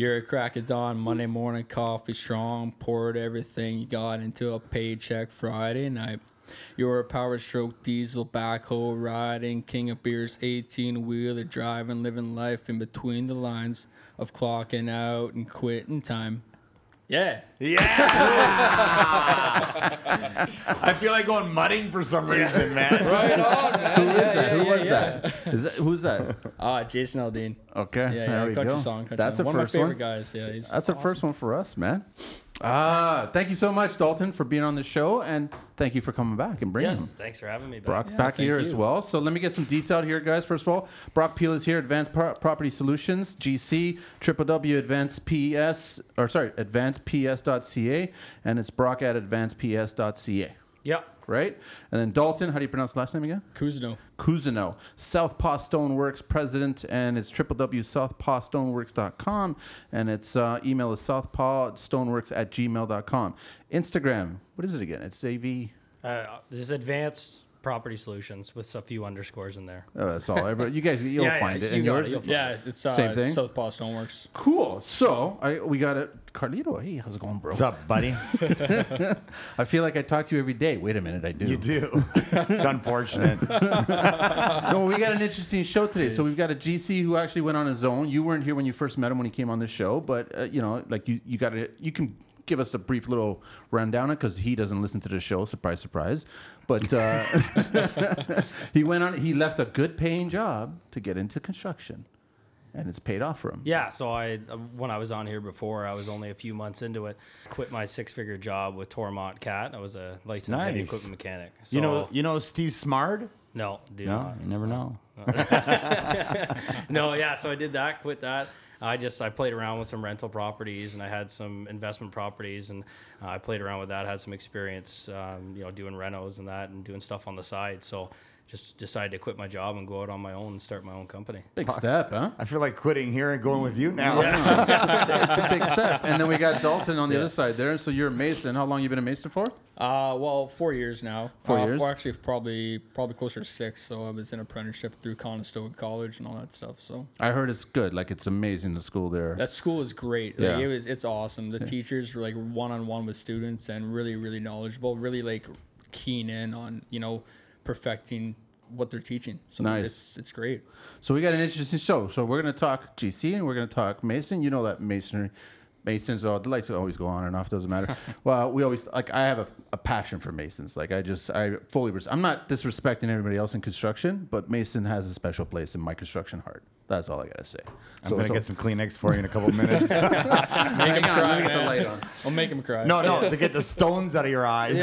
You're a crack of dawn, Monday morning coffee strong, poured everything you got into a paycheck Friday night. You're a power stroke diesel backhoe riding, king of beers, 18 wheeler driving, living life in between the lines of clocking out and quitting time. Yeah. Yeah. I feel like going mudding for some reason, man. Right on, man. Who is that? That? Is that? Who's that? Ah, Jason Aldean. Okay, Yeah, there yeah, we country go. song. Country That's song. the one of my first favorite one. guys. Yeah, he's That's the first one for us, man. Ah, thank you so much, Dalton, for being on the show, and thank you for coming back and bringing him. Yes, thanks for having me. Back. Brock Yeah, back thank here as you. well. So let me get some deets out here, guys. First of all, Brock Peel is here, Advanced Pro- Property Solutions, GC, advanced ps or sorry, advancedps.ca, and it's Brock at advancedps.ca, Yep. Right? And then Dalton, how do you pronounce the last name again? Kuzno. Cousineau, Southpaw Stoneworks president, and it's www.southpawstoneworks.com, and its uh, email is southpawstoneworks at gmail.com. Instagram, what is it again? It's AV. Uh, this is advanced property solutions with a few underscores in there. Oh, that's all. Every, you guys, you'll Yeah, yeah, find it. you And got it, yours? Yeah, it's uh, Same thing? Southpaw Stoneworks. Cool. So I, we got it. Carlito, hey, how's it going, bro? What's up, buddy? I feel like I talk to you every day. Wait a minute, I do. You do. It's unfortunate. No, we got an interesting show today. So we've got a GC who actually went on his own. You weren't here when you first met him when he came on the show, but uh, you know, like you, you got to, you can give us a brief little rundown because he doesn't listen to the show. Surprise, surprise. But uh, he went on. He left a good paying job to get into construction, and it's paid off for him. Yeah, so I uh, when I was on here before, I was only a few months into it. Quit my six-figure job with Toromont Cat. I was a licensed heavy equipment mechanic. So, you know, you know Steve Smart? no, do No, not. you never know. no, yeah. So I did that, quit that. I just I played around with some rental properties and I had some investment properties and uh, I played around with that. Had some experience, um, you know, doing renos and that and doing stuff on the side. So just decided to quit my job and go out on my own and start my own company. Big step, huh? I feel like quitting here and going with you now. it's a big step. And then we got Dalton on the other side there. So you're a mason. How long you been a mason for? Uh, well, four years now. Four uh, years? Well, actually, probably probably closer to six. So I was in apprenticeship through Conestoga College and all that stuff. So I heard it's good. Like it's amazing. The school there. that school is great. Like, Yeah. it was it's awesome. The teachers were like one on one with students and really really knowledgeable. Really like keen in on you know perfecting what they're teaching. So Nice. it's it's great. So we got an interesting show. So we're gonna talk GC and we're gonna talk Mason. You know that masonry. Masons are the lights always go on and off. Doesn't matter. well, we always like. I have a, a passion for masons. Like I just I fully. Res- I'm not disrespecting everybody else in construction, but Mason has a special place in my construction heart. That's all I gotta say. I'm going to get some Kleenex for you in a couple minutes. Make him on, cry, let me get the light on. I'll make him cry. no, no, to get the stones out of your eyes.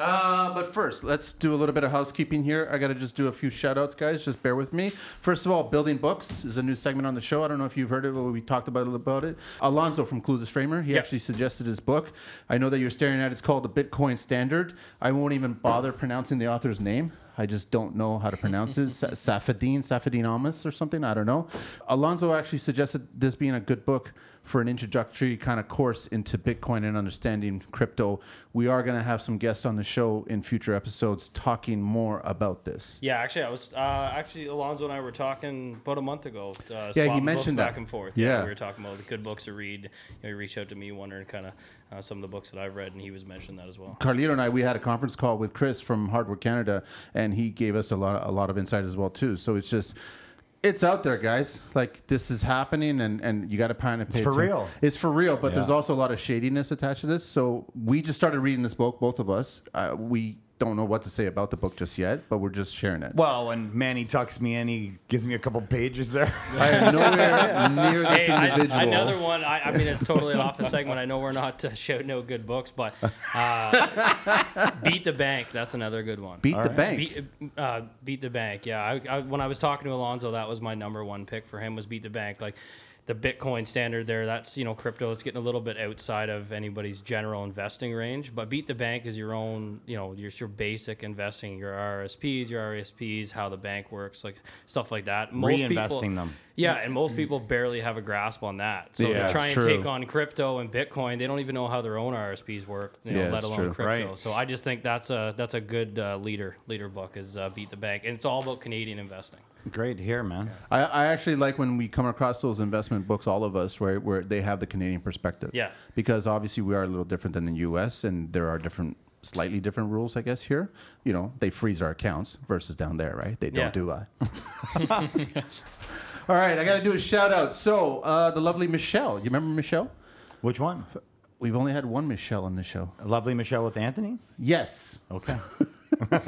Uh, but first, let's do a little bit of housekeeping here. I got to just do a few shout outs, guys. Just bear with me. First of all, Building Books is a new segment on the show. I don't know if you've heard it, but we talked about it. About it. Alonzo from Clueless Framer, he Yep. actually suggested his book. I know that you're staring at it. It's called The Bitcoin Standard. I won't even bother pronouncing the author's name. I just don't know how to pronounce it. Sa- Safadine, Safadine Amos or something. I don't know. Alonzo actually suggested this being a good book for an introductory kind of course into Bitcoin and understanding crypto. We are going to have some guests on the show in future episodes talking more about this. Yeah, actually, I was uh, actually Alonzo and I were talking about a month ago. Uh, Yeah, he mentioned back and forth. Yeah. we were talking about the good books to read. You know, he reached out to me wondering kind of uh, some of the books that I've read, and he was mentioning that as well. Carlito and I, we had a conference call with Chris from Hardware Canada, and he gave us a lot, a lot of insight as well too. So it's just, it's out there, guys. Like this is happening, and and you got to kind of pay. It's for atten- real. It's for real, but there's also a lot of shadiness attached to this. So we just started reading this book, both of us. Uh, we don't know what to say about the book just yet, but we're just sharing it. Well, when Manny tucks me in, he gives me a couple pages there. I am nowhere near this Hey, I- individual. another one. I, I mean, it's totally off the segment. I know we're not uh, shouting no good books, but uh, beat the bank. That's another good one. Beat the right. bank. Beat, uh, beat the bank. Yeah, I, I, when I was talking to Alonzo, that was my number one pick for him was beat the bank. Like the Bitcoin standard there, that's you know crypto. It's getting a little bit outside of anybody's general investing range. But beat the bank is your own. You know, your your basic investing, your RSPs, your RSPs, how the bank works, like stuff like that. Most Reinvesting people, them. Yeah, and most people barely have a grasp on that. So Yeah, to try and true. take on crypto and Bitcoin, they don't even know how their own RSPs work, you know, Yeah, let alone true. crypto. Right. So I just think that's a that's a good uh, leader leader book is uh, Beat the Bank, and it's all about Canadian investing. Great to hear, man. I, I actually like when we come across those investment books, all of us, where, where they have the Canadian perspective. Yeah. Because obviously we are a little different than the U.S. and there are different, slightly different rules, I guess. Here, you know, they freeze our accounts versus down there, right? They don't Yeah. do I. all right, I got to do a shout out. So uh, the lovely Michelle, you remember Michelle? Which one? We've only had one Michelle on the show. Lovely Michelle with Anthony. Yes, Okay.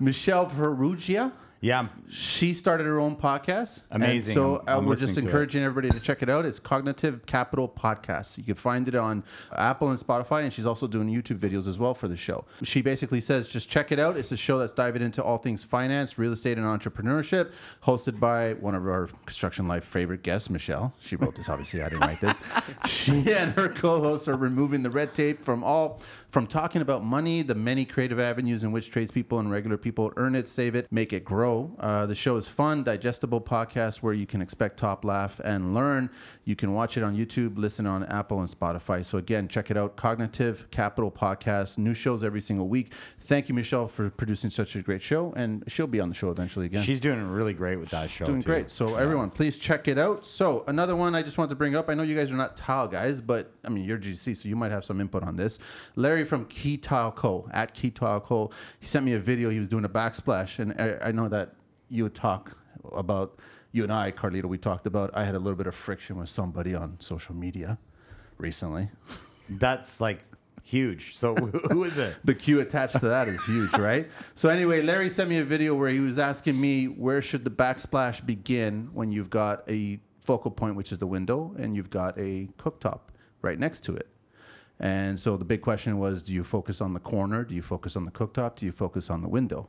Michelle Farrugia. Yeah. She started her own podcast. Amazing. so I'm- uh, I'm we're just listening to it. encouraging everybody to check it out. It's Cognitive Capital Podcast. You can find it on Apple and Spotify, and she's also doing YouTube videos as well for the show. She basically says just check it out. It's a show that's diving into all things finance, real estate, and entrepreneurship, hosted by one of our Construction Life favorite guests, Michelle. She wrote this, obviously. I didn't write this. She and her co-hosts are removing the red tape from all from talking about money, the many creative avenues in which tradespeople and regular people earn it, save it, make it grow. Uh, the show is fun, digestible podcast where you can expect top laugh and learn. You can watch it on YouTube, listen on Apple and Spotify. So again, check it out. Cognitive Capital Podcast. New shows every single week. Thank you, Michelle, for producing such a great show, and she'll be on the show eventually again She's doing really great with that show. doing too. great. So everyone, please check it out. So another one I just wanted to bring up. I know you guys are not tile guys, but I mean you're GC, so you might have some input on this. Larry from Key Tile Co. at Key Tile Co. He sent me a video. He was doing a backsplash, and I, I know that you would talk about you and I, Carlito. We talked about. I had a little bit of friction with somebody on social media recently. That's like huge. So who is it? the queue attached to that is huge, right? So anyway, Larry sent me a video where he was asking me where should the backsplash begin when you've got a focal point, which is the window, and you've got a cooktop right next to it. And so the big question was, do you focus on the corner? Do you focus on the cooktop? Do you focus on the window?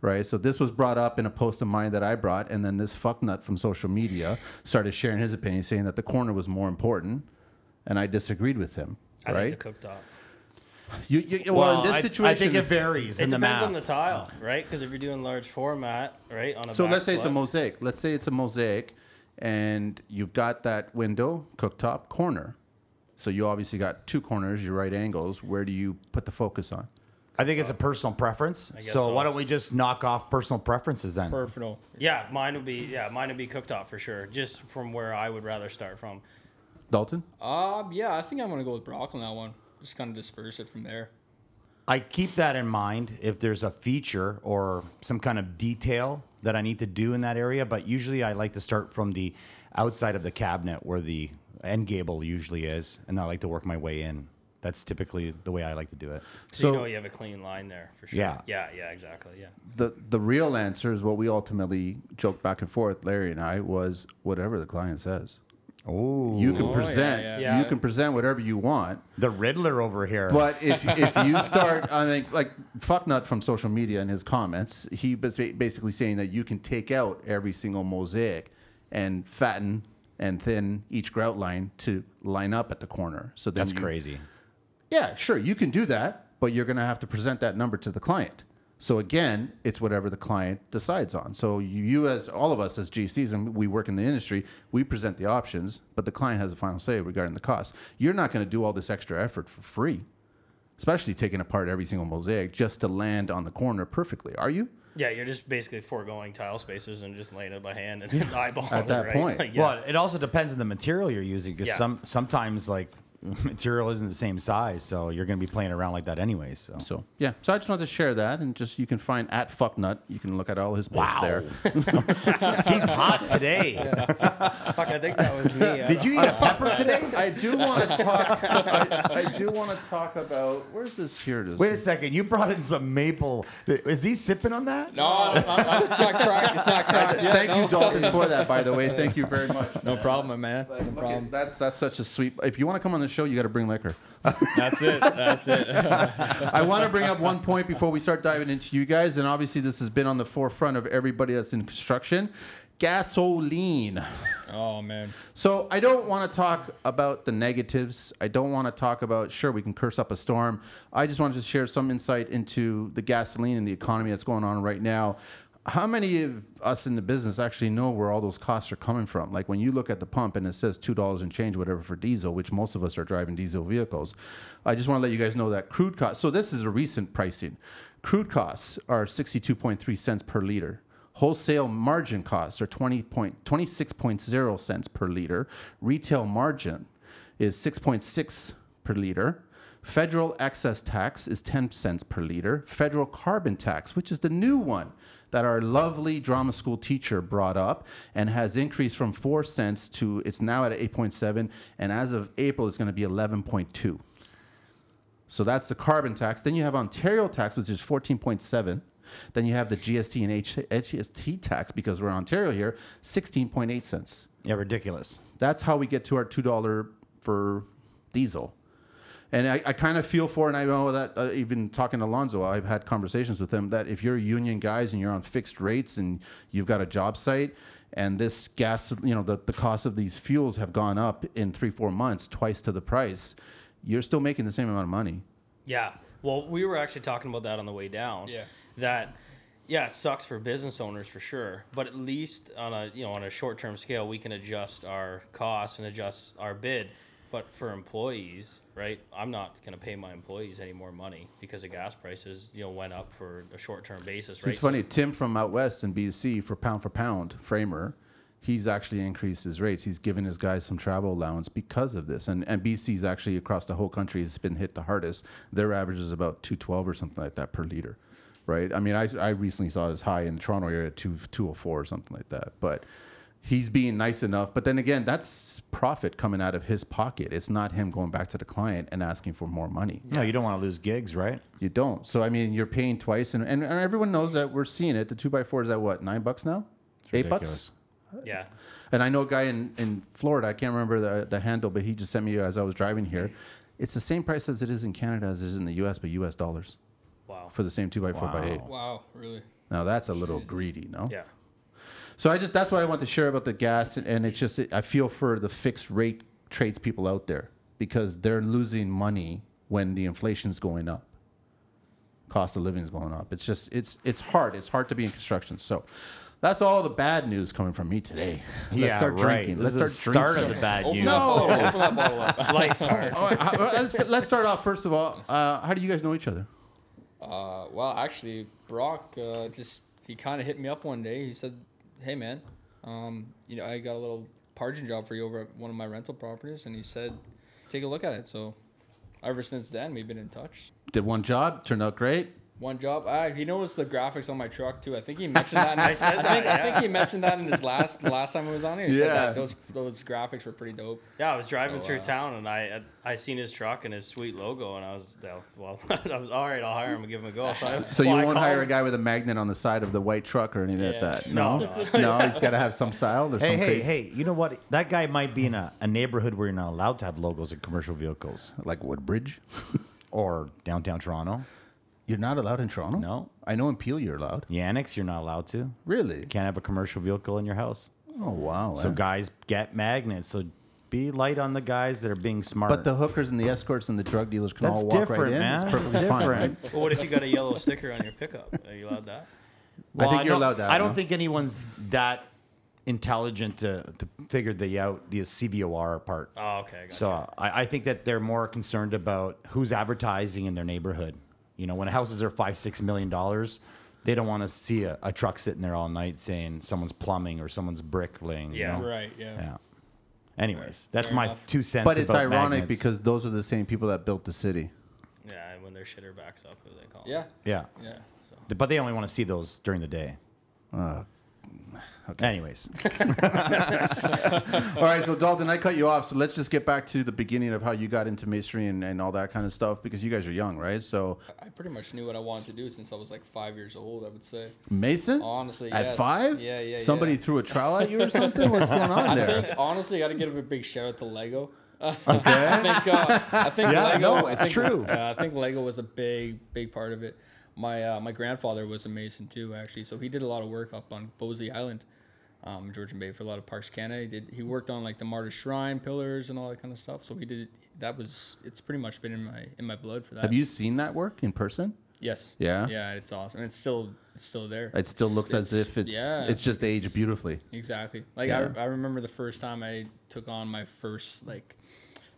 Right. So this was brought up in a post of mine that I brought, and then this fucknut from social media started sharing his opinion, saying that the corner was more important, and I disagreed with him. I right. think the cooktop. You, you, well, in this I, situation, I think it varies It in the depends math. on the tile, right? Because if you're doing large format, right, on a So let's say it's a mosaic. Let's say it's a mosaic, and you've got that window, cooktop, corner. So you obviously got two corners, your right angles. Where do you put the focus on? I think it's a personal preference. guess So, so. why don't we just knock off personal preferences then? Personal. Yeah, mine would be yeah, mine would be cooktop for sure. Just from where I would rather start from. Dalton? Um, yeah, I think I'm gonna go with Brock on that one. Just kind of disperse it from there. I keep that in mind if there's a feature or some kind of detail that I need to do in that area. But usually I like to start from the outside of the cabinet where the end gable usually is, and I like to work my way in. That's typically the way I like to do it. So, So- you know you have a clean line there for sure. Yeah. Yeah, yeah, exactly. Yeah. The the real answer is what we ultimately joked back and forth, Larry and I, was whatever the client says. Oh, You can Oh, present yeah. Yeah. you can present whatever you want. the Riddler over here. But if if you start, I think like fucknut from social media in his comments, he was ba- basically saying that you can take out every single mosaic and fatten and thin each grout line to line up at the corner. So then That's you- crazy. Yeah, sure, you can do that, but you're going to have to present that number to the client. So again, it's whatever the client decides on. So you, you as all of us as GCs, and we work in the industry, we present the options, but the client has the final say regarding the cost. You're not going to do all this extra effort for free, especially taking apart every single mosaic just to land on the corner perfectly. Are you? Yeah, you're just basically foregoing tile spacers and just laying it by hand and eyeballing At it, that right? point. Like, yeah. Well, it also depends on the material you're using because Yeah. some sometimes like material isn't the same size, so you're going to be playing around like that anyways. So, So yeah, so I just wanted to share that, and just you can find at fucknut. You can look at all his posts Wow. there. he's hot today. Fuck, I think that was me. I Did you eat a pepper today? I do want to talk. I, I do want to talk about where's this here? It is. Wait a second, you brought in some maple. Is he sipping on that? No, I don't- I- I- it's not cracked. It's not cracked. yet, Thank no. you, Dalton, for that. By the way, thank you very much. No problem, man. Like, No look at- problem. that's that's such a sweet. If you want to come on the show, you got to bring liquor. That's it. That's it. I want to bring up one point before we start diving into you guys, and obviously this has been on the forefront of everybody that's in construction. Gasoline. Oh man. So I don't want to talk about the negatives. I don't want to talk about sure we can curse up a storm. I just wanted to share some insight into the gasoline and the economy that's going on right now. How many of us in the business actually know where all those costs are coming from? Like when you look at the pump and it says two dollars and change, whatever for diesel, which most of us are driving diesel vehicles. I just want to let you guys know that crude costs. So this is a recent pricing. Crude costs are sixty-two point three cents per liter. Wholesale margin costs are 20 point, 26.0 cents per liter. Retail margin is 6.6 per liter. Federal excess tax is 10 cents per liter. Federal carbon tax, which is the new one that our lovely drama school teacher brought up and has increased from 4 cents to it's now at 8.7 and as of April it's going to be 11.2. So that's the carbon tax. Then you have Ontario tax, which is 14.7. Then you have the GST and H- HST tax because we're in Ontario here, 16.8 cents. Yeah, ridiculous. That's how we get to our $2 for diesel. And I, I kind of feel for, and I know that uh, even talking to Alonzo, I've had conversations with him that if you're union guys and you're on fixed rates and you've got a job site and this gas, you know, the, the cost of these fuels have gone up in three, four months, twice to the price, you're still making the same amount of money. Yeah. Well, we were actually talking about that on the way down. Yeah. That yeah, it sucks for business owners for sure, but at least on a you know on a short term scale, we can adjust our costs and adjust our bid. But for employees, right? I'm not going to pay my employees any more money because the gas prices you know went up for a short term basis, right? It's funny. Tim from out west in BC for pound for pound framer, he's actually increased his rates. He's given his guys some travel allowance because of this. And and BC's actually across the whole country has been hit the hardest. Their average is about two twelve or something like that per liter, right? I mean, I I recently saw it as high in the Toronto area two two oh four or something like that, but. He's being nice enough, but then again, that's profit coming out of his pocket. It's not him going back to the client and asking for more money. No, you don't want to lose gigs, right? You don't. So I mean, you're paying twice, and, and, and everyone knows that we're seeing it. The two by four is at what nine bucks now, eight bucks. Yeah. And I know a guy in, in Florida. I can't remember the the handle, but he just sent me as I was driving here. It's the same price as it is in Canada as it is in the U.S., but U.S. dollars Wow. for the same two by four by eight. Wow, really? Now that's a little greedy, no? Yeah. So I just that's why I want to share about the gas, and, and it's just I feel for the fixed rate tradespeople out there because they're losing money when the inflation's going up, cost of living is going up. It's just it's it's hard. It's hard to be in construction. So that's all the bad news coming from me today. Let's yeah, start right. drinking. This Let's is start the start drinking. of the bad news. that bottle. Open that bottle up. Life's hard. All right, how- let's, let's start off first of all. Uh, how do you guys know each other? Uh, well, actually, Brock uh, just he kind of hit me up one day. He said, "Hey, man, um, you know, I got a little parging job for you over at one of my rental properties," and he said, "Take a look at it." So, ever since then, we've been in touch. Did one job, turned out great. One job. Uh, he noticed the graphics on my truck too. I think he mentioned that. In, I, said think, that, I think he mentioned that in his last last time he was on here. He said Yeah. that those those graphics were pretty dope. Yeah, I was driving So, through uh, town and I I seen his truck and his sweet logo and I was well I was all right. I'll hire him and give him a go. So, I, So well, you won't called hire a guy with a magnet on the side of the white truck or anything like that. No, No, no, he's got to have some style. Or Hey, some hey, crazy- hey! You know what? That guy might be in a, a neighborhood where you're not allowed to have logos in commercial vehicles, like Woodbridge. or downtown Toronto. You're not allowed in Toronto. No. I know in Peel you're allowed. Yannick's, you're not allowed to. Really? Can't have a commercial vehicle in your house. Oh wow. So eh? guys get magnets. So be light on the guys that are being smart. But the hookers and the escorts and the drug dealers can That's all walk right different, in. man. It's That's perfectly fine. different. right? Well, what if you got a yellow sticker on your pickup? Are you allowed that? I think I you're don't- allowed that, I don't no? think anyone's that intelligent to, to figure the out the CVOR part. Oh, okay. I got So uh, I, I think that they're more concerned about who's advertising in their neighborhood. You know, when houses are five, six million dollars, they don't want to see a, a truck sitting there all night saying someone's plumbing or someone's bricklaying. you Yeah. know? Right. Yeah. Yeah. Anyways, that's Fair my enough. two cents. But it's about ironic magnets. because those are the same people that built the city. Yeah, and when their shitter backs up, who they call? Yeah. yeah, Yeah. So. but they only want to see those during the day. Uh, Anyways, all right, so Dalton, I cut you off. So let's just get back to the beginning of how you got into masonry and, and all that kind of stuff because you guys are young, right? So I pretty much knew what I wanted to do since I was like five years old. I would say. Mason, Honestly, at yes. five, Yeah, yeah, somebody yeah. threw a trowel at you or something. What's going on there? I think honestly, I got to give a big shout out to Lego. Okay. I think uh, I think Yeah, Lego. no, I it's think, true. Yeah, I think Lego was a big big part of it. My uh, my grandfather was a mason too, actually. So he did a lot of work up on Beausoleil Island, um, Georgian Bay for a lot of Parks Canada. He did he worked on like the Martyr Shrine pillars and all that kind of stuff. So he did that was it's pretty much been in my in my blood for that. Have you seen that work in person? Yes. Yeah? Yeah, it's awesome. It's still it's still there. It still It's- looks as if it's yeah, it's just it's- aged beautifully. Exactly. Like Yeah. I, I remember the first time I took on my first like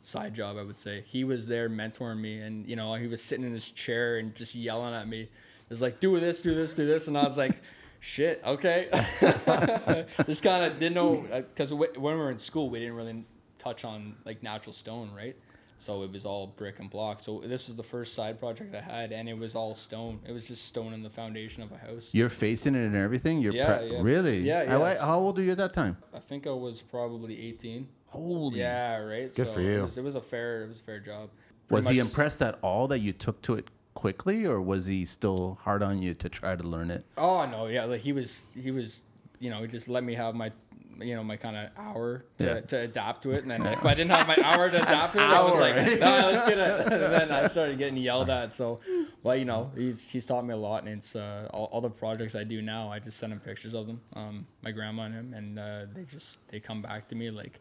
side job, I would say. He was there mentoring me and you know, he was sitting in his chair and just yelling at me. It was like, do this, do this, do this. And I was like, shit, okay. just kind of didn't know uh, because when we were in school, we didn't really touch on like natural stone, right? So it was all brick and block. So this was the first side project I had, and it was all stone. It was just stone in the foundation of a house. You're facing it and everything. You're Yeah, pre- yeah. really. Yeah, How, how old were you at that time? I think I was probably 18. Holy. Yeah, right. Good so for you. It was, it was a fair. It was a fair job. Was he impressed at all that you took to it quickly, or was he still hard on you to try to learn it? Oh no, yeah. Like he was. He was. You know, he just let me have my. You know, my kind of hour to, Yeah. to adapt to it, and then if I didn't have my hour to adapt to it, I was like, right? no, let's get it. And then I started getting yelled at. So, well, you know, he's he's taught me a lot, and it's uh, all, all the projects I do now. I just send him pictures of them, um, my grandma and him, and uh, they just they come back to me like,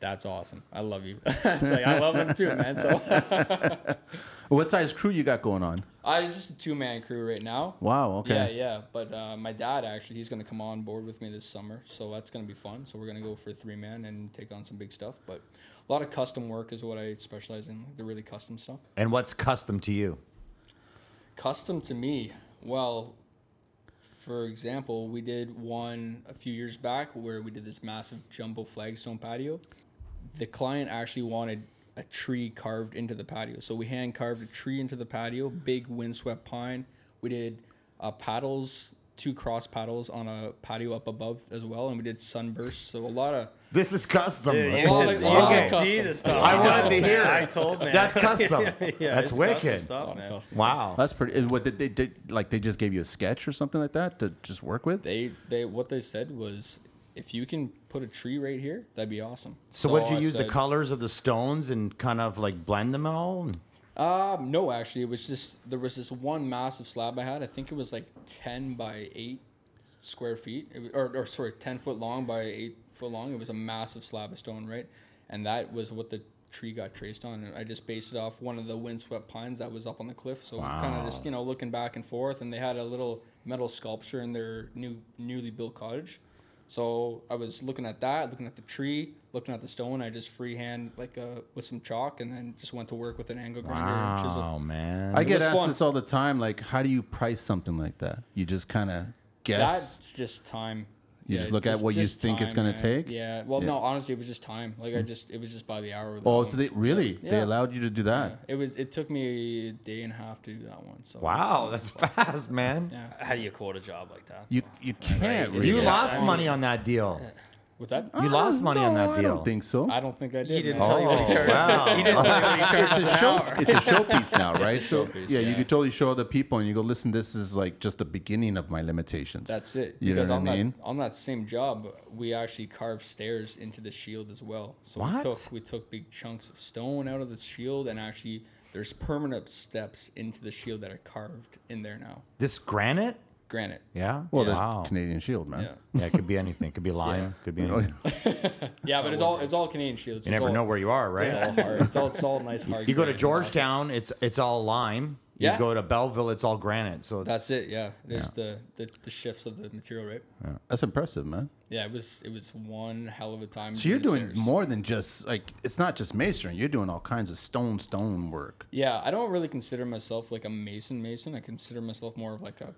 that's awesome. I love you. it's like I love them too, man. So. What size crew you got going on? I just a two man crew right now. Wow. Okay. Yeah, yeah. But uh, my dad actually, he's gonna come on board with me this summer, so that's gonna be fun. So we're gonna go for three man and take on some big stuff. But a lot of custom work is what I specialize in, the really custom stuff. And what's custom to you? Custom to me, well, for example, we did one a few years back where we did this massive jumbo flagstone patio. The client actually wanted a tree carved into the patio, so we hand carved a tree into the patio, big windswept pine. We did uh, paddles, two cross paddles on a patio up above as well, and we did sunbursts. So a lot of This is custom. Dude, Okay. you Well, should, like, you well, should okay. see the stuff. I wanted to hear. I told man. That's custom. yeah, That's it's custom wicked. Stuff, man. custom. Wow. That's pretty. What did they did? Like they just gave you a sketch or something like that to just work with? They they what they said was if you can put a tree right here, that'd be awesome. So, what did you I use the colors of the stones and kind of like blend them all? Um, no, actually, it was just there was this one massive slab I had. I think it was like ten by eight square feet, was, or, or sorry, ten foot long by eight foot long. It was a massive slab of stone, right? And that was what the tree got traced on. And I just based it off one of the windswept pines that was up on the cliff. So kind of just you know looking back and forth, and they had a little metal sculpture in their new newly built cottage. So I was looking at that, looking at the tree, looking at the stone. I just freehand like uh, with some chalk, and then just went to work with an angle grinder and chisel. Wow, man. I get asked fun. this all the time. Like, how do you price something like that? You just kind of guess. That's just time. You just look at what you think it's gonna man. take? Yeah. Well, Yeah. no, honestly, it was just time. Like I mm. just, it was just by the hour. with oh, that so they really they allowed you to do that? Yeah. It was. It took me a day and a half to do that one. So it was wow, that's fast, man. Yeah. How do you quote a job like that? You you can't. You Really. You Yeah. lost money on that deal. What's that? You lost money on oh, that deal. I don't think so. I don't think I did. He didn't man. tell you what he Oh, charged. wow. He didn't tell you what he charged it's a show. hour. It's a showpiece now, right? so showpiece, yeah, you yeah. could totally show other people, and you go, listen, this is like just the beginning of my limitations. That's it. You know because what on I mean? that on that same job, we actually carved stairs into the shield as well. So What? we took we took big chunks of stone out of the shield, and actually there's permanent steps into the shield that are carved in there now. This granite? Granite. Yeah. well, wow. the Canadian Shield, man. Yeah. Yeah, it could be anything. Could be lime. Could be anything. Yeah, but it's all it's all Canadian shields. You It's never all, know where you are, right? It's all hard. It's all it's all nice hard. You go to granite. Georgetown, it's it's all lime. You Yeah. go to Belleville, it's all granite. So it's, That's it. Yeah, there's the, the the shifts of the material, right? Yeah, That's impressive, man. Yeah, it was it was one hell of a time. So you're doing stairs. more than just like it's not just masonry. You're doing all kinds of stone stone work. Yeah, I don't really consider myself like a mason mason. I consider myself more of like a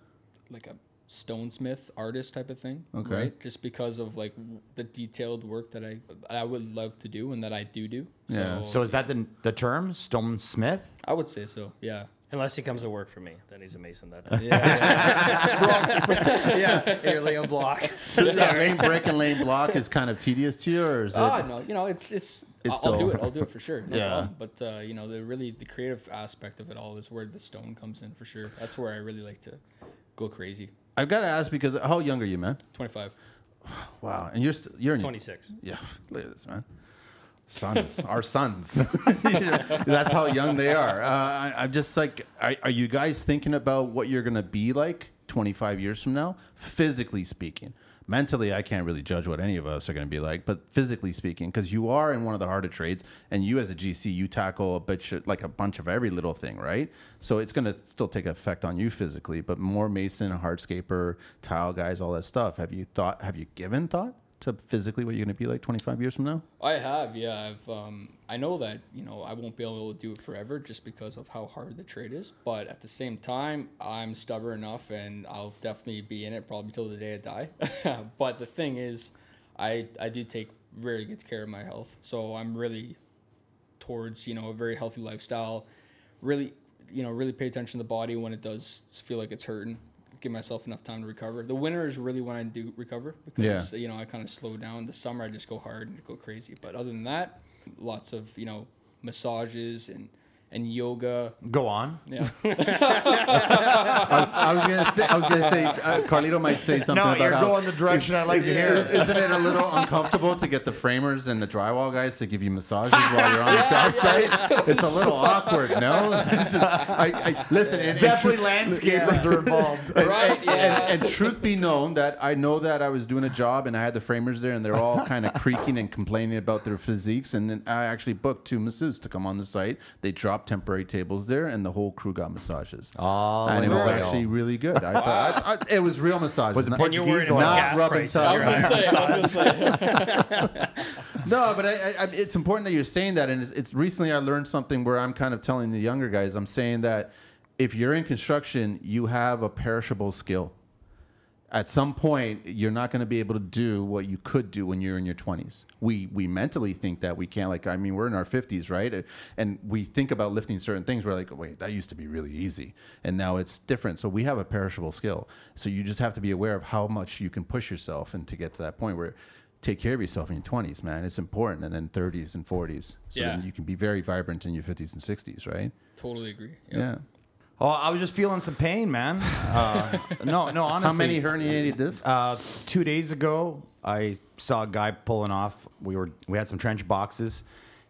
like a stonesmith artist type of thing. Okay. Right? Just because of like the detailed work that I I would love to do and that I do do. So, Yeah. So is that the the term, stone smith? I would say so. Yeah. Unless he comes to work for me, then he's a mason. That Yeah. yeah, Liam Block. So is that lane break and lane block is kind of tedious to you, or is it? Ah, no, you know, it's it's. It's I'll, I'll do it. I'll do it for sure. No Yeah. problem. But uh, you know, the really the creative aspect of it all is where the stone comes in for sure. That's where I really like to go crazy. I've got to ask because how young are you, man? Twenty five. Wow, and you're st- you're in 26. Yeah, look at this, man. Sons, our sons. That's how young they are. Uh, I, I'm just like, are, are you guys thinking about what you're gonna be like 25 years from now, physically speaking? Mentally, I can't really judge what any of us are going to be like. But physically speaking, because you are in one of the harder trades, and you as a GC, you tackle a like a bunch of every little thing, right? So it's going to still take effect on you physically. But more mason, hardscaper, tile guys, all that stuff. Have you thought? Have you given thought to physically what you're going to be like 25 years from now? I have, yeah. I've, um, I know that you know I won't be able to do it forever just because of how hard the trade is. But at the same time, I'm stubborn enough, and I'll definitely be in it probably till the day I die. but the thing is, I I do take very good care of my health, so I'm really towards you know a very healthy lifestyle. Really, you know, really pay attention to the body when it does feel like it's hurting. Give myself enough time to recover. The winter is really when I do recover because you know I kind of slow down. The summer I just go hard and go crazy. But other than that, lots of you know massages and and yoga. Go on. Yeah, I was gonna, th- I was gonna say, uh, Carlito might say something No, about you're how going the direction I like to hear. Isn't it a little uncomfortable to get the framers and the drywall guys to give you massages while you're on the job site? It's a little awkward, no? It's just, I, I, listen, and, and Definitely tru- landscapers are involved. right. Yeah. and, and truth be known, that I know that I was doing a job and I had the framers there, and they're all kind of creaking and complaining about their physiques. And then I actually booked two masseuses to come on the site. They dropped temporary tables there, and the whole crew got massages. Oh, and it was no. actually really good. I thought I, I, it was real massages. Was it not- And you're Portuguese or- Not rubbing prices. tubs. I You're was right. gonna say, I was gonna say. No, but I, I, I- it's important that you're saying that, and it's, it's recently I learned something where I'm kind of telling the younger guys. I'm saying that if you're in construction, you have a perishable skill. At some point, you're not going to be able to do what you could do when you're in your 20s. We we mentally think that we can't. Like, I mean, we're in our 50s, right? And we think about lifting certain things. We're like, wait, that used to be really easy, and now it's different. So we have a perishable skill. So you just have to be aware of how much you can push yourself, and to get to that point where take care of yourself in your 20s, man. It's important, and then 30s and 40s. So Yeah. then you can be very vibrant in your 50s and 60s, right? Totally agree. Yep. Yeah. Oh, I was just feeling some pain, man. Uh, no, no, honestly. How many herniated discs? Uh, two days ago, I saw a guy pulling off. We were we had some trench boxes,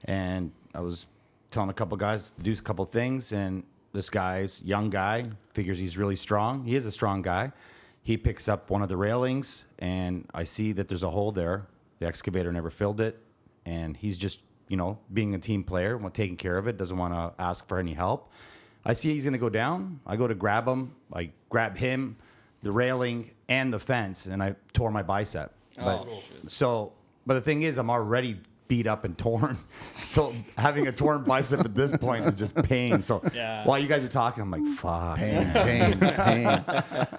and I was telling a couple guys to do a couple things. And this guy's young guy figures he's really strong. He is a strong guy. He picks up one of the railings, and I see that there's a hole there. The excavator never filled it, and he's just you know being a team player, taking care of it, doesn't want to ask for any help. I see he's going to go down. I go to grab him. I grab him, the railing, and the fence, and I tore my bicep. Oh, but, Oh, shit. So, but the thing is, I'm already beat up and torn. So having a torn bicep at this point is just pain. So Yeah. while you guys are talking, I'm like, fuck. pain, pain, pain.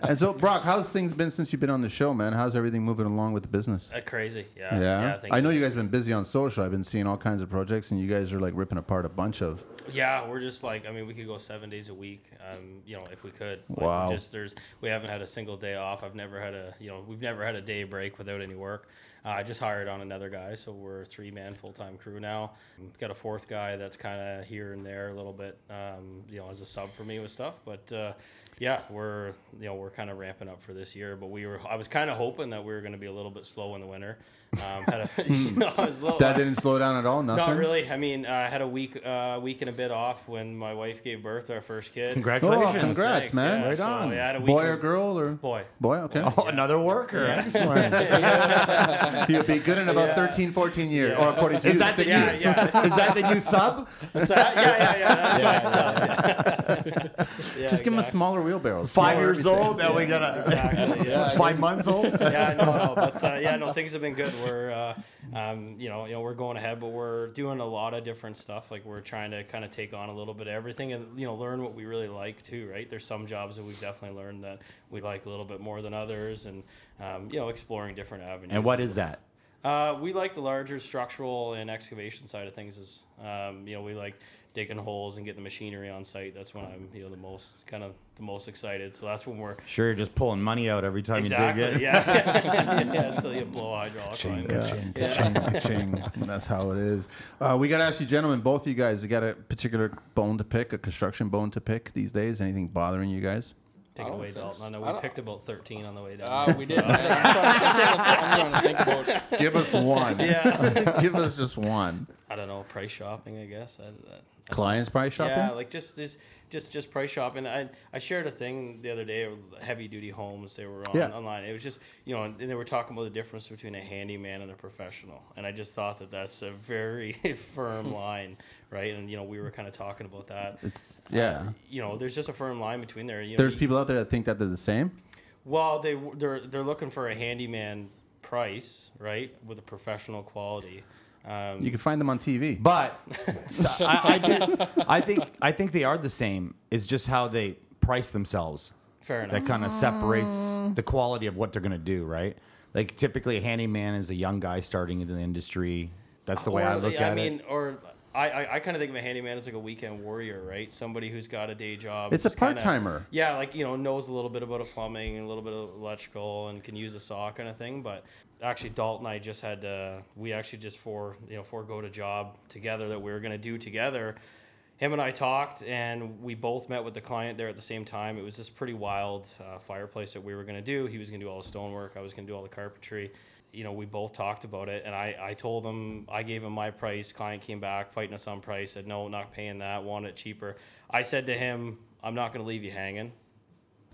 And so, Brock, how's things been since you've been on the show, man? How's everything moving along with the business? Uh, crazy. Yeah. Yeah, I, think I know you guys have been busy on social. I've been seeing all kinds of projects, and you guys are like ripping apart a bunch of. Yeah, we're just like I mean, we could go seven days a week. Um, you know, if we could. Like, Wow. Just there's we haven't had a single day off. I've never had a you know we've never had a day break without any work. Uh, I just hired on another guy, so we're three man full time crew now. We've got a fourth guy that's kind of here and there a little bit. Um, you know, as a sub for me with stuff, but. Uh, yeah, we're you know we're kind of ramping up for this year, but we were I was kind of hoping that we were going to be a little bit slow in the winter. Um, had a, you know, I was a little, That didn't slow down at all. Nothing. not really. I mean, uh, I had a week, uh, week and a bit off when my wife gave birth to our first kid. Congratulations. Oh, congrats, Thanks, man. yeah, Right so, on. yeah, had a week Boy or girl or Boy. boy? Okay. Oh, another worker. Excellent. You'll be good in about Yeah. 13, 14 years, Yeah. or according to Is you, that six new, Yeah, years. yeah. Is that the new sub? So, yeah, yeah, yeah. That's right. So, yeah. Yeah, Just give him a smaller wheelbarrow. Five years everything. old. Now we got a Exactly, yeah. five months old. yeah, no, no, but uh, yeah, no, things have been good. We're, uh, um, you know, you know, we're going ahead, but we're doing a lot of different stuff. Like we're trying to kind of take on a little bit of everything, and you know, learn what we really like too. Right? There's some jobs that we've definitely learned that we like a little bit more than others, and um, you know, exploring different avenues. And what is that? Uh, we like the larger structural and excavation side of things. Is um, you know we like digging holes and getting the machinery on site. That's when I'm you know the most kind of the most excited. So that's when we're Sure, you're just pulling money out every time exactly you dig it. yeah yeah until you blow a hydraulic line. Ka-ching, ka-ching, ka-ching. That's how it is. Uh, we got to ask you, gentlemen, both of you guys, you got a particular bone to pick, a construction bone to pick these days? Anything bothering you guys? Take I it away, think Dalton. so. I know we don't- picked about 13 on the way down. Ah, we did. I'm trying, I'm trying to think about. Give us one. yeah. Give us just one. I don't know, price shopping, I guess. I, that, Clients price shopping. Yeah, like just this, just just price shopping. I I shared a thing the other day, heavy duty homes. They were on Yeah. online. It was just you know, and they were talking about the difference between a handyman and a professional. And I just thought that that's a very firm line, right? And you know, we were kind of talking about that. it's uh, yeah. You know, there's just a firm line between there. You know, There's you- people out there that think that they're the same. Well, they they're they're looking for a handyman price, right, with a professional quality. Um, You can find them on TV. But so I, I, did- I think I think they are the same. It's just how they price themselves fair enough. that kind of separates the quality of what they're going to do, right? Like typically, a handyman is a young guy starting into the industry. That's the way I look yeah, at I mean, it. or I, I, I kind of think of a handyman as like a weekend warrior, right? Somebody who's got a day job. It's a part-timer. Yeah, like you know, knows a little bit about a plumbing and a little bit of electrical and can use a saw kind of thing. But actually, Dalton and I just had uh, we actually just for you know forego a job together that we were going to do together. Him and I talked, and we both met with the client there at the same time. It was this pretty wild uh, fireplace that we were going to do. He was going to do all the stonework. I was going to do all the carpentry you know, we both talked about it, and I, I told him, I gave him my price. Client came back fighting us on price, said, no, not paying that, want it cheaper. I said to him, I'm not going to leave you hanging.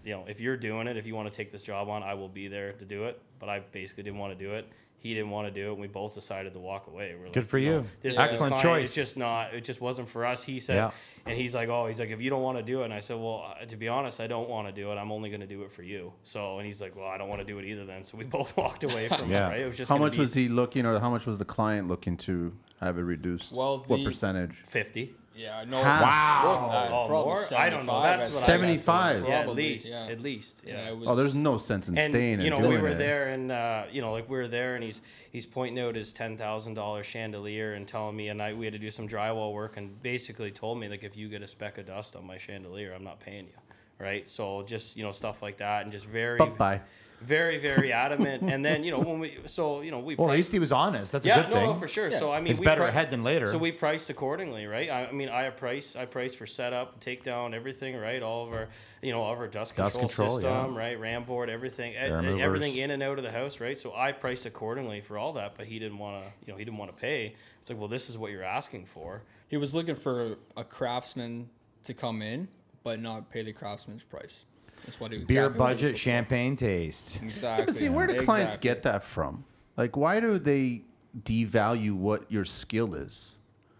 You know, if you're doing it, if you want to take this job on, I will be there to do it. But I basically didn't want to do it. He didn't want to do it, and we both decided to walk away. We're Good like, for no, you. This Excellent client, choice. It's just not. It just wasn't for us. He said, Yeah. and he's like, oh, he's like, if you don't want to do it, and I said, well, uh, to be honest, I don't want to do it. I'm only going to do it for you. So, and he's like, well, I don't want to do it either. Then, so we both walked away from Yeah. it. Right? It was just How gonna much be was he looking, or how much was the client looking to have it reduced? Well, what the- percentage? fifty. Yeah, no. Half. more than Oh, probably more? I don't know. 75, That's I what think. I got. Yeah, at least, yeah. at least, yeah. Yeah, it was, Oh, there's no sense in and staying you and know, doing we were it. there, and uh, you know, like we were there, and he's he's pointing out his ten thousand dollar chandelier and telling me, and I we had to do some drywall work, and basically told me like, if you get a speck of dust on my chandelier, I'm not paying you, right? So just you know stuff like that, and just very, Bye-bye. Very, very adamant. and then you know when we, so you know we. Well, at least he was honest. That's a yeah, good no, thing. no, for sure. So I mean, It's we better pri- ahead than later. So we priced accordingly, right? I, I mean, I price, I price for setup, takedown, everything, right? All of our, you know, all of our dust control, Dust control, yeah. system, right? Ram board, everything, Air movers. everything in and out of the house, right? So I priced accordingly for all that, but he didn't want to, you know, he didn't want to pay. It's like, well, this is what you're asking for. He was looking for a craftsman to come in, but not pay the craftsman's price. That's what he Beer exactly what budget, looking champagne taste. for. Exactly. But see, where do clients Exactly. get that from? Like, why do they devalue what your skill is?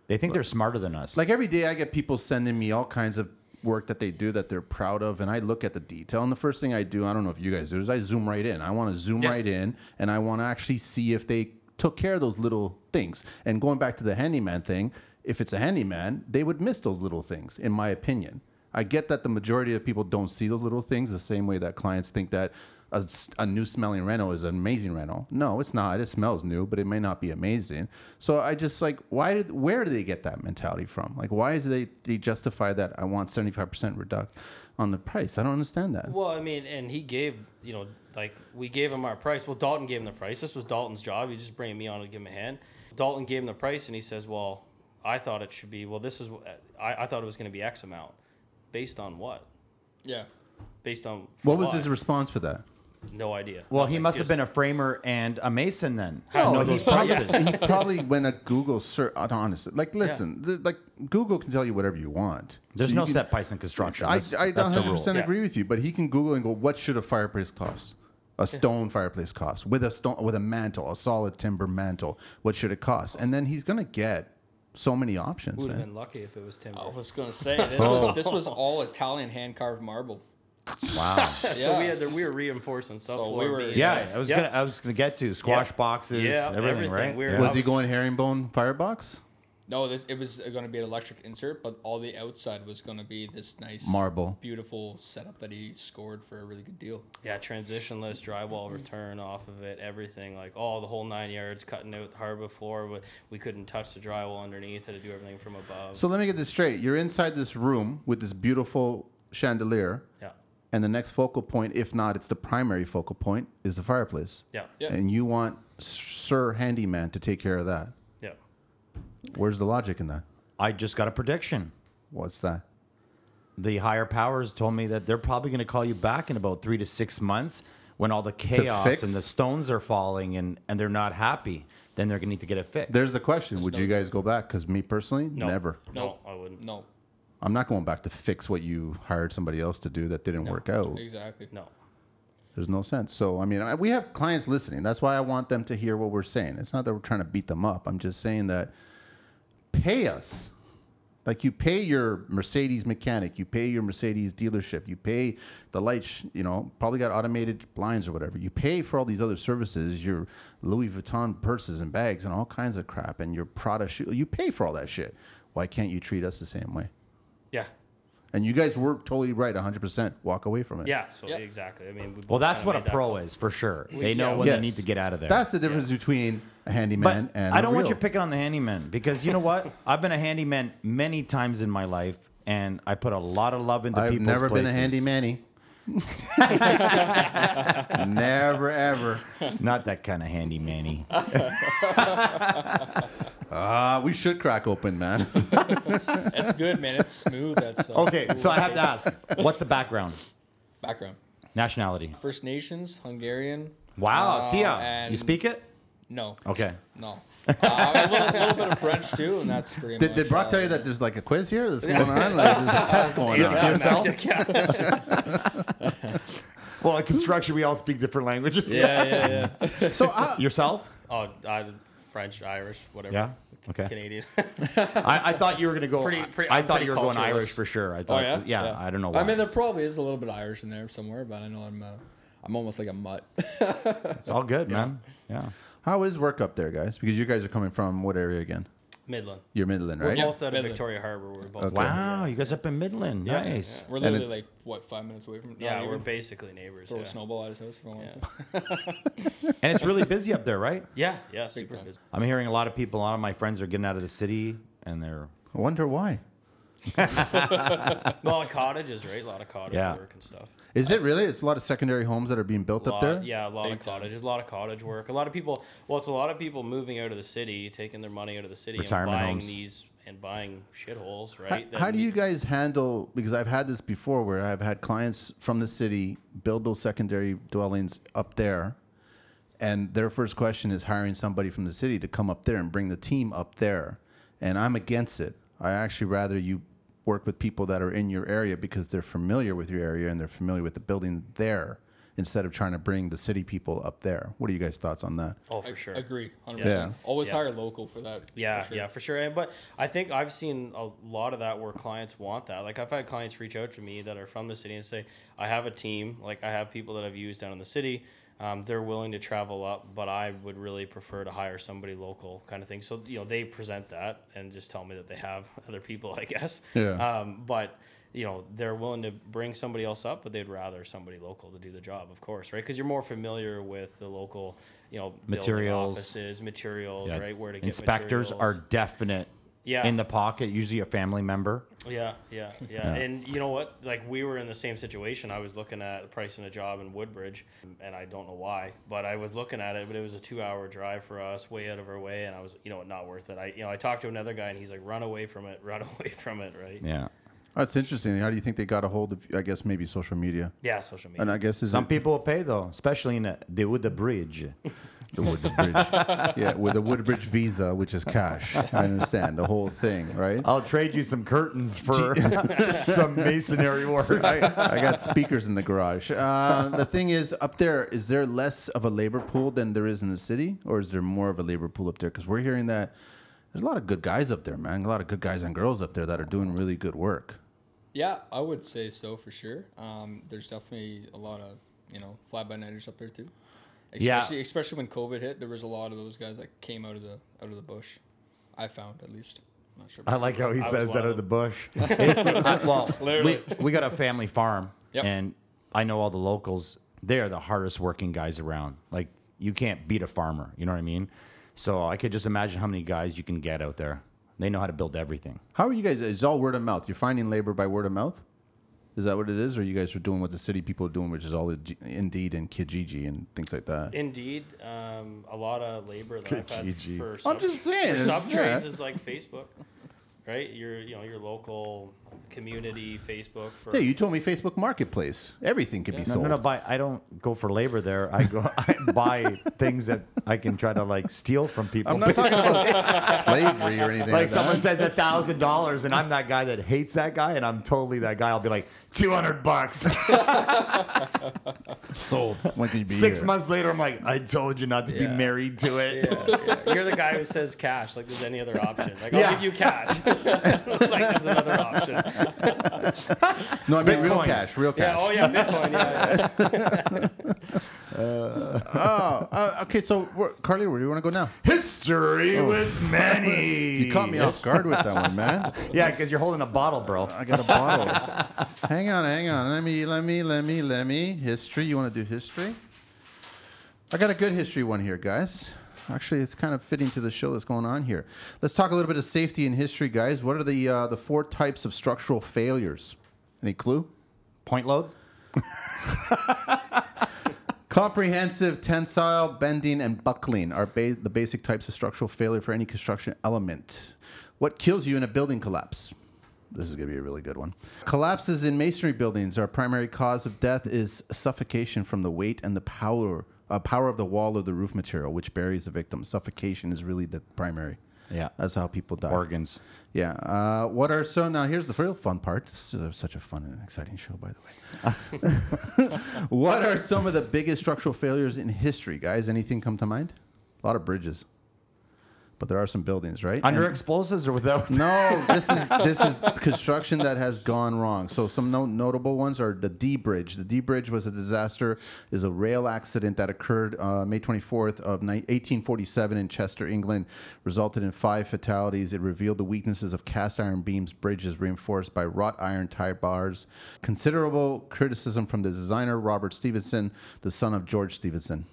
They think they're smarter than us. Like every day, I get people sending me all kinds of work that they do that they're proud of, and I look at the detail. And the first thing I do, I don't know if you guys do, is I zoom right in. I want to zoom Yeah. right in, and I want to actually see if they took care of those little things. And going back to the handyman thing, if it's a handyman, they would miss those little things, in my opinion. I get that the majority of people don't see those little things the same way that clients think that a new smelling rental is an amazing rental. No, it's not. It smells new, but it may not be amazing. So I just like, why did, where do they get that mentality from? Like, why is they, they justify that I want 75% reduct on the price? I don't understand that. Well, I mean, and he gave, you know, like we gave him our price. Well, Dalton gave him the price. This was Dalton's job. He just bringing me on to give him a hand. Dalton gave him the price, and he says, "Well, I thought it should be. Well, this is. I, I thought it was going to be X amount, based on what? Yeah. Based on What was his response for that? No idea. well, he Nothing. must have Just- been a framer and a mason then. to No, know he those probably, prices. he probably went at Google search. Uh, honestly, like listen, the- like Google can tell you whatever you want. There's So you no can- set price in construction. I, That's, I that's the 100 rule. percent Yeah. agree with you, but he can Google and go, what should a fireplace cost? A stone fireplace cost with a stone with a mantle, a solid timber mantle. What should it cost? And then he's gonna get so many options, Would have been lucky if it was timber. I was gonna say this Oh. was this was all Italian hand carved marble. Wow. so we had to, we were reinforcing subfloor. we were- Yeah, I was Yeah. gonna I was gonna get to squash Yeah. boxes, Yeah, everything, everything. right? We're- Yeah. Was he going herringbone firebox? No, this it was going to be an electric insert, but all the outside was going to be this nice Marble. beautiful setup that he scored for a really good deal. Yeah, transitionless drywall return off of it, everything like all the whole nine yards, cutting out the hardwood floor. but We couldn't touch the drywall underneath. Had to do everything from above. So let me get this straight. You're inside this room with this beautiful chandelier, yeah, and the next focal point, if not, it's the primary focal point, is the fireplace. yeah, Yeah. And you want Sir Handyman to take care of that. Yeah. Where's the logic in that? I just got a prediction. What's that? The higher powers told me that they're probably going to call you back in about three to six months when all the chaos fix? and the stones are falling and, and they're not happy, then they're going to need to get it fixed. There's the question: Would you guys go back? Because me personally, No. never. No, I wouldn't. No, I'm not going back to fix what you hired somebody else to do that didn't work out. exactly. No. There's no sense. So, I mean, I, we have clients listening. That's why I want them to hear what we're saying. It's not that we're trying to beat them up. I'm just saying that pay us. Like you pay your Mercedes mechanic, you pay your Mercedes dealership, you pay the lights, you know, probably got automated blinds or whatever. You pay for all these other services, your Louis Vuitton purses and bags and all kinds of crap and your Prada shoe. You pay for all that shit. Why can't you treat us the same way? Yeah. And you guys were totally right, 100%. Walk away from it. Yeah. So Yeah. exactly. I mean, we well, that's what a pro call. is for sure. They know yeah, when Yes. they need to get out of there. That's the difference between a But handyman and I don't want you picking on the handyman because you know what? I've been a handyman many times in my life, and I put a lot of love into I've people's never places. been a handy manny. never ever. Not that kind of handy manny. Ah, we should crack open, man. It's good, man. It's smooth. That stuff. Okay, so I have to ask, what's the background? Background: Nationality? First Nations, Hungarian. Wow, Uh, see ya. You speak it? No. Okay. No. Uh, a little, little bit of French too, and that's pretty did, much. did Brock uh, tell you that there's like a quiz here that's going on? Like, there's a test going on. Yourself? Well, in construction, we all speak different languages. Yeah, yeah, yeah. So, uh, Yourself? oh, I, French, Irish, whatever. Yeah. Okay. Canadian. I, I thought you were gonna go. Pretty- pretty- I thought you were going. Irish for sure. I Oh thought. yeah? yeah, I don't know why. I mean, there probably is a little bit of Irish in there somewhere, but I know I'm. Uh, I'm almost like a mutt. it's all good, man. Yeah. how is work up there, guys? Because you guys are coming from what area again? Midland. You're Midland, right? We're right? both out of Midland. Victoria Harbor. We're both. Okay. Wow, you guys up in Midland? Yeah, nice. We're literally like what five minutes away from. Yeah, we're basically neighbors. throw Yeah. a snowball at his house if I want Yeah. to. And it's really busy up there, right? yeah, yeah, super busy. I'm hearing a lot of people. A lot of my friends are getting out of the city, and they're I wonder why. A lot of cottages, right? A lot of cottage Yeah. work and stuff. Is it really? It's a lot of secondary homes that are being built up there? Yeah, a lot Big of time. cottages, a lot of cottage work. A lot of people. Well, it's a lot of people moving out of the city, taking their money out of the city, Retirement and buying homes. these and buying shitholes, right? that how do you guys handle? Because I've had this before, where I've had clients from the city build those secondary dwellings up there, and their first question is hiring somebody from the city to come up there and bring the team up there, and I'm against it. I actually rather you work with people that are in your area because they're familiar with your area and they're familiar with the building there, instead of trying to bring the city people up there. What are you guys' thoughts on that? Oh, for sure. Agree, 100%. Yeah. Always Yeah. hire local for that. Yeah, for sure. yeah, for sure. And, but I think I've seen a lot of that where clients want that. Like I've had clients reach out to me that are from the city and say, "I have a team. Like I have people that I've used down in the city. Um, they're willing to travel up, but I would really prefer to hire somebody local, kind of thing." So you know, they present that and just tell me that they have other people, I guess. Yeah. Um, but you know, they're willing to bring somebody else up, but they'd rather somebody local to do the job, of course, right? Because you're more familiar with the local, you know, Materials. offices, materials, yeah, right? Where to get inspectors are definite. Yeah. In the pocket, usually a family member. Yeah, yeah, yeah, And you know what? Like we were in the same situation. I was looking at pricing a job in Woodbridge, and I don't know why, but I was looking at it. But it was a two-hour drive for us, way out of our way, and I was, you know, not worth it. I, you know, I talked to another guy, and he's like, "Run away from it, run away from it." Right? Yeah. That's interesting. How do you think they got a hold of? I guess maybe social media. Yeah, social media. And I guess is Some it, people will pay though, especially in the, the Wood Bridge. The Woodbridge. yeah, with the Woodbridge visa, which is cash. I understand the whole thing, right? I'll trade you some curtains for some masonry work. I, I got speakers in the garage. Uh, the thing is, up there, is there less of a labor pool than there is in the city, or is there more of a labor pool up there? Because we're hearing that there's a lot of good guys up there, man. A lot of good guys and girls up there that are doing really good work. Yeah, I would say so for sure. Um, there's definitely a lot of you know fly by nighters up there too. Yeah. Especially, especially when COVID hit, there was a lot of those guys that came out of the out of the bush. I found at least. I'm not sure. I like how he was says one that of out of the bush. I- well, we, Literally. we got a family farm, Yep. and I know all the locals. They're the hardest working guys around. Like you can't beat a farmer. You know what I mean? So I could just imagine how many guys you can get out there. They know how to build everything. How are you guys? It's all word of mouth. You're finding labor by word of mouth. Is that what it is, or you guys are doing what the city people are doing, which is all G- Indeed and Kijiji and things like that? Indeed, um, a lot of labor that I've had Kijiji. for I'm just saying, for sub trades yeah. is like Facebook. right? Your you know your local community Facebook for Yeah, you told me Facebook Marketplace. Everything could be No, sold. no, no. Buy. I don't go for labor there. I go. I buy things that I can try to like steal from people. I'm not talking about slavery or anything. like Like, someone that. says a thousand dollars, and I'm that guy that hates that guy, and I'm totally that guy. I'll be like two hundred bucks. sold. When can you be Six here? months later, I'm like, I told you not to be married to it. yeah, yeah. You're the guy who says cash like there's any other option. Like I'll give you cash. like there's another option. No, I mean real cash. Real Yeah. cash. Oh yeah, Bitcoin. Yeah. yeah. Oh, uh, okay. So, where, Carly, where do you want to go now? History with Manny. You caught me off guard with that one, man. Yeah, because you're holding a bottle, bro. I got a bottle. hang on, hang on. Let me, let me, let me, let me. History. You want to do history? I got a good history one here, guys. Actually, it's kind of fitting to the show that's going on here. Let's talk a little bit of safety and history, guys. What are the uh, the four types of structural failures? Any clue? Point loads. Comprehensive, tensile, bending, and buckling are ba- the basic types of structural failure for any construction element. What kills you in a building collapse? This is going to be a really good one. Collapses in masonry buildings, our primary cause of death is suffocation from the weight and the power, uh, power of the wall or the roof material, which buries the victim. Suffocation is really the primary. Yeah. That's how people die. Organs. Yeah. Uh, what are so now? Here's the real fun part. This is such a fun and exciting show, by the way. what are some of the biggest structural failures in history, guys? Anything come to mind? A lot of bridges, but there are some buildings, right? Under And- explosives or without? no, this is this is construction that has gone wrong. So some no, notable ones are the Dee Bridge. The Dee Bridge was a disaster. is a rail accident that occurred uh, May 24th of ni- 1847 in Chester, England, resulted in five fatalities. It revealed the weaknesses of cast iron beams, bridges reinforced by wrought iron tie bars. Considerable criticism from the designer Robert Stephenson, the son of George Stephenson.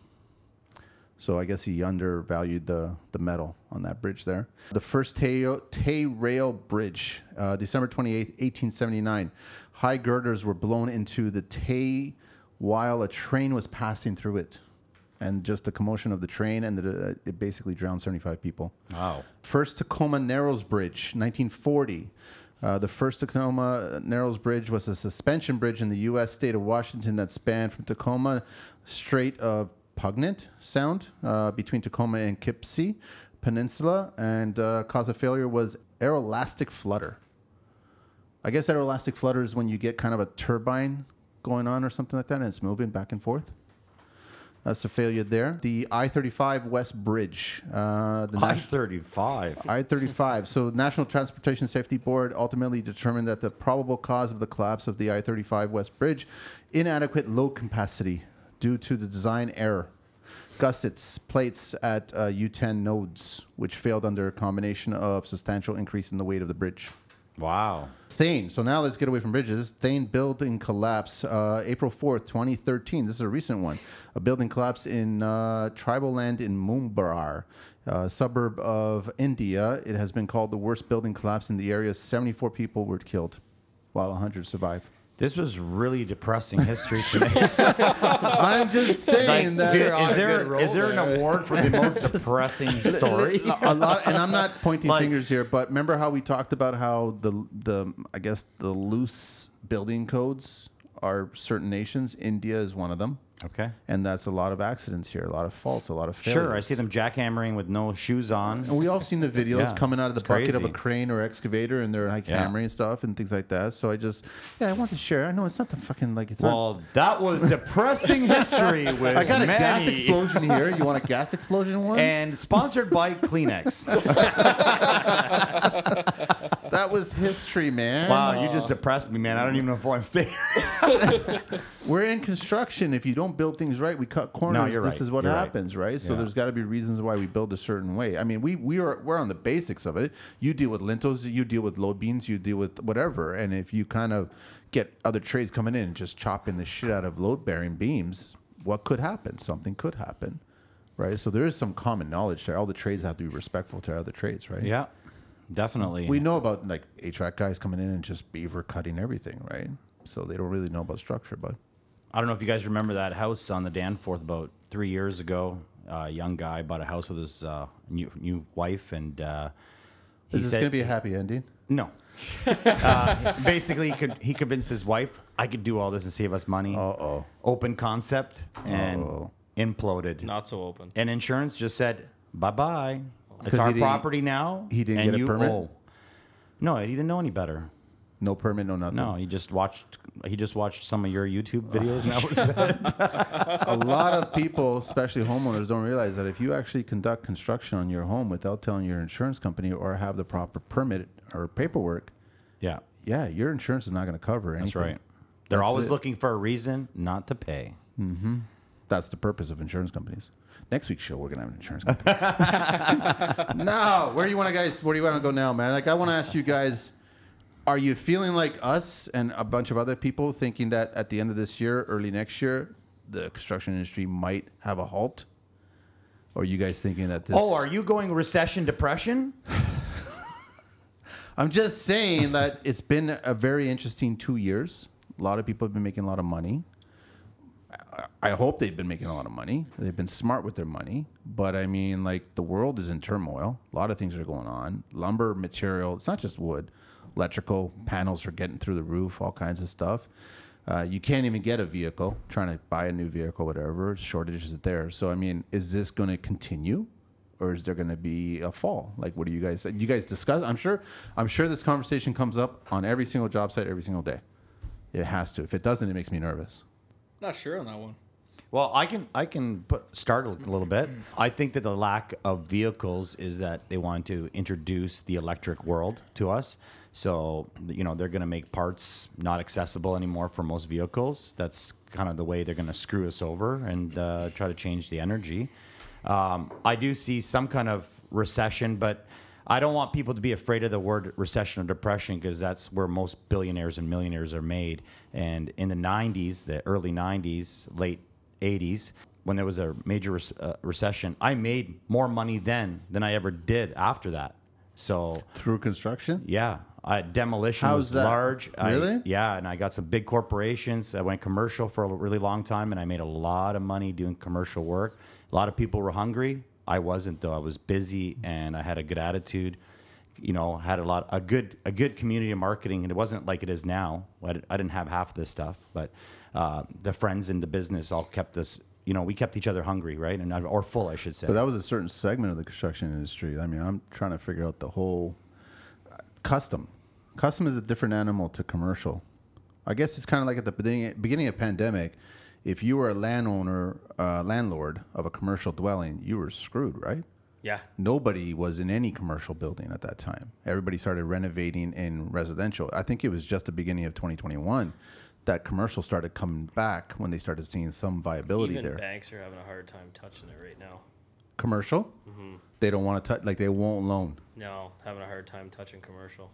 So I guess he undervalued the, the metal on that bridge there. The first Tay, Tay Rail Bridge, uh, December 28, 1879. High girders were blown into the Tay while a train was passing through it. And just the commotion of the train, and the, uh, it basically drowned 75 people. Wow. First Tacoma Narrows Bridge, 1940. Uh, the first Tacoma Narrows Bridge was a suspension bridge in the U.S. state of Washington that spanned from Tacoma Strait of Pugnant Sound uh, between Tacoma and Kipsey Peninsula, and uh, cause of failure was aeroelastic flutter. I guess aeroelastic flutter is when you get kind of a turbine going on or something like that, and it's moving back and forth. That's a failure there. The I-35 West Bridge. Uh, the I nat- thirty five. I-35. So National Transportation Safety Board ultimately determined that the probable cause of the collapse of the I-35 West Bridge, inadequate load capacity due to the design error. Gussets, plates at uh, U10 nodes, which failed under a combination of substantial increase in the weight of the bridge. Wow. Thane. So now let's get away from bridges. Thane building collapse, uh, April 4th, 2013. This is a recent one. A building collapse in uh, tribal land in Mumbai, uh, suburb of India. It has been called the worst building collapse in the area. 74 people were killed, while 100 survived. This was really depressing history to me. I'm just saying that. Dude, is there roll is there an there. award for the most depressing story? a, a lot, and I'm not pointing Like- fingers here, but remember how we talked about how the the I guess the loose building codes are certain nations. India is one of them. Okay. and that's a lot of accidents here, a lot of faults, a lot of failures. Sure, I see them jackhammering with no shoes on. And we all seen the videos Yeah, coming out of the bucket of a crane or excavator, and they're like Yeah. hammering stuff and things like that. So I just, yeah, I want to share. I know it's not the fucking like it's not. Well, that was depressing history with I got a gas explosion here. You want a gas explosion one? And sponsored by Kleenex. that was history, man. wow, you just depressed me, man. I don't even know if I want to stay here. We're in construction. If you don't build things right, we cut corners. No, you're this right. is what You're right. happens, right? So Yeah. there's got to be reasons why we build a certain way. I mean, we we are we're on the basics of it. You deal with lintels, you deal with load beams, you deal with whatever. And if you kind of get other trades coming in and just chopping the shit out of load bearing beams, what could happen? Something could happen, right? So there is some common knowledge there. All the trades have to be respectful to other trades, right? yeah, definitely. We know about like HVAC guys coming in and just beaver cutting everything, right? So they don't really know about structure, but. I don't know if you guys remember that house on the Danforth about three years ago. Uh, a young guy bought a house with his uh, new, new wife, and uh, He Is this going to be a happy ending? No. uh, basically, he, could, he convinced his wife, I could do all this and save us money. Uh oh. Open concept and Uh-oh. imploded. Not so open. And insurance just said, bye bye. It's our he property now. he didn't get a permit? owe." No, he didn't know any better. No permit, no nothing. No, he just watched. He just watched some of your YouTube oh. videos. and that was it. a lot of people, especially homeowners, don't realize that if you actually conduct construction on your home without telling your insurance company or have the proper permit or paperwork, yeah, yeah, your insurance is not going to cover anything. that's right. They're That's always it. looking for a reason not to pay. Mm-hmm. That's the purpose of insurance companies. Next week's show, we're gonna have an insurance company. no, where do you want to guys? Where do you want to go now, man? Like, I want to ask you guys: Are you feeling like us and a bunch of other people, thinking that at the end of this year, early next year, the construction industry might have a halt? Or are you guys thinking that this? Oh, are you going recession depression? I'm just saying that it's been a very interesting two years. A lot of people have been making a lot of money. I- hope they've been making a lot of money. They've been smart with their money. But I mean, like, the world is in turmoil. A lot of things are going on. Lumber, material, it's not just wood. Electrical panels are getting through the roof, all kinds of stuff. Uh, you can't even get a vehicle, trying to buy a new vehicle, whatever. shortages are there. So, I mean, is this going to continue? or is there going to be a fall? Like, what do you guys? You guys discuss? I'm sure. I'm sure this conversation comes up on every single job site every single day. It has to. If it doesn't, it makes me nervous. Not sure on that one. Well, I can I can put start a little bit. I think that the lack of vehicles is that they want to introduce the electric world to us. So you know they're going to make parts not accessible anymore for most vehicles. That's kind of the way they're going to screw us over and uh, try to change the energy. Um, I do see some kind of recession, but I don't want people to be afraid of the word recession or depression because that's where most billionaires and millionaires are made. And in the 90s, the early 90s, late 80s, when there was a major rec- uh, recession, I made more money then than I ever did after that. So, Through construction, yeah, I, demolition How's was that? large. I- Really? yeah, and I got some big corporations. I went commercial for a really long time, and I made a lot of money doing commercial work. A lot of people were hungry. I wasn't though. I was busy, and I had a good attitude. You know, had a lot, a good, a good community of marketing, and it wasn't like it is now. I, I didn't have half of this stuff, but uh, the friends in the business all kept us. You know, we kept each other hungry, right, and or full, I should say. but that was a certain segment of the construction industry. I mean, I'm trying to figure out the whole uh, custom. Custom is a different animal to commercial. I guess it's kind of like at the beginning beginning of pandemic. If you were a landowner, uh, landlord of a commercial dwelling, you were screwed, right? Yeah. nobody was in any commercial building at that time. Everybody started renovating in residential. I think it was just the beginning of 2021 that commercial started coming back when they started seeing some viability Even there. banks are having a hard time touching it right now. Commercial, Mm-hmm. they don't want to touch, like they won't loan. No, having a hard time touching commercial.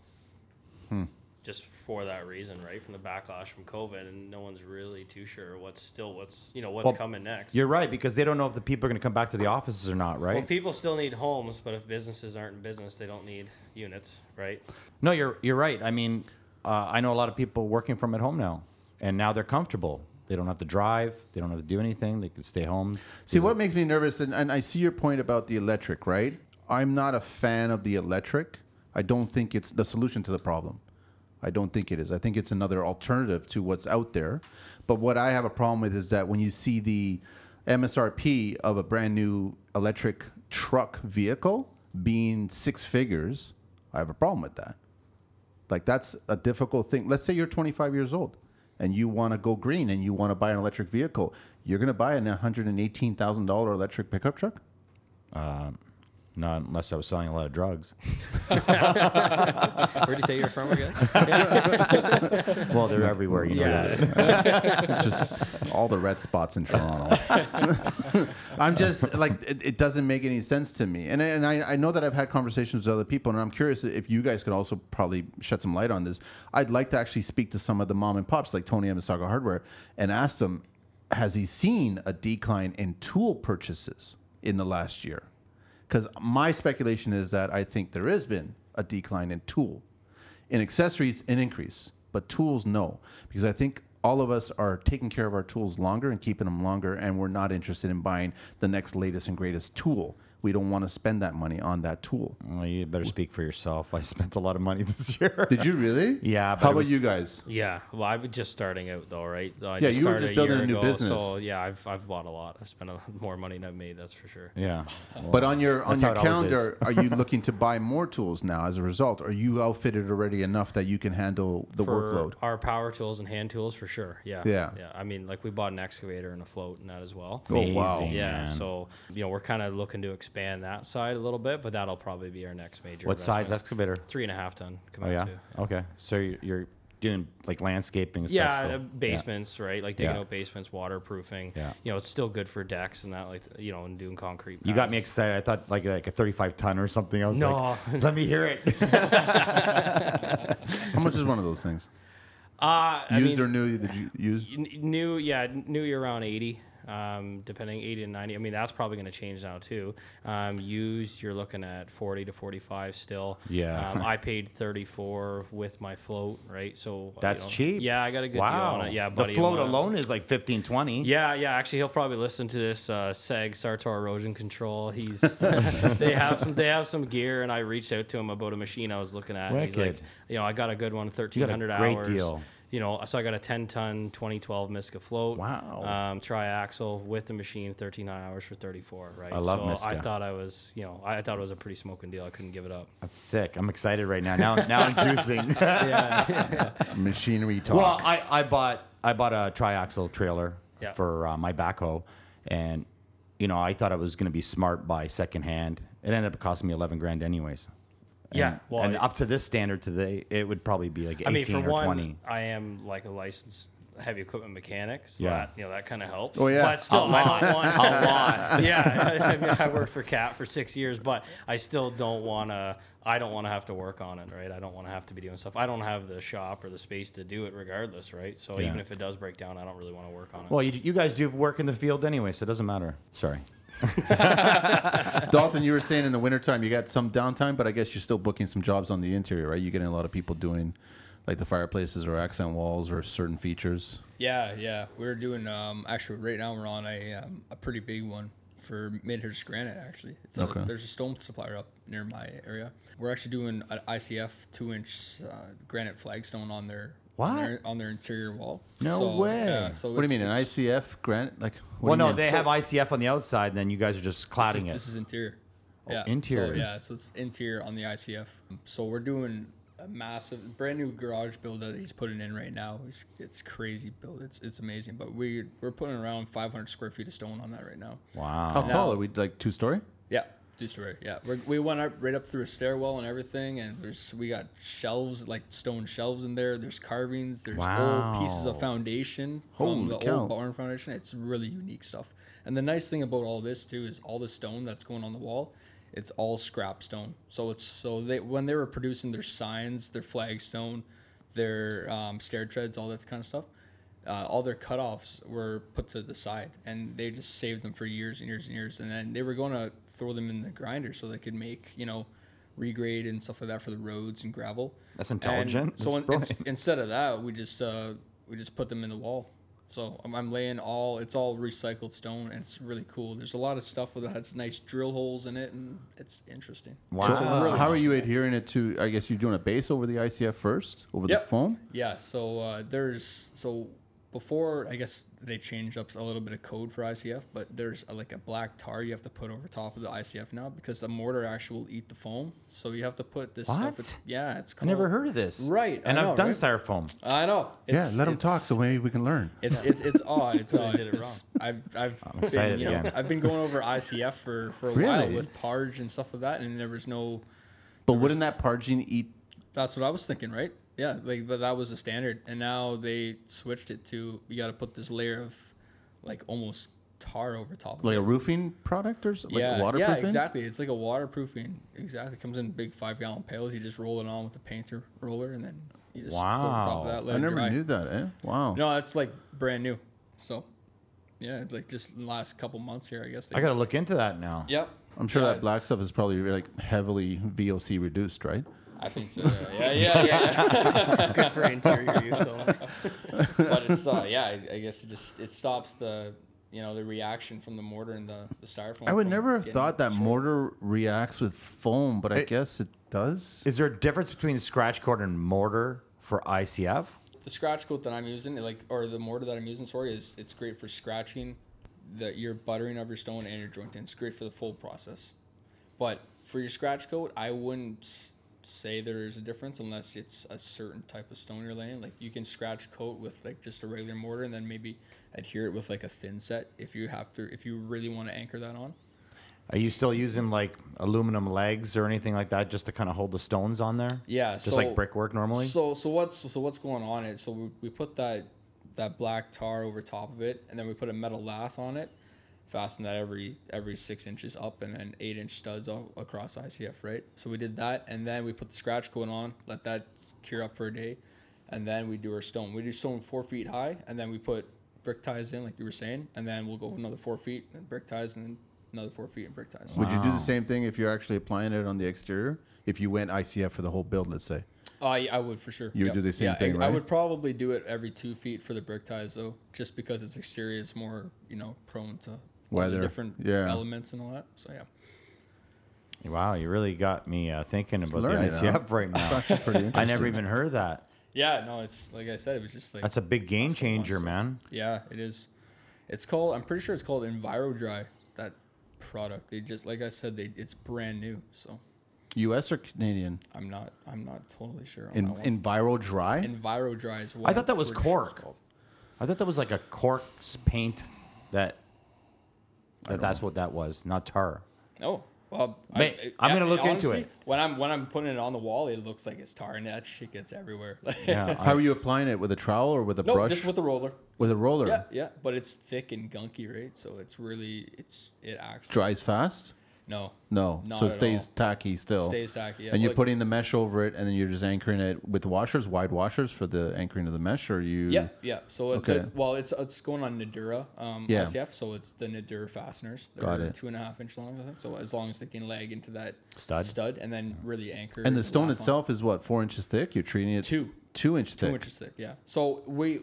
Hmm. Just for that reason, right? From the backlash from COVID, and no one's really too sure what's still what's you know what's Well, coming next. You're right because they don't know if the people are going to come back to the offices or not, right? Well, people still need homes, but if businesses aren't in business, they don't need units, right? No, you're you're right. I mean, uh, I know a lot of people working from at home now, and now they're comfortable. They don't have to drive. They don't have to do anything. They can stay home. See, what makes me nervous, and, and I see your point about the electric, right? I'm not a fan of the electric. I don't think it's the solution to the problem. I don't think it is. I think it's another alternative to what's out there. But what I have a problem with is that when you see the MSRP of a brand new electric truck vehicle being six figures, I have a problem with that. Like that's a difficult thing. Let's say you're 25 years old and you want to go green and you want to buy an electric vehicle. You're going to buy an $118,000 electric pickup truck? Uh, Not unless I was selling a lot of drugs. Where do you say you're from again? well, they're everywhere. You know Yeah. that. just all the red spots in Toronto. I'm just like it, it doesn't make any sense to me, and and I, I know that I've had conversations with other people, and I'm curious if you guys could also probably shed some light on this. I'd like to actually speak to some of the mom and pops like Tony at Mississauga Hardware and ask them, has he seen a decline in tool purchases in the last year? Because my speculation is that I think there has been a decline in tool in accessories an increase but tools no. Because i think all of us are taking care of our tools longer and keeping them longer and we're not interested in buying the next latest and greatest tool we don't want to spend that money on that tool. Well, you better speak for yourself. I spent a lot of money this year. Did you really? Yeah, How about was- you guys? Yeah, well, I was just starting out though, right? I Yeah, you were started just building year a new ago, business. So yeah, I've I've bought a lot. I've spent a, lot more money than I've made. That's for sure. yeah. But on your on your how calendar, are you looking to buy more tools now as a result? Are you outfitted already enough that you can handle the For workload? our power tools and hand tools, for sure. Yeah. Yeah. Yeah. I mean, like we bought an excavator and a float and that as well. Oh wow! Yeah. man. So you know, we're kind of looking to expand that side a little bit, but that'll probably be our next major. What size investment. excavator? Three and a half ton. Oh yeah. Komatsu. Okay. So you're, you're doing like landscaping and Yeah, stuff. uh, still? basements, right? Like digging Yeah. out basements, waterproofing. Yeah. You know, it's still good for decks and that, like you know, and doing concrete. You got me excited. I thought like like a 35 ton or something. I was No. like, let me hear it. How much is one of those things? Uh, I Used mean, or new? Did you use? New yeah new year around 80 um, depending 80 and 90 i mean that's probably going to change now too um, used you're looking at 40 to 45 still Yeah. um, i paid 34 with my float right so you That's know, cheap. yeah i got a good wow. deal on it yeah the buddy of float alone is like 15, 20. yeah, yeah. Actually, he'll probably listen to this. Uh, Seg Sartor Erosion Control. He's they have some they have some gear, and I reached out to him about a machine I was looking at. and He's like, you know, I got a good one, thirteen hundred great hours. deal. You know, so I got a ten ton, twenty twelve Miska float. Wow. Um, triaxle with the machine, thirteen hours for thirty four. Right. I love so I thought I was, you know, I thought it was a pretty smoking deal. I couldn't give it up. That's sick. I'm excited right now. Now, now I'm juicing. Machinery talk. well, I, I bought I bought a triaxle trailer Yeah. for uh, my backhoe, and you know I thought it was going to be smart by secondhand. It ended up costing me 11 grand anyways. And, Yeah, well, and it- up to this standard today, it would probably be like 18 I mean, for or one, 20. I am like a licensed heavy equipment mechanic. So Yeah. that, you know, that kind of helps. Oh, yeah. But still, A lot. I A lot. yeah, I, mean, I worked for Cat for six years, but I still don't want to. I don't want to have to work on it, right? I don't want to have to be doing stuff. I don't have the shop or the space to do it, regardless, right? So Yeah. even if it does break down, I don't really want to work on it. Well, you, you guys do work in the field anyway, so it doesn't matter. Sorry. Dalton, you were saying in the wintertime you got some downtime, but I guess you're still booking some jobs on the interior, right? You're getting a lot of people doing like the fireplaces or accent walls or certain features. Yeah, yeah. We're doing um actually right now we're on a um, a pretty big one for Midhurst Granite actually. It's a, Okay. there's a stone supplier up near my area. We're actually doing an ICF two inch uh, granite flagstone on their What? on their, on their interior wall. No So, way. Yeah, so What do you mean, an ICF grant? Like, what well, no, mean? they So- have ICF on the outside, and then you guys are just This cladding is, it. this is interior. Oh, yeah. interior. So, yeah, so it's interior on the ICF. So we're doing a massive, brand new garage build that he's putting in right now. It's, it's crazy build. It's it's amazing. But we we're putting around 500 square feet of stone on that right now. wow. How tall are we? Like two story? Yeah, story. Yeah, we're, we went up right up through a stairwell and everything, and there's we got shelves like stone shelves in there. There's carvings. There's old pieces of foundation Holy from the cow. old barn foundation. It's really unique stuff. And the nice thing about all this too is all the stone that's going on the wall. It's all scrap stone. So it's so they when they were producing their signs, their flagstone, their um, stair treads, all that kind of stuff uh, all their cutoffs were put to the side and they just saved them for years and years and years and then they were going to throw them in the grinder so they could make you know regrade and stuff like that for the roads and gravel That's And intelligent. so That's in, brilliant. ins- instead of that we just uh, we just put them in the wall so I'm, I'm laying all it's all recycled stone and it's really cool there's a lot of stuff with that has nice drill holes in it and it's interesting Wow. So, uh, how are you adhering it to? I guess you're doing a base over the ICF first, over Yep. the foam. Yeah, so uh, there's so before I guess they changed up a little bit of code for ICF, but there's a, like a black tar you have to put over top of the ICF now because the mortar actually will eat the foam. So you have to put this stuff. What? It's, yeah, it's. Called, I never heard of this. Right, I And know, I've done right? styrofoam. I know. Yeah, let them talk so maybe we can learn. It's it's it's odd. It's odd. did it 'cause I've I've been, excited you know, again. I've been going over ICF for for a while with Parge and stuff like that, and there was no. But wouldn't that parging eat? That's what I was thinking, right? Yeah, like but that was the standard, and now they switched it to you got to put this layer of like almost tar over top. Like of a roofing product or something? yeah, like yeah, exactly. It's like a waterproofing. Exactly, it comes in big five gallon pails. You just roll it on with a painter roller, and then you just go over top of Wow. that. Let I it never dry. knew that. Eh? Wow. No, it's like brand new. So, yeah, it's like just in the last couple months here, I guess. I got to look into that now. Yep. I'm sure Yeah, that black stuff is probably like heavily VOC reduced, right? I think so. Yeah, yeah, yeah. yeah. Good for interior use. So. but it's uh, yeah, I, I guess it just it stops the you know the reaction from the mortar and the, the styrofoam. I would never have thought that short. mortar reacts with foam, but I It- guess it does. Is there a difference between scratch coat and mortar for ICF? the scratch coat that I'm using, like or the mortar that I'm using, sorry, is it's great for scratching the your buttering of your stone and your jointing. It's great for the full process. But for your scratch coat, I wouldn't s- say there's a difference unless it's a certain type of stone you're laying. Like you can scratch coat with like just a regular mortar and then maybe adhere it with like a thin set if you have to if you really want to anchor that on. Are you still using like aluminum legs or anything like that just to kind of hold the stones on there? Yeah, Just so- like brickwork normally? So so what's so what's going on It so we, we put that that black tar over top of it, and then we put a metal lath on it, fasten that every every six inches up, and then eight inch studs all across ICF, right? So we did that, and then we put the scratch coat on, let that cure up for a day, and then we do our stone. We do stone four feet high, and then we put brick ties in, like you were saying, and then we'll go another four feet and brick ties, and then another four feet and brick ties. Would you do the same thing if you're actually applying it on the exterior? If you went ICF for the whole build, let's say. Uh, yeah, I would for sure. You would do the same yeah, thing, I, I would probably do it every two feet for the brick ties, though, just because it's exterior. It's more, you know, prone to all Weather, different yeah. elements and all that. So yeah, Wow, you really got me uh, thinking about the learning, huh? ICF right now. I never even heard that. yeah. No, it's like I said, it was just like That's a big game That's what it was, changer, so- man. yeah, it is. It's called. I'm pretty sure it's called EnviroDry. That product. They just like I said, they it's brand new. So U.S. or Canadian? I'm not. I'm not totally sure on In that one. in viral dry. EnviroDry is what I thought that was pretty sure cork. I thought that was like a cork's paint that. That that's what that was, not tar. No. well, Mate, I'm gonna look into it. When I'm when I'm putting it on the wall, it looks like it's tar, and that shit gets everywhere. Yeah, How are you applying it with a trowel or with a no, brush? just with a roller. with a roller. Yeah, yeah, but it's thick and gunky, right? So it's really it's it acts. Dries fast. No, No, Not so it at stays all. tacky still. Stays tacky, yeah. And you're Like- putting the mesh over it, and then you're just anchoring it with washers, wide washers for the anchoring of the mesh, or you? Yeah, yeah. So it, Okay. the, well, it's it's going on Nudura um, Yeah. ICF, so it's the Nudura fasteners. They're Got it. Two and a half inch long, I think. So as long as they can leg into that Stud. stud, and then really anchor. And the stone lath on. itself is what four inches thick. You're treating it Two. two inch thick. two thick. inches thick. Yeah. So we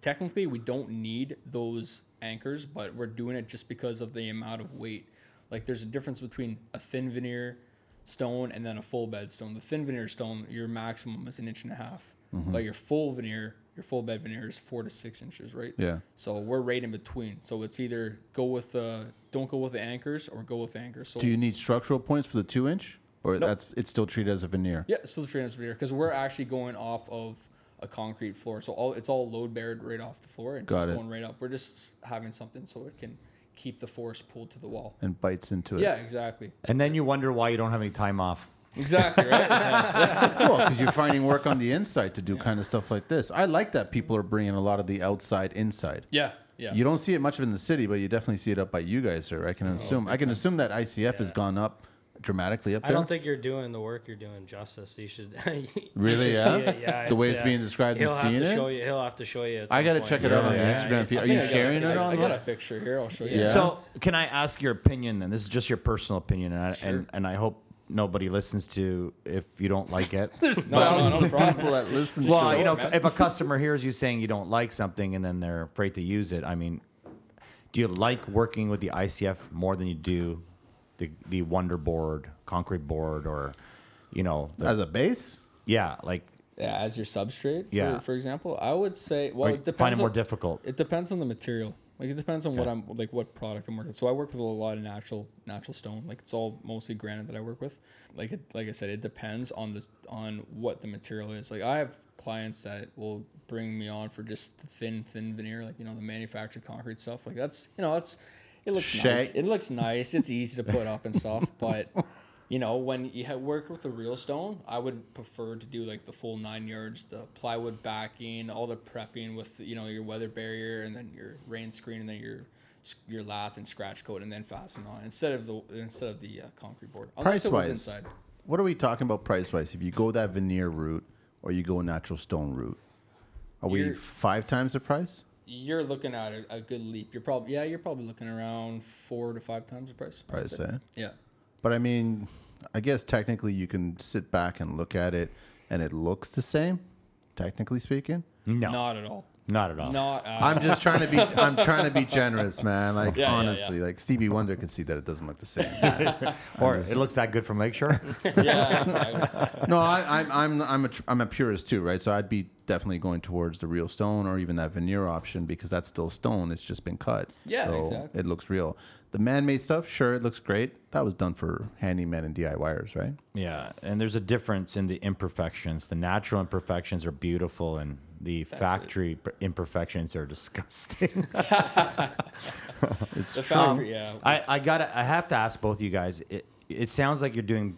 technically we don't need those anchors, but we're doing it just because of the amount of weight. Like there's a difference between a thin veneer stone and then a full bed stone. The thin veneer stone, your maximum is an inch and a half, Mm-hmm. but your full veneer, your full bed veneer is four to six inches, right? Yeah. So we're right in between. So it's either go with the don't go with the anchors or go with anchors. So Do you need structural points for the two inch, or Nope. that's it's still treated as a veneer? Yeah, still the trainers veneer because we're actually going off of a concrete floor, so all it's all load bared right off the floor and Got just it. going right up. We're just having something so it can keep the force pulled to the wall. And bites into it. Yeah, exactly. And then you wonder why you don't have any time off. Exactly right. Yeah. Well, because you're finding work on the inside to do kind of stuff like this. I like that people are bringing a lot of the outside inside. yeah, yeah. You don't see it much of in the city, but you definitely see it up by you guys, sir. I can Oh, assume. I can assume that ICF has gone up dramatically up there? I don't think you're doing the work you're doing justice. You should. you Really, should yeah? see it. yeah The way it's yeah. being described and He'll have seeing to it? Show you, he'll have to show you. I got to check it out on the Yeah, Instagram feed. Are you sharing it I, on I got a picture here. I'll show you. Yeah. So, can I ask your opinion then? This is just your personal opinion, and I, Sure. and, and I hope nobody listens to if you don't like it. There's No, no, no thousands of people that listen Just to well, you know, man. if a customer hears you saying you don't like something and then they're afraid to use it, I mean, do you like working with the ICF more than you do the the Wonder Board, concrete board, or you know, the, as a base. yeah, like Yeah, as your substrate. For, Yeah. For example, I would say. Well, or it depends. find it more on- difficult. It depends on the material. Like it depends on what I'm like what product I'm working. with. So I work with a lot of natural natural stone. Like it's all mostly granite that I work with. Like it, like I said, it depends on this on what the material is. Like I have clients that will bring me on for just the thin thin veneer, like you know the manufactured concrete stuff. Like that's you know it's it looks nice. It looks nice. It's easy to put up and stuff, but. You know, when you work with the real stone, I would prefer to do like the full nine yards, the plywood backing, all the prepping with you know your weather barrier, and then your rain screen, and then your your lath and scratch coat, and then fasten on instead of the instead of the uh, concrete board. Unless Price wise, inside. what are we talking about price wise? If you go that veneer route or you go a natural stone route, are we You're- five times the price? You're looking at a, a good leap. You're probably yeah, you're probably looking around four to five times the price. I would Price, say. Yeah. But I mean, I guess technically you can sit back and look at it, and it looks the same. Technically speaking, No, Not at all. Not at all. Not. Uh, I'm just trying to be. I'm trying to be generous, man. Like Yeah, yeah, honestly, like Stevie Wonder can see that it doesn't look the same. Or it looks that good from Lakeshore. yeah. exactly. no, I, I'm I'm I'm a tr- I'm a purist too, right? So I'd be definitely going towards the real stone or even that veneer option because that's still stone. It's just been cut. Yeah, so exactly. It looks real. The man-made stuff, sure, it looks great. That was done for handymen and DIYers, right? yeah, and there's a difference in the imperfections. The natural imperfections are beautiful, and the factory per- imperfections are disgusting. It's The true. factory. Yeah. Um, I, I gotta I have to ask both of you guys. It it sounds like you're doing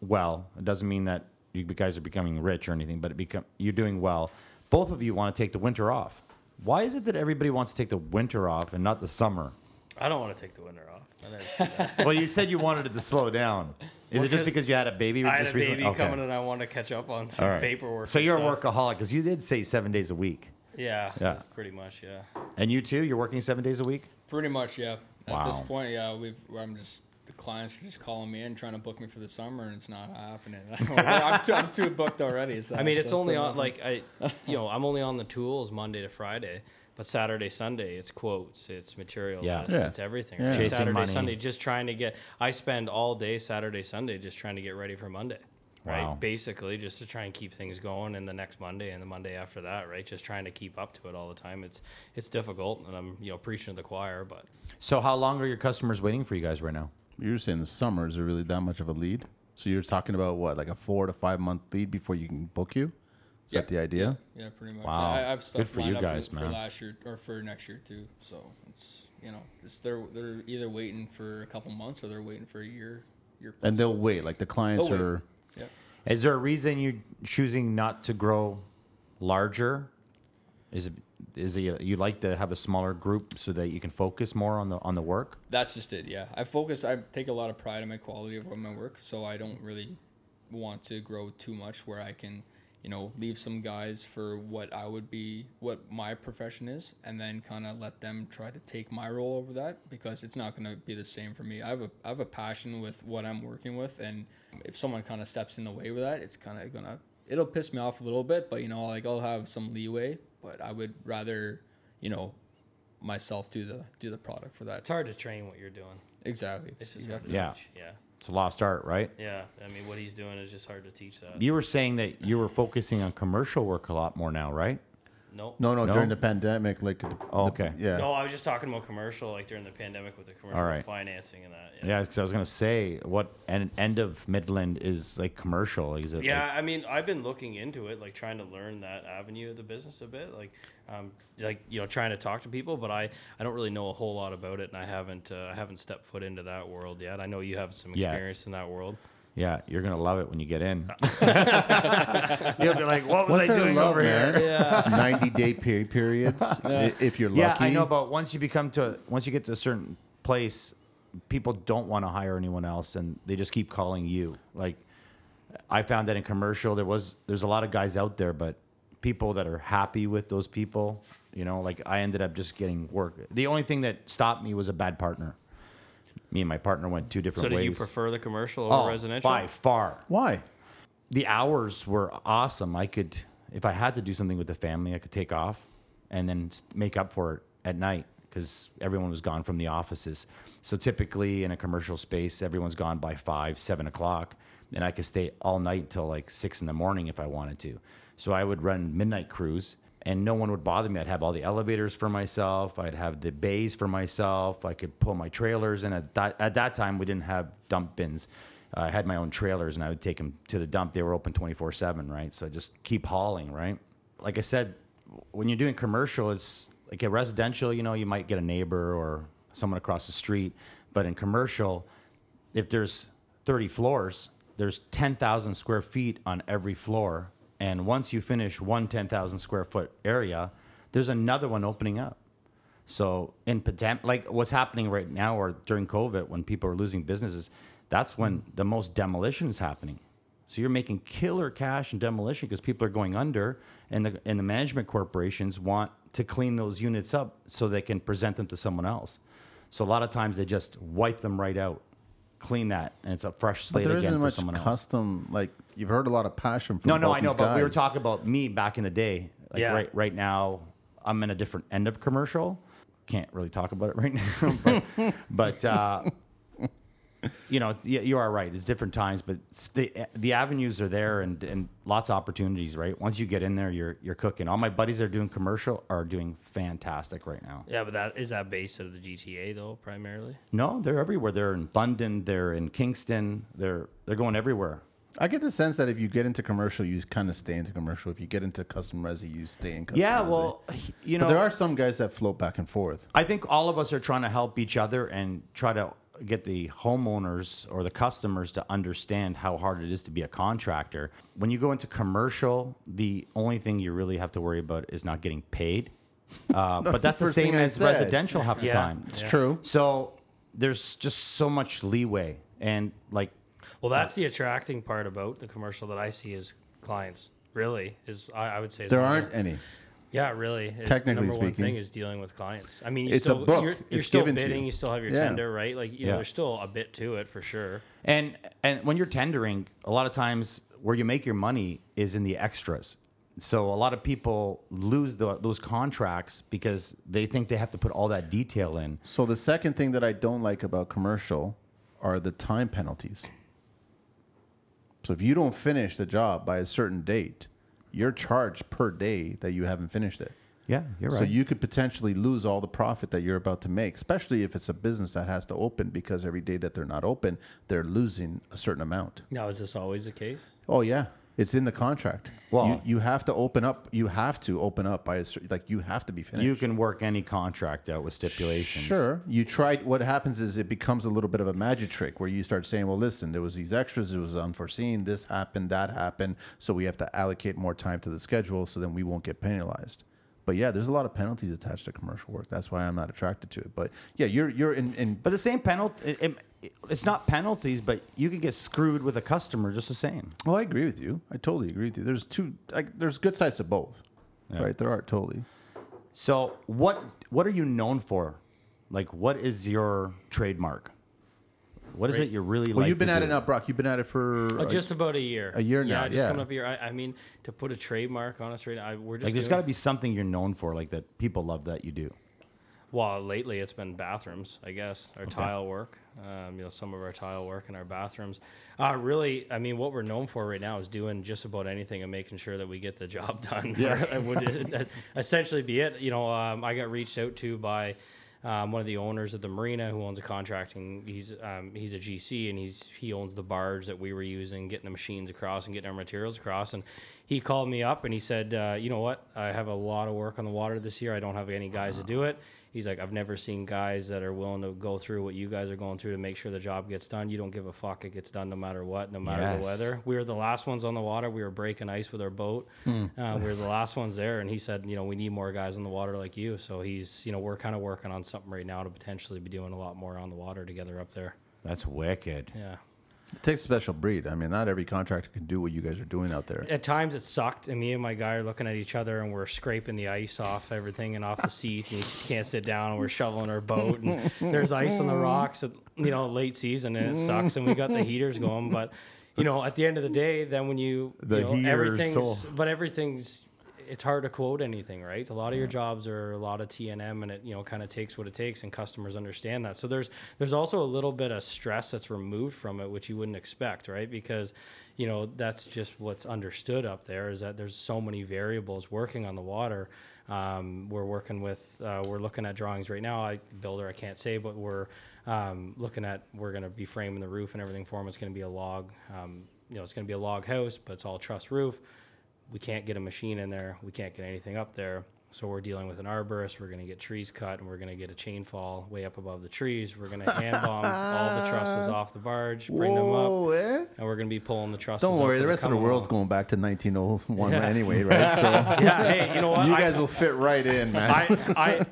well. It doesn't mean that you guys are becoming rich or anything, but it become you're doing well. Both of you want to take the winter off. Why is it that everybody wants to take the winter off and not the summer? I don't want to take the winter off. I never do that. well, you said you wanted it to slow down. Is Well, it just 'cause because you had a baby? I had a baby? Okay. coming and I want to catch up on some right. paperwork. So you're a workaholic because you did say seven days a week, Yeah. Yeah. Pretty much. Yeah. and you too. You're working seven days a week. Pretty much. Yeah. At this point, yeah, we've. I'm just. The clients are just calling me in, trying to book me for the summer, and it's not happening. I'm, too, I'm too booked already. So I mean, it's only a- on like I, you know, I'm only on the tools Monday to Friday, but Saturday, Sunday, it's quotes, it's material, Yeah. it's, Yeah. it's everything. Yeah. Right? Chasing Saturday, money. Sunday, just trying to get. I spend all day Saturday, Sunday, just trying to get ready for Monday. Right, Wow. basically, just to try and keep things going, and the next Monday and the Monday after that, right, just trying to keep up to it all the time. It's it's difficult, and I'm you know preaching to the choir, but So how long are your customers waiting for you guys right now? You're saying the summers are really that much of a lead. So you're talking about what, like a four to five month lead before you can book you? Is Yeah. that the idea? Yeah, pretty much. Wow. I, I have stuff Good for you lined up guys, for, man. for last year or for next year too. So it's you know, it's, they're they're either waiting for a couple months or they're waiting for a year. Year And they'll wait. Like the clients They'll are. yeah. Is there a reason you're choosing not to grow larger? Is it is it you like to have a smaller group so that you can focus more on the on the work? That's just it. Yeah, I focus. I take a lot of pride in my quality of my work, so I don't really want to grow too much where I can, you know, leave some guys for what I would be, what my profession is, and then kind of let them try to take my role over that because it's not going to be the same for me. I have a I have a passion with what I'm working with, and if someone kind of steps in the way with that, it's kind of gonna it'll piss me off a little bit, but you know, like I'll have some leeway, but I would rather, you know, myself do the do the product for that. it's hard to train what you're doing. Exactly. It's, It's just you have hard to, to Yeah. teach. Yeah. It's a lost art, right? Yeah, I mean, what he's doing is just hard to teach that. You were saying that you were focusing on commercial work a lot more now, right? Nope. No, no, No? during the pandemic, like. the- Oh, the- okay. yeah. No, I was just talking about commercial, like during the pandemic with the commercial right. financing and that. Yeah, because I was gonna say what end, end of Midland is like commercial. Is it? Yeah, like- I mean, I've been looking into it, like trying to learn that avenue of the business a bit, like, um, like you know, trying to talk to people. But I, I don't really know a whole lot about it, and I haven't, uh, I haven't stepped foot into that world yet. I know you have some Yeah. experience in that world. Yeah, you're gonna love it when you get in. You'll be like, "What was What's I there doing love, over here?" man? Yeah. 90 day peri- periods. i- If you're lucky. Yeah, I know, but once you become to once you get to a certain place, people don't want to hire anyone else, and they just keep calling you. Like, I found that in commercial, there was there's a lot of guys out there, but people that are happy with those people, you know, like I ended up just getting work. The only thing that stopped me was a bad partner. Me and my partner went two different ways. So, do you prefer the commercial over oh, residential? by far? Why? the hours were awesome. I could, if I had to do something with the family, I could take off and then make up for it at night because everyone was gone from the offices. So typically in a commercial space, everyone's gone by five, seven o'clock, and I could stay all night until like six in the morning if I wanted to. So I would run midnight crews. And no one would bother me. I'd have all the elevators for myself. I'd have the bays for myself. I could pull my trailers. And at that, at that time, we didn't have dump bins. Uh, I had my own trailers and I would take them to the dump. They were open 24 7, right? So just keep hauling, right? Like I said, when you're doing commercial, it's like a residential, you know, you might get a neighbor or someone across the street. But in commercial, if there's 30 floors, there's 10,000 square feet on every floor. And once you finish one 10,000 square foot area, there's another one opening up. So in pandemic, like what's happening right now, or during COVID, when people are losing businesses, that's when the most demolition is happening. So you're making killer cash in demolition because people are going under, and the and the management corporations want to clean those units up so they can present them to someone else. So a lot of times they just wipe them right out, clean that, and it's a fresh But slate there again isn't for much someone else. custom. Like you've heard a lot of passion from. No, no, both I know, but we were talking about me back in the day. Like Yeah. right, right now, I'm in a different end of commercial. Can't really talk about it right now, but, but uh, you know, y- you are right. It's different times, but the the avenues are there and and lots of opportunities. Right, once you get in there, you're you're cooking. All my buddies that are doing commercial are doing fantastic right now. Yeah, but that is that based of the GTA though, primarily. No, they're everywhere. They're in London. They're in Kingston. They're they're going everywhere. I get the sense that if you get into commercial, you kind of stay into commercial. If you get into custom resi, you stay in custom Yeah, resi. well, you know, but there are some guys that float back and forth. I think all of us are trying to help each other and try to get the homeowners or the customers to understand how hard it is to be a contractor. When you go into commercial, the only thing you really have to worry about is not getting paid. Uh, but that's the first same as said. residential half the Yeah. time. It's true. So there's just so much leeway. And like, Well, that's the attracting part about the commercial that I see is clients. Really, is I, I would say There aren't any. Yeah, really. It's Technically the number one speaking. thing is dealing with clients. I mean, you It's a still, book. You're, you're It's still given to bidding. you. You still have your Yeah. tender, right? Like you Yeah. know, there's still a bit to it for sure. And and when you're tendering, a lot of times where you make your money is in the extras. So a lot of people lose the, those contracts because they think they have to put all that detail in. So the second thing that I don't like about commercial are the time penalties. So if you don't finish the job by a certain date, you're charged per day that you haven't finished it. Yeah, you're right. So you could potentially lose all the profit that you're about to make, especially if it's a business that has to open because every day that they're not open, they're losing a certain amount. Now, is this always the case? Oh yeah, it's in the contract. Well- you, you have to open up. You have to open up by a like you have to be finished. you can work any contract out with stipulations. Sure. You try. What happens is it becomes a little bit of a magic trick where you start saying, "Well, listen, there was these extras. It was unforeseen. This happened. That happened. So we have to allocate more time to the schedule, so then we won't get penalized." But yeah, there's a lot of penalties attached to commercial work. That's why I'm not attracted to it. But yeah, you're you're in. in But the same penalty, it, it, it's not penalties, but you can get screwed with a customer just the same. well, I agree with you. I totally agree with you. There's two. Like, there's good sides to both. Yeah. Right. There are totally. So what what are you known for? Like what is your trademark? What is Right. it you're really Well, like? you've been to at do? it now, Brock. You've been at it for Uh, uh, just about a year. a year now, Yeah, just yeah. coming up here. I, I mean, to put a trademark on us right now, I, we're just Like there's doing- got to be something you're known for, like that people love that you do. Well, lately it's been bathrooms, I guess, our tile work. Um, you know, some of our tile work in our bathrooms. Uh, really, I mean, what we're known for right now is doing just about anything and making sure that we get the job done. Yeah, that would essentially be it. You know, um, I got reached out to by um, one of the owners of the marina who owns a contracting. He's um, he's a GC and he's he owns the barge that we were using, getting the machines across and getting our materials across. And he called me up and he said, uh, "You know what? I have a lot of work on the water this year. I don't have any guys to do it." He's like, "I've never seen guys that are willing to go through what you guys are going through to make sure the job gets done. You don't give a fuck; it gets done no matter what, no matter Yes. the weather." We were the last ones on the water. We were breaking ice with our boat. Uh, we were the last ones there, and he said, "You know, we need more guys on the water like you." So he's, you know, we're kind of working on something right now to potentially be doing a lot more on the water together up there. That's wicked. Yeah. It takes a special breed. I mean, not every contractor can do what you guys are doing out there. At times it sucked, and me and my guy are looking at each other, and we're scraping the ice off everything and off the seats, and you just can't sit down. And we're shoveling our boat, and there's ice on the rocks. At, you know, late season, and it sucks. And we got the heaters going, but you know, at the end of the day, then when you, The you know, heater everything's, soul. but everything's. It's hard to quote anything, right? A lot of your jobs are a lot of T and M, and it you know kind of takes what it takes, and customers understand that. So there's there's also a little bit of stress that's removed from it, which you wouldn't expect, right? Because you know that's just what's understood up there is that there's so many variables working on the water. Um, we're working with uh, we're looking at drawings right now. I builder I can't say, but we're um, looking at we're going to be framing the roof and everything for them. It's going to be a log. Um, you know, it's going to be a log house, but it's all truss roof we can't get a machine in there. We can't get anything up there. So we're dealing with an arborist. We're going to get trees cut, and we're going to get a chain fall way up above the trees. We're going to hand bomb all the trusses off the barge, bring them up, eh? and we're going to be pulling the trusses. Off. Don't worry, the rest of the world's along. going back to 1901 Yeah. anyway, right? So Yeah, hey, you know what? you I- guys will fit right in, man. I,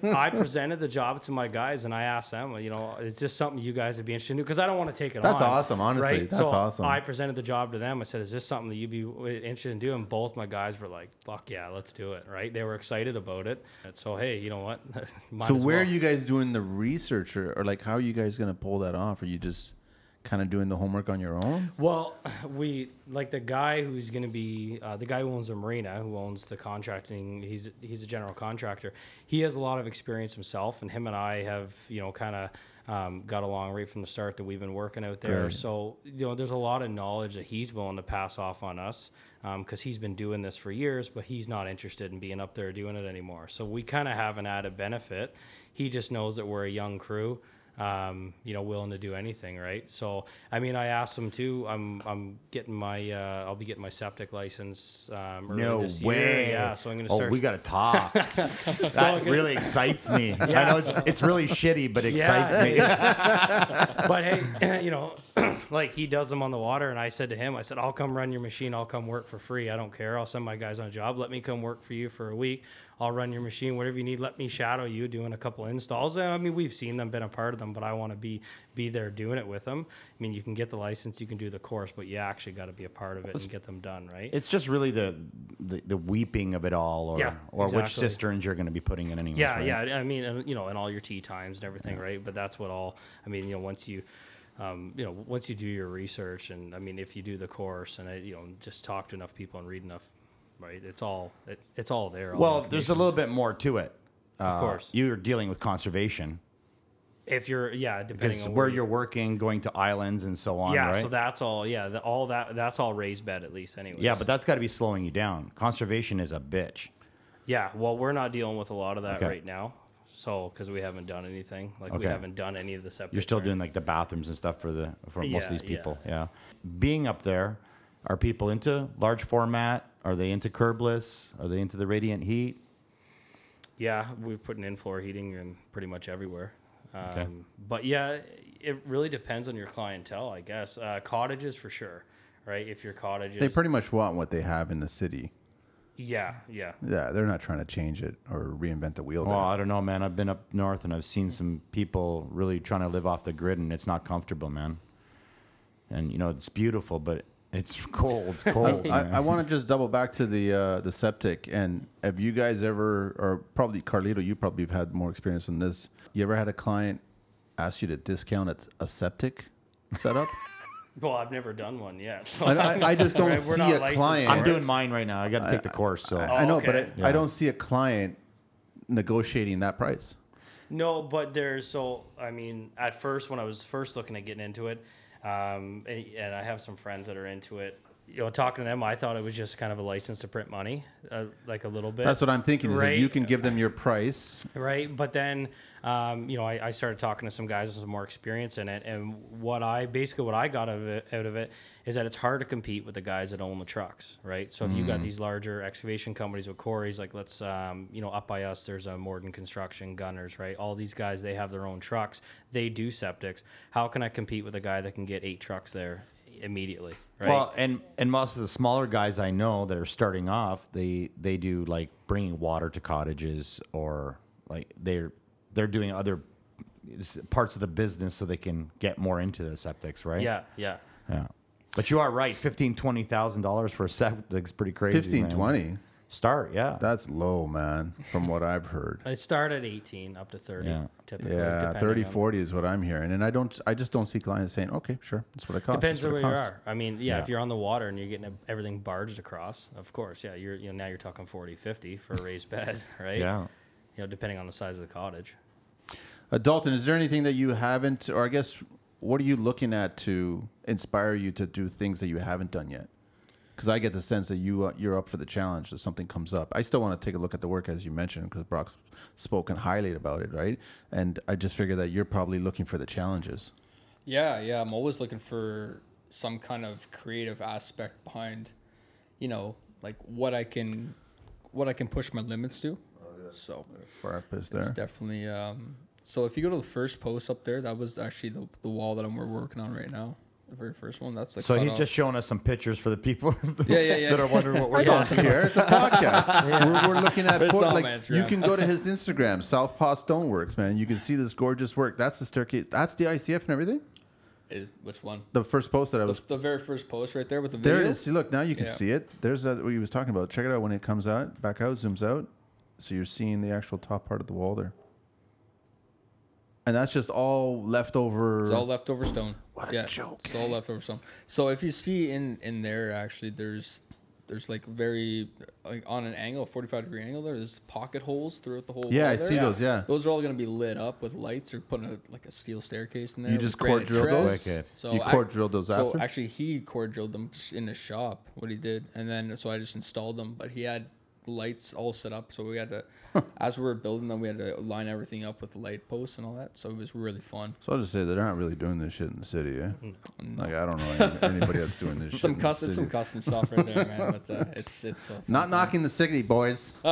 I I presented the job to my guys and I asked them, you know, is this something you guys would be interested in? Because I don't want to take it off. That's on. awesome, honestly. Right? That's so awesome. I presented the job to them. I said, is this something that you'd be interested in doing? Both my guys were like, fuck yeah, let's do it. Right? They were excited about it. And so hey, you know what? So where well. are you guys doing the research, or, or like how are you guys going to pull that off? Are you just kind of doing the homework on your own? Well, we like the guy who's going to be uh, the guy who owns the marina, who owns the contracting. He's he's a general contractor. He has a lot of experience himself, and him and I have you know kind of. Um, got along right from the start that we've been working out there. Right. So you know, there's a lot of knowledge that he's willing to pass off on us because he's been doing this for years, but he's not interested in being up there doing it anymore. So we kind of have an added benefit. He just knows that we're a young crew um, you know, willing to do anything, right? So, I mean, I asked him too. I'm, I'm getting my, uh, I'll be getting my septic license um, early No this way. year. Yeah, so I'm going to oh, start. we got to talk. that really excites me. I know it's, it's really shitty, but it excites me. but hey, you know, like he does them on the water, and I said to him, I said, I'll come run your machine. I'll come work for free. I don't care. I'll send my guys on a job. Let me come work for you for a week. I'll run your machine, whatever you need. Let me shadow you doing a couple installs. And I mean, we've seen them, been a part of them, but I want to be be there doing it with them. I mean, you can get the license, you can do the course, but you actually got to be a part of it and get them done, right? It's just really the, the the weeping of it all, or Yeah, or which cisterns you're going to be putting in anyways. Yeah, right? yeah. I mean, and, you know, and all your tea times and everything, right? But that's what all. I mean, you know, once you, um, you know, once you do your research, and I mean, if you do the course, and uh, you know, just talk to enough people and read enough, right? It's all it, it's all there. all the Well, there's a little bit more to it. Of uh, course. you're dealing with conservation If you're, yeah, depending because on where you- you're working, going to islands and so on. Yeah, right? so that's all. Yeah, the, all that that's all raised bed at least, anyway. yeah, but that's got to be slowing you down. Conservation is a bitch. yeah. Well, we're not dealing with a lot of that Okay. right now. So, because we haven't done anything, like we Okay. haven't done any of the septic. You're still or doing like the bathrooms and stuff for the for most Yeah, of these people. Yeah. Being up there, are people into large format? Are they into curbless? Are they into the radiant heat? Yeah, we're putting in floor heating in pretty much everywhere. Um, But yeah, it really depends on your clientele, I guess. Uh, cottages for sure, right? If your cottages, They pretty much want what they have in the city. yeah, yeah, Yeah, they're not trying to change it or reinvent the wheel. Well, there. I don't know, man. I've been up north and I've seen some people really trying to live off the grid, and it's not comfortable, man. And you know, it's beautiful, but it's cold, cold. I, I want to just double back to the uh, the septic. And have you guys ever, or probably Carlito, you probably have had more experience in this. You ever had a client ask you to discount a, a septic setup? Well, I've never done one yet. So I, I, I just don't Right, we're see a client. I'm doing mine right now. I got to take the course, so I, I know, but I, okay. I don't see a client negotiating that price. No, but there's so I mean, at first when I was first looking at getting into it, um, and, and I have some friends that are into it. You know, talking to them, I thought it was just kind of a license to print money, uh, like a little bit. That's what I'm thinking. Is that you can give them your price. right? But then, um, you know, I, I started talking to some guys with some more experience in it, and what I basically what I got out of it, out of it is that it's hard to compete with the guys that own the trucks, right? So if you got these larger excavation companies with quarries, like let's, um, you know, up by us, there's a Morden Construction, Gunners, right? All these guys, they have their own trucks, they do septics. How can I compete with a guy that can get eight trucks there immediately, right? Well, and and most of the smaller guys I know that are starting off, they they do like bringing water to cottages or like they're they're doing other parts of the business so they can get more into the septics, right? yeah, yeah. yeah. But you are right. Fifteen, twenty thousand dollars for a septic septic's pretty crazy. 15, man. 20. Start, yeah. That's low, man, from what I've heard. It started at 18 up to 30, Yeah. typically. Yeah, depending 30, on- 40 is what I'm hearing. And I don't I just don't see clients saying, "Okay, sure. That's what it costs." Depends on where you are. I mean, yeah, Yeah. if you're on the water and you're getting everything barged across, of course, yeah, you're you know now you're talking 40, 50 for a raised bed, right? yeah. You know, depending on the size of the cottage. Uh, Dalton, is there anything that you haven't or I guess what are you looking at to inspire you to do things that you haven't done yet? Cuz I get the sense that you uh, you're up for the challenge that something comes up. I still want to take a look at the work as you mentioned because Brock's spoken highly about it, right? And I just figure that you're probably looking for the challenges. Yeah, yeah. I'm always looking for some kind of creative aspect behind, you know, like what I can, what I can push my limits to. So Far up is it's there. definitely. Um, so if you go to the first post up there, that was actually the, the wall that I'm we're working on right now. The very first one. That's like. So he's off. just showing us some pictures for the people Yeah, yeah, yeah. that are wondering what we're We're talking talking here. It's a podcast. we're, we're looking at It's foot, like you can go to his Instagram, Southpaw Stoneworks, man. You can see this gorgeous work. That's the staircase. That's the ICF and everything. is which one? The first post that I was. the very first post right there with the video. There it is. See, look now you can Yeah. see it. There's that what he was talking about. Check it out when it comes out, back out, zooms out, so you're seeing the actual top part of the wall there. And that's just all leftover. It's all leftover stone. What a yeah, joke, It's all eh? leftover stone. So if you see in in there, actually, there's there's like very like on an angle, 45 degree angle. There, there's pocket holes throughout the whole. Yeah, wall I there. see those, yeah. those are all gonna be lit up with lights or putting a like a steel staircase in there. You just core granite drilled those? Wicked. So You I- core drilled those out. so after? actually, he core drilled them in the shop. What he did, and then so I just installed them. But he had lights all set up, so we had to, as we were building them, we had to line everything up with light posts and all that. So it was really fun. So I'll just say that they're not really doing this shit in the city, eh? Like I don't know any, anybody that's doing this shit. Some in custom, the some city. custom stuff right there, man. But uh, it's it's so fun Not knocking the city, boys.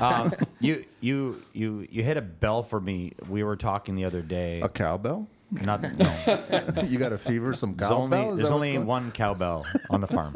um, you you you you hit a bell for me. We were talking the other day. A cowbell? Not no. you got a fever? Some There's cowbell? only, there's only one cowbell on the farm.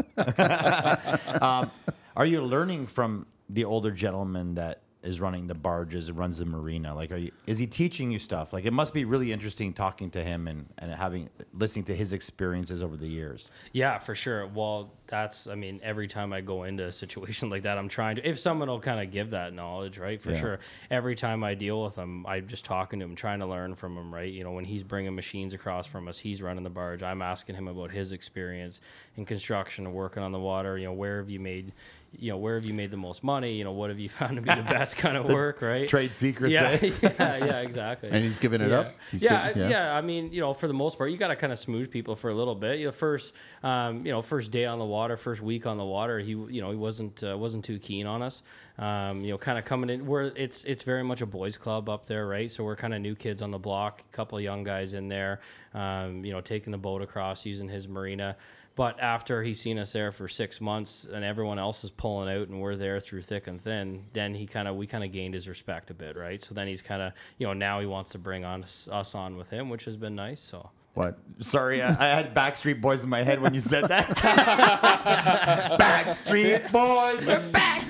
um, are you learning from the older gentleman that is running the barges and runs the marina? Like, are you, is he teaching you stuff? Like, it must be really interesting talking to him and, and having listening to his experiences over the years. Yeah, for sure. Well, that's, I mean, every time I go into a situation like that, I'm trying to, if someone will kind of give that knowledge, right? For Yeah. sure. Every time I deal with him, I'm just talking to him, trying to learn from him, right? You know, when he's bringing machines across from us, he's running the barge. I'm asking him about his experience in construction and working on the water. You know, where have you made, you know, where have you made the most money? You know, what have you found to be the best kind of work, right? Trade secrets, Yeah, eh? yeah, yeah, exactly. And he's giving it yeah. up? He's yeah, giving- yeah. yeah, I mean, you know, for the most part, you got to kind of smooth people for a little bit. You know, first, um, you know, first day on the water, first week on the water, he, you know, he wasn't uh, wasn't too keen on us. Um, you know, kind of coming in. Where it's it's very much a boys' club up there, right? So we're kind of new kids on the block, a couple of young guys in there. Um, you know, taking the boat across using his marina. But after he's seen us there for six months and everyone else is pulling out and we're there through thick and thin, then he kind of we kind of gained his respect a bit, right? So then he's kind of you know now he wants to bring on us, us on with him, which has been nice. So What? Sorry, I, I had Backstreet Boys in my head when you said that. Backstreet Boys are back.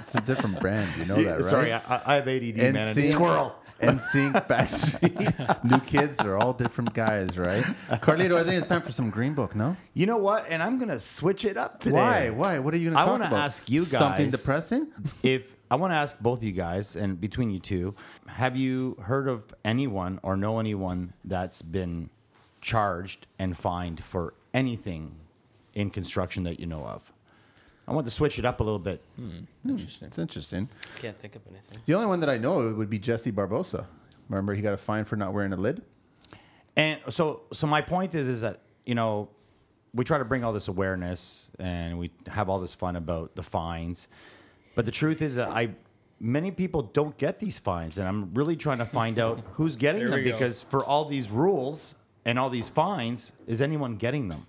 It's a different brand. You know that, right? Sorry, I, I have ADD, man. and Squirrel. NSYNC, Backstreet, New Kids, they're all different guys, right? Carlito, I think it's time for some Green Book, no? You know what? And I'm gonna switch it up today. Why? Why? What are you going to I talk wanna about? ask you guys Something depressing? If I want to ask both of you guys, and between you two, have you heard of anyone or know anyone that's been charged and fined for anything in construction that you know of? I want to switch it up a little bit. Hmm, hmm. Interesting. It's interesting. can't think of anything. The only one that I know would be Jesse Barbosa. Remember, he got a fine for not wearing a lid? And so, so my point is, is that you know, we try to bring all this awareness and we have all this fun about the fines, but the truth is that I, many people don't get these fines, and I'm really trying to find out who's getting There them we go. because for all these rules and all these fines, is anyone getting them?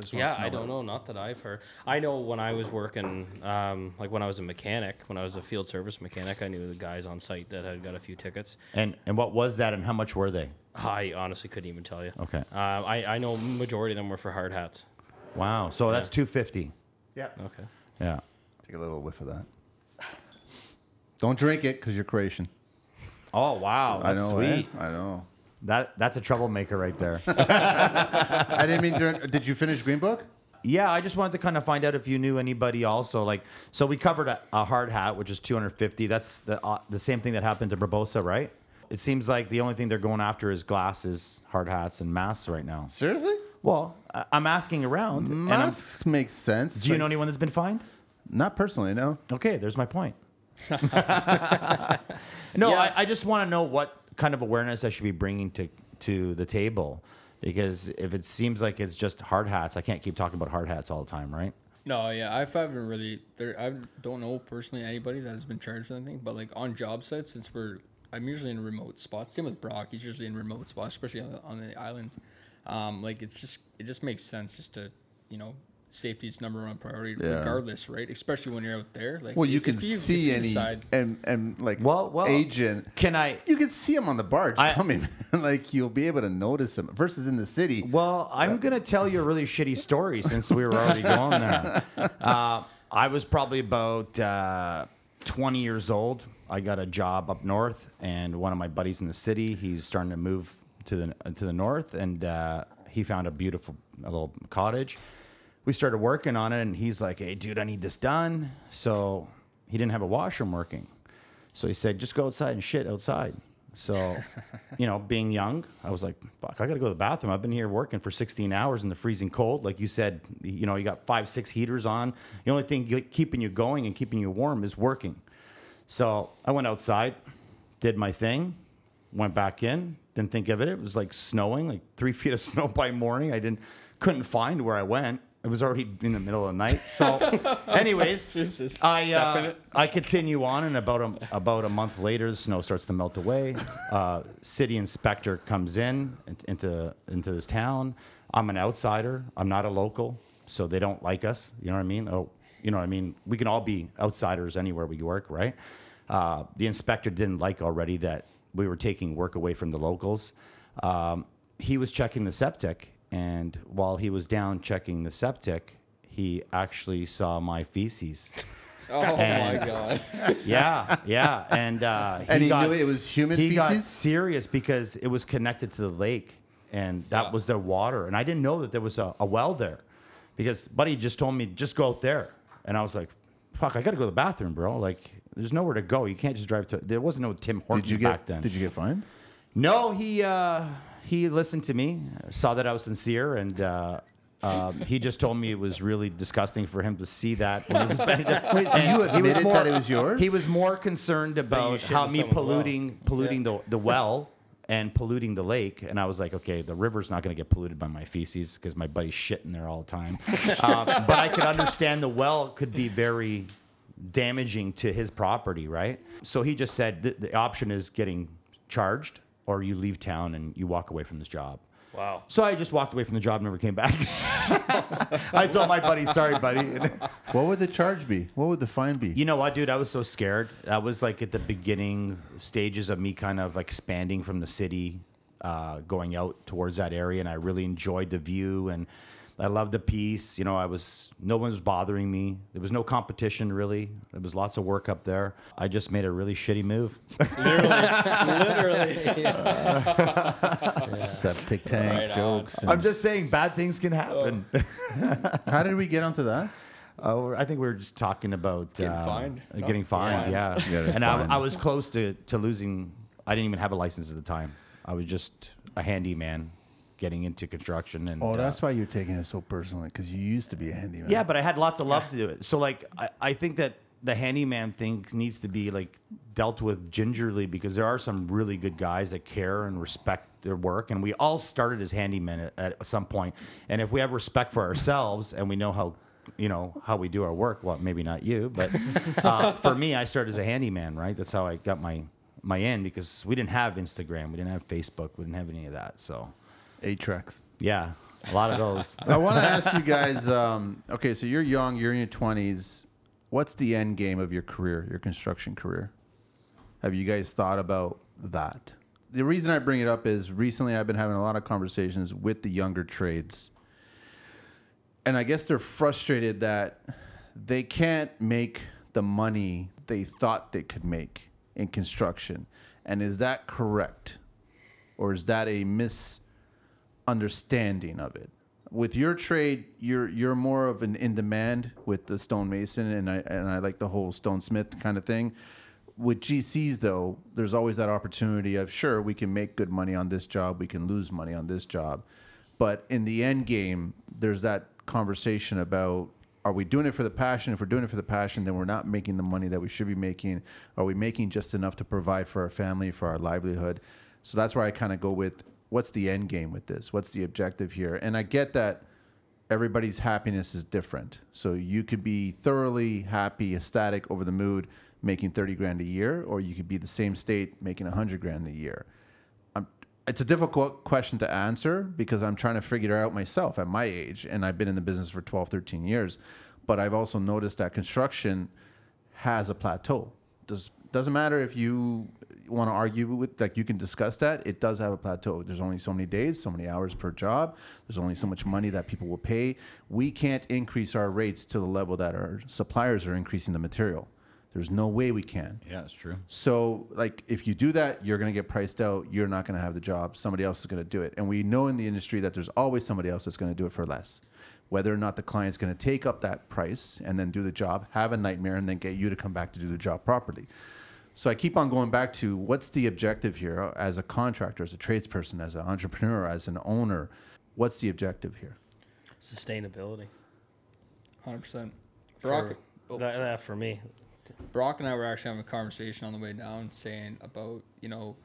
Just wanna Yeah, I don't it. know. Not that I've heard. I know when I was working, um, like when I was a mechanic, when I was a field service mechanic, I knew the guys on site that had got a few tickets. And and what was that, and how much were they? I honestly couldn't even tell you. Okay. Uh, I I know majority of them were for hard hats. Wow, so that's two fifty. Yeah. Okay. Yeah. Take a little whiff of that. Don't drink it because you're Croatian. Oh wow, I that's know. eh? I know. That that's a troublemaker right there. I didn't mean to. Did you finish Green Book? Yeah, I just wanted to kind of find out if you knew anybody also. Like, so we covered a, a hard hat, which is 250. That's the uh, the same thing that happened to Barbosa, right? It seems like the only thing they're going after is glasses, hard hats, and masks right now. Seriously? Well, I- I'm asking around. and I'm- Masks makes sense. do you Like, know anyone that's been fined? Not personally, no. Okay, there's my point. no, Yeah. I, I just want to know what kind of awareness I should be bringing to to the table, because if it seems like it's just hard hats, I can't keep talking about hard hats all the time, right? No, yeah, I haven't really. There, I don't know personally anybody that has been charged with anything, but like on job sites, since we're, I'm usually in remote spots. Same with Brock, he's usually in remote spots, especially on the, on the island. Um, like it's just, it just makes sense just to, you know, safety's number one priority, Yeah. regardless, right? Especially when you're out there. Like, Well, you if- can if if see you any decide- and and like Well, well, agent. Can I? You can see him on the barge I- coming. like you'll be able to notice him. Versus in the city. Well, I'm gonna tell you a really shitty story since we were already going there. Uh, I was probably about uh, 20 years old. I got a job up north, and one of my buddies in the city, he's starting to move to the to the north, and uh, he found a beautiful a little cottage. We started working on it, and he's like, "Hey, dude, I need this done." So he didn't have a washroom working, so he said, "Just go outside and shit outside." So, you know, being young, I was like, fuck, I got to go to the bathroom. I've been here working for 16 hours in the freezing cold. Like you said, you know, you got five, six heaters on. The only thing keeping you going and keeping you warm is working. So I went outside, did my thing, went back in, didn't think of it. It was like snowing, like three feet of snow by morning. I didn't, couldn't find where I went. It was already in the middle of the night. So, anyways. I uh. I continue on, and about a about a month later, the snow starts to melt away. Uh, city inspector comes in in- into into this town. I'm an outsider. I'm not a local, so they don't like us. You know what I mean? Oh, you know what I mean? We can all be outsiders anywhere we work, right? Uh, the inspector didn't like already that we were taking work away from the locals. Um, he was checking the septic, and while he was down checking the septic, he actually saw my feces. Oh And- my god. Yeah, yeah, and uh, he And he got knew it was human He got feces? serious because it was connected to the lake, and that Yeah. was their water. And I didn't know that there was a, a well there, because Buddy just told me just go out there, and I was like, "Fuck, I got to go to the bathroom, bro." Like, there's nowhere to go. You can't just drive to. There wasn't no Tim Hortons Did you back get? then. Did you get fined? No, he uh, he listened to me, saw that I was sincere, and uh, um, he just told me it was really disgusting for him to see that. When he was. Wait, so you he was admitted more- that it was yours? He was more concerned about how me someone's well. polluting polluting the the well. And polluting the lake, and I was like, okay, the river's not going to get polluted by my feces because my buddy's shitting there all the time. um, but I could understand the well could be very damaging to his property, right? So he just said the, the option is getting charged or you leave town and you walk away from this job. Wow. So I just walked away from the job, never came back. I told my buddy, sorry, buddy. What would the charge be? What would the fine be? You know what, dude? I was so scared. That was like at the beginning stages of me kind of expanding from the city, uh, going out towards that area, and I really enjoyed the view and I loved the peace. You know, I was no one was bothering me. There was no competition really. There was lots of work up there. I just made a really shitty move. Literally. literally. Septic tank Right jokes. I'm just saying, bad things can happen. How did we get onto that? Oh, I think we were just talking about Getting uh, fined? uh, Getting fined, Yeah. yeah. Getting and I. I was close to, to losing. I didn't even have a license at the time. I was just a handyman getting into construction. And Oh, uh, that's why you're taking it so personally because you used to be a handyman. yeah, but I had lots of love to do it. So like, I, I think that the handyman thing needs to be like dealt with gingerly because there are some really good guys that care and respect their work, and we all started as handymen at, at some point. And if we have respect for ourselves and we know how. You know how we do our work. Well, maybe not you, but uh, for me, I started as a handyman. Right, that's how I got my my in because we didn't have Instagram, we didn't have Facebook, we didn't have any of that. So eight tracks. yeah, a lot of those. I want to ask you guys. Um, okay, so you're young. You're in your twenties. What's the end game of your career, your construction career? Have you guys thought about that? The reason I bring it up is recently I've been having a lot of conversations with the younger trades, and I guess they're frustrated that they can't make the money they thought they could make in construction. And is that correct, or is that a mis? Understanding of it. With your trade, you're you're more of an in demand with the stonemason, and I and I like the whole stonesmith kind of thing. With GCs though, there's always that opportunity of sure we can make good money on this job, we can lose money on this job, but in the end game, there's that conversation about are we doing it for the passion? If we're doing it for the passion, then we're not making the money that we should be making. Are we making just enough to provide for our family, for our livelihood? So that's where I kind of go with what's the end game with this? What's the objective here? And I get that everybody's happiness is different. So you could be thoroughly happy, ecstatic, over the mood, making 30 grand a year, or you could be the same state making 100 grand a year. I'm, it's a difficult question to answer because I'm trying to figure it out myself at my age, and I've been in the business for 12, 13 years. But I've also noticed that construction has a plateau. Does doesn't matter if you want to argue with like you can discuss that. It does have a plateau. There's only so many days, so many hours per job. There's only so much money that people will pay. We can't increase our rates to the level that our suppliers are increasing the material. There's no way we can. yeah, it's true. So, like, if you do that, you're going to get priced out. You're not going to have the job. Somebody else is going to do it. And we know in the industry that there's always somebody else that's going to do it for less. Whether or not the client's going to take up that price and then do the job, have a nightmare, and then get you to come back to do the job properly. So I keep on going back to what's the objective here as a contractor, as a tradesperson, as an entrepreneur, as an owner? What's the objective here? Sustainability. Hundred percent. For, Brock, oh, that, that for me. Brock and I were actually having a conversation on the way down, saying about you know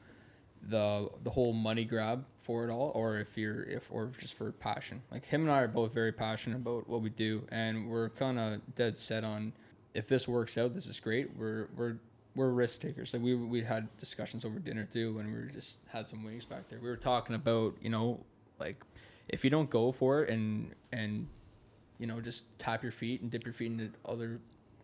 the the whole money grab for it all, or if you're if or just for passion. Like him and I are both very passionate about what we do, and we're kind of dead set on if this works out, this is great. We're we're we're risk takers. Like we we had discussions over dinner too when we were just had some wings back there. We were talking about you know like if you don't go for it and and you know just tap your feet and dip your feet into other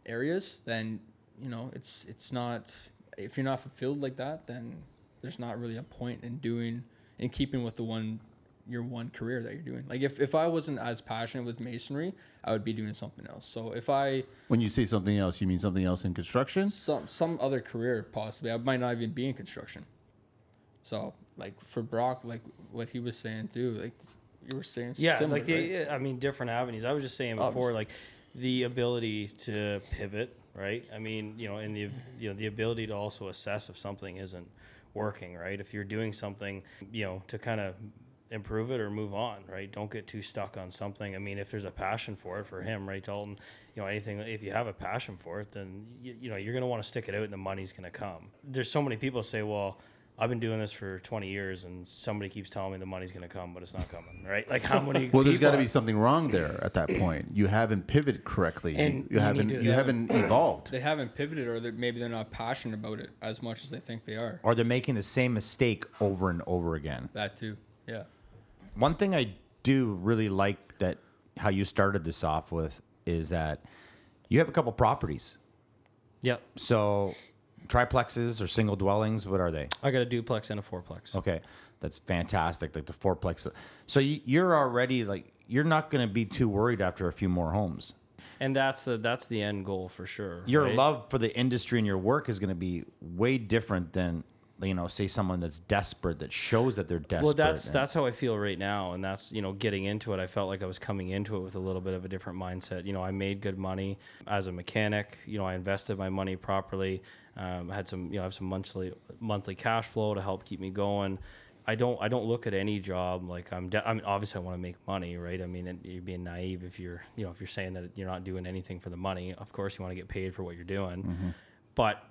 areas, then you know it's it's not if you're not fulfilled like that, then there's not really a point in doing in keeping with the one your one career that you're doing. Like if, if I wasn't as passionate with masonry, I would be doing something else. So if I When you say something else, you mean something else in construction? some some other career possibly, I might not even be in construction. So like for Brock, like what he was saying too, like you were saying, Yeah, similar, like the, right? I mean, different avenues. I was just saying before, Obviously. like the ability to pivot, right? I mean, you know, and the you know the ability to also assess if something isn't working, right? If you're doing something, you know, to kind of improve it or move on, right? Don't get too stuck on something. I mean, if there's a passion for it, for him, right, Dalton, you know, anything. If you have a passion for it, then you, you know you're going to want to stick it out, and the money's going to come. There's so many people say, well. I've been doing this for 20 years, and somebody keeps telling me the money's going to come, but it's not coming, right? Like how many? Well, there's got to be something wrong there at that point. You haven't pivoted correctly. And you, you you haven't to- you haven't evolved. they haven't pivoted or they're, maybe they're not passionate about it as much as they think they are. Or they're making the same mistake over and over again. That too. Yeah. One thing I do really like that how you started this off with is that you have a couple properties. Yep. So triplexes or single dwellings, what are they? I got a duplex and a fourplex. Okay, that's fantastic. Like the fourplex. So you, you're already like you're not going to be too worried after a few more homes. And that's the that's the end goal for sure. Your right? love for the industry and your work is going to be way different than you know, say someone that's desperate that shows that they're desperate. Well, that's and- that's how I feel right now, and that's you know getting into it. I felt like I was coming into it with a little bit of a different mindset. You know, I made good money as a mechanic. You know, I invested my money properly. Um, I had some you know I have some monthly monthly cash flow to help keep me going. I don't I don't look at any job like I'm. De- I mean, obviously I want to make money, right? I mean, you're being naive if you're you know if you're saying that you're not doing anything for the money. Of course, you want to get paid for what you're doing, but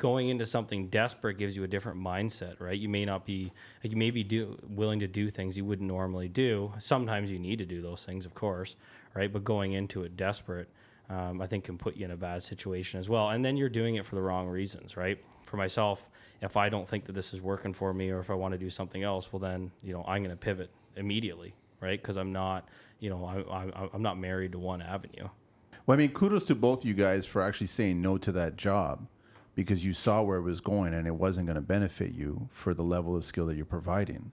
going into something desperate gives you a different mindset, right? You may not be you may be do willing to do things you wouldn't normally do. Sometimes you need to do those things, of course, right? But going into it desperate, um, I think can put you in a bad situation as well. And then you're doing it for the wrong reasons, right? For myself, if I don't think that this is working for me, or if I want to do something else, well, then you know I'm going to pivot immediately, right? Because I'm not, you know, I, I, I'm not married to one avenue. Well, I mean, kudos to both you guys for actually saying no to that job because you saw where it was going and it wasn't going to benefit you for the level of skill that you're providing.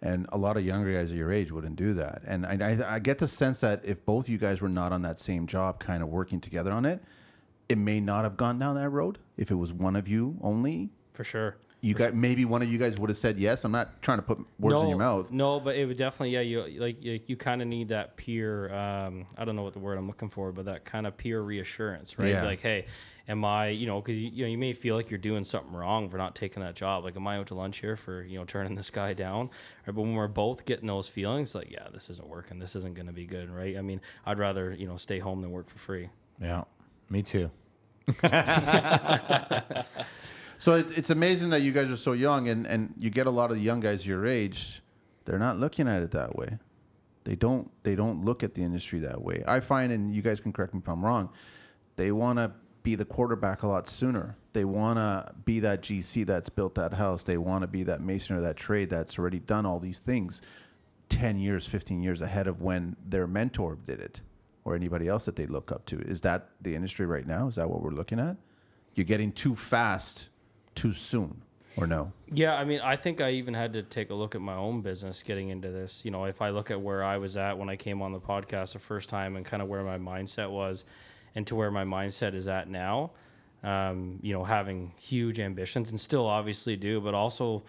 And a lot of younger guys of your age wouldn't do that. And I, I, I get the sense that if both you guys were not on that same job, kind of working together on it, it may not have gone down that road. If it was one of you only, For sure. you got maybe one of you guys would have said yes. I'm not trying to put words in your mouth. No, but it would definitely yeah. You like you, you kind of need that peer. Um, I don't know what the word I'm looking for, but that kind of peer reassurance, right? Yeah. Like, hey, am I? You know, because you, you know you may feel like you're doing something wrong for not taking that job. Like, am I out to lunch here for you know turning this guy down? Right, but when we're both getting those feelings, like, yeah, this isn't working. This isn't going to be good, right? I mean, I'd rather you know stay home than work for free. yeah, me too. So it, it's amazing that you guys are so young, and, and you get a lot of the young guys your age. They're not looking at it that way. They don't. They don't look at the industry that way. I find, and you guys can correct me if I'm wrong. They want to be the quarterback a lot sooner. They want to be that GC that's built that house. They want to be that mason or that trade that's already done all these things, ten years, fifteen years ahead of when their mentor did it, or anybody else that they look up to. Is that the industry right now? Is that what we're looking at? You're getting too fast, too soon, or no? Yeah, I mean, I think I even had to take a look at my own business getting into this. You know, if I look at where I was at when I came on the podcast the first time and kind of where my mindset was and to where my mindset is at now, um, you know, having huge ambitions and still obviously do, but also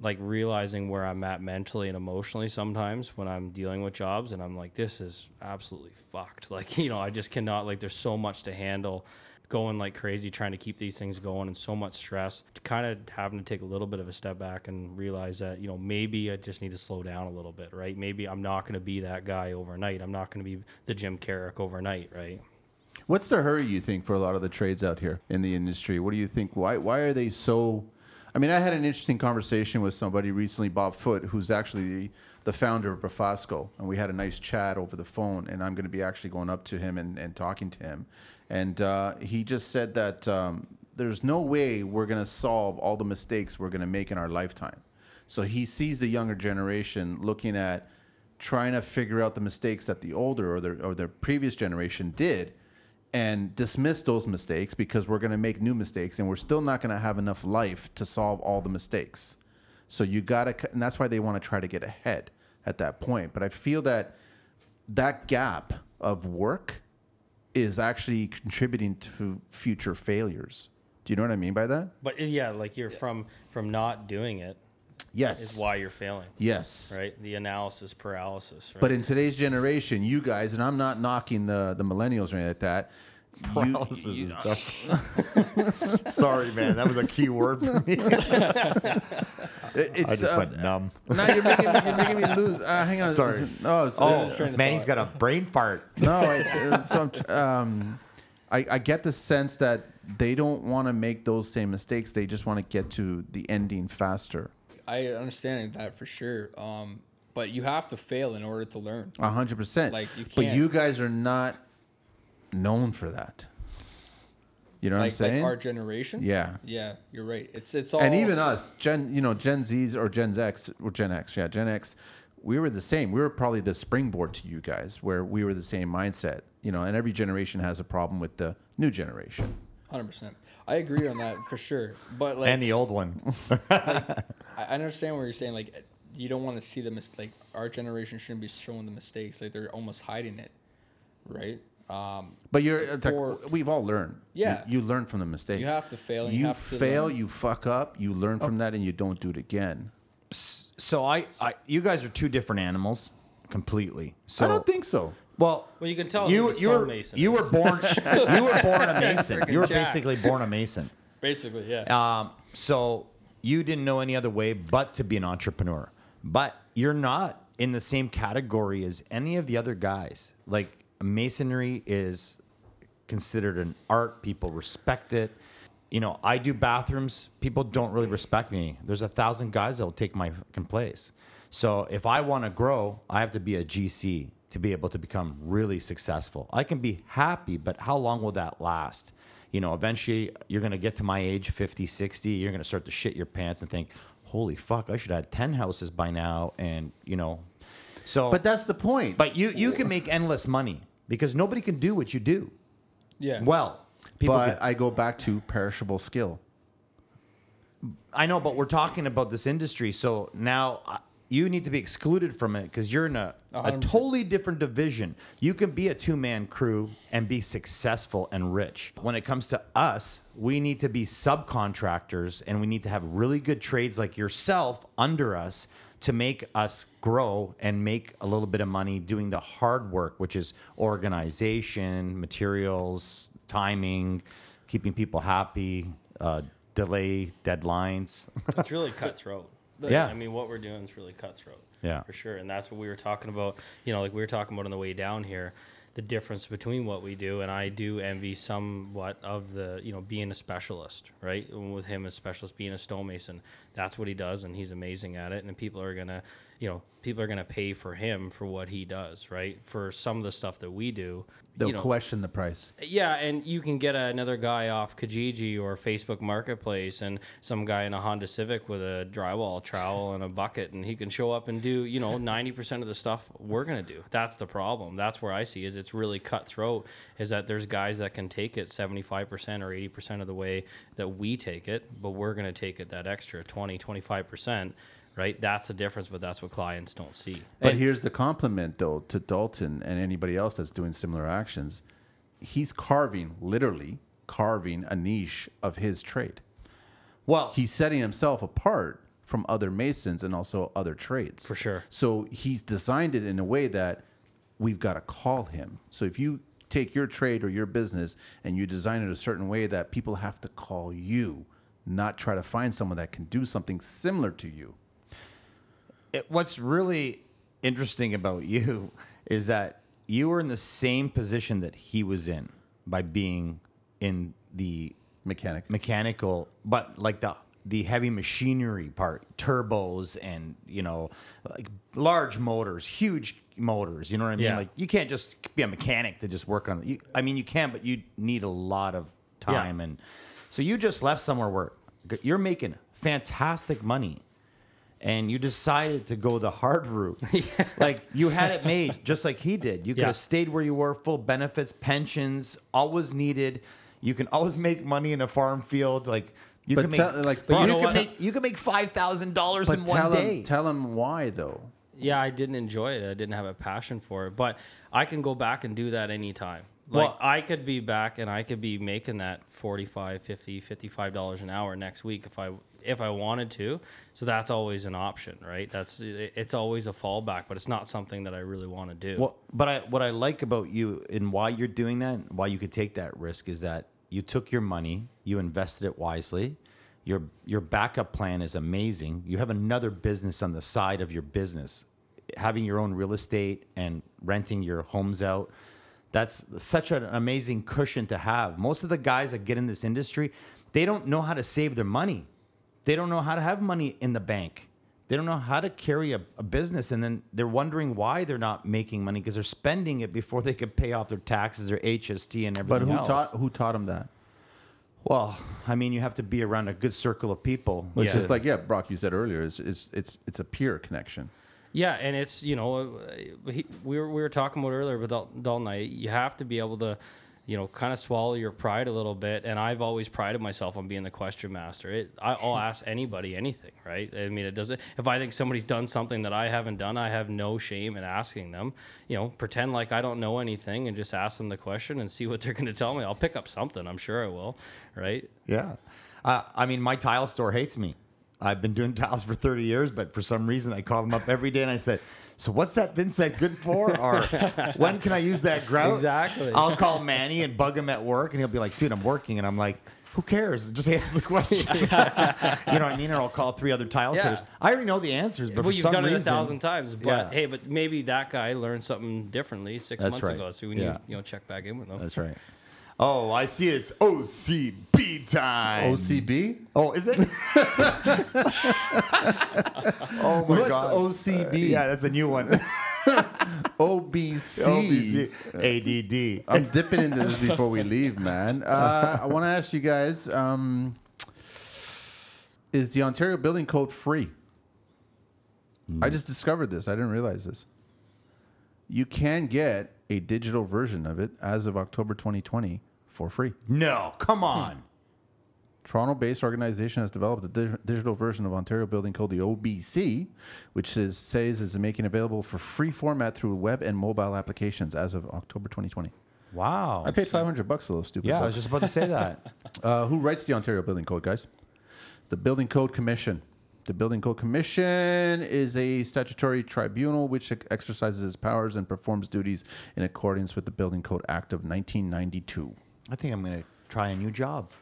like realizing where I'm at mentally and emotionally sometimes when I'm dealing with jobs and I'm like, this is absolutely fucked. Like, you know, I just cannot, like, there's so much to handle going like crazy trying to keep these things going and so much stress kind of having to take a little bit of a step back and realize that you know maybe i just need to slow down a little bit right? Maybe i'm not going to be that guy overnight. I'm not going to be the Jim Caruk overnight right What's the hurry you think for a lot of the trades out here in the industry? What do you think? Why why are they so? I mean, I had an interesting conversation with somebody recently, Bob Foot, who's actually the, the founder of Brafasco, and we had a nice chat over the phone. And I'm going to be actually going up to him and, and talking to him, and uh, he just said that um, there's no way we're going to solve all the mistakes we're going to make in our lifetime. So he sees the younger generation looking at trying to figure out the mistakes that the older or the or the previous generation did and dismiss those mistakes because we're going to make new mistakes and we're still not going to have enough life to solve all the mistakes. So you got to and that's why they want to try to get ahead at that point. But I feel that that gap of work is actually contributing to future failures. Do you know what I mean by that? but yeah like you're from from not doing it is Yes. why you're failing Yes. right the analysis paralysis right But in today's generation, you guys, and I'm not knocking the, the millennials or anything like that. you- Paralysis is tough. Sorry, man. That was a key word for me. it- it's, I just uh, went numb. Now you're making me, you're making me lose. Uh, hang on. Sorry. Listen. Oh, it's, Oh, train of man, he's thought. got a brain fart. no. I, uh, so I'm um, I, I get the sense that they don't want to make those same mistakes. They just want to get to the ending faster. I understand that for sure. Um, but you have to fail in order to learn. A hundred percent. Like, you But you guys are not known for that. You know what I'm saying? like our generation. yeah. Yeah, you're right. It's it's all and even us, Gen, you know, Gen Zs or Gen X or Gen X, yeah, Gen X, we were the same. We were probably the springboard to you guys, where we were the same mindset, you know. And every generation has a problem with the new generation. hundred percent. I agree on that for sure. But like and the old one. I I understand what you're saying. Like, you don't want to see the mis- like our generation shouldn't be showing the mistakes. Like they're almost hiding it, right? Um, But you're, it's like, For- we've all learned. Yeah. you, you learn from the mistakes. You have to fail you You, have to fail. learn. You fuck up. You learn from that, and you don't do it again. So I, I, you guys are two different animals, completely. So I don't think so. Well, Well, you can tell you you were stonemason you were born you were born a mason. You were Jack. basically born a mason. basically, yeah. Um, so you didn't know any other way but to be an entrepreneur. But you're not in the same category as any of the other guys. Like masonry is considered an art. People respect it. You know, I do bathrooms. People don't really respect me. There's a thousand guys that will take my fucking place. So if I want to grow, I have to be a GC to be able to become really successful. I can be happy, but how long will that last? You know, eventually you're going to get to my age, 50, 60, you're going to start to shit your pants and think, holy fuck, I should have 10 houses by now. And, you know, so. But that's the point. But you you can make endless money because nobody can do what you do. yeah. Well, people. but can- I go back to perishable skill. I know, but we're talking about this industry, so now uh, you need to be excluded from it because you're in a, a 100%. totally different division. You can be a two man crew and be successful and rich. When it comes to us, we need to be subcontractors and we need to have really good trades like yourself under us to make us grow and make a little bit of money doing the hard work, which is organization, materials, timing, keeping people happy, uh, delay deadlines. it's really cutthroat. Yeah. I mean, what we're doing is really cutthroat. Yeah. For sure. And that's what we were talking about. You know, like we were talking about on the way down here, the difference between what we do. And I do envy somewhat of the, you know, being a specialist, right? And with him as specialist, being a stonemason, that's what he does. And he's amazing at it. And people are going to, you know, people are going to pay for him for what he does, right? For some of the stuff that we do. They'll you know, question the price. yeah, and you can get another guy off Kijiji or Facebook Marketplace, and some guy in a Honda Civic with a drywall trowel and a bucket, and he can show up and do you know ninety percent of the stuff we're gonna do. That's the problem. That's where I see is it's really cutthroat. Is that there's guys that can take it seventy five percent or eighty percent of the way that we take it, but we're gonna take it that extra 20, 25 percent. Right, that's the difference, but that's what clients don't see. But here's the compliment, though, to Dalton and anybody else that's doing similar actions. He's carving, literally carving a niche of his trade. Well, He's setting himself apart from other masons and also other trades. For sure. So he's designed it in a way that we've got to call him. So if you take your trade or your business and you design it a certain way that people have to call you, not try to find someone that can do something similar to you. It- what's really interesting about you is that you were in the same position that he was in by being in the Mechanic. mechanical, but like the the heavy machinery part, turbos and you know, like large motors, huge motors. You know what I mean? Yeah. Like you can't just be a mechanic to just work on. You, I mean, you can, but you need a lot of time, and so you just left somewhere where you're making fantastic money. And you decided to go the hard route. Like you had it made just like he did. You could Yeah. have stayed where you were, full benefits, pensions, always needed. You can always make money in a farm field. Like you But can tell- make, like, but but you you can know what? make you can make five thousand dollars But in tell one day. him, tell him why though. yeah, I didn't enjoy it. I didn't have a passion for it, but I can go back and do that anytime. Like Well- I could be back and I could be making that 45, 50, 55 dollars an hour next week if I if I wanted to. So that's always an option, right? That's it's always a fallback, but it's not something that I really want to do. Well, but I, what I like about you and why you're doing that, why you could take that risk, is that you took your money, you invested it wisely. Your your backup plan is amazing. You have another business on the side of your business, having your own real estate and renting your homes out. That's such an amazing cushion to have. Most of the guys that get in this industry, they don't know how to save their money. They don't know how to have money in the bank. They don't know how to carry a, a business, and then they're wondering why they're not making money because they're spending it before they could pay off their taxes, their HST, and everything But everything who else. taught who taught them that? Well, I mean, you have to be around a good circle of people. Which Yeah. is like, yeah, Brock, you said earlier, it's it's it's, it's a peer connection. Yeah, and it's you know uh, he, we were we were talking about earlier with Dal- Dalton. I you have to be able to, you know, kind of swallow your pride a little bit. And I've always prided myself on being the question master. It, I, I'll ask anybody anything, right? I mean, it doesn't. If I think somebody's done something that I haven't done, I have no shame in asking them. You know, pretend like I don't know anything and just ask them the question and see what they're going to tell me. I'll pick up something. I'm sure I will, right? Yeah. Uh, I mean, my tile store hates me. I've been doing tiles for 30 years, but for some reason I call them up every day and I said, So what's that thinset good for? Or when can I use that grout? Exactly. I'll call Manny and bug him at work and he'll be like, Dude, I'm working. And I'm like, who cares? Just answer the question. you know what I mean? Or I'll call three other tile Yeah. setters. I already know the answers, but well, for you've some done it a thousand times, but Yeah. hey, but maybe that guy learned something differently six That's months right. ago. So we need Yeah. you know check back in with them. That's right. Oh, I see. It's OCB time. OCB? Oh, is it? oh my What's god. OCB? yeah, that's a new one. OBC. OBC. ADD. I'm dipping into this before we leave, man. Uh, I want to ask you guys: um, Is the Ontario Building Code free? I just discovered this. I didn't realize this. You can get a digital version of it as of October 2020 for free. No, come on. Toronto-based organization has developed a di- digital version of Ontario Building Code, the OBC, which is, says is making available for free format through web and mobile applications as of October 2020. Wow. I paid 500 bucks for those stupid. yeah, I books. was just about to say that. Uh, who writes the Ontario Building Code, guys? The Building Code Commission. The Building Code Commission is a statutory tribunal which exercises its powers and performs duties in accordance with the Building Code Act of 1992. I think I'm going to try a new job.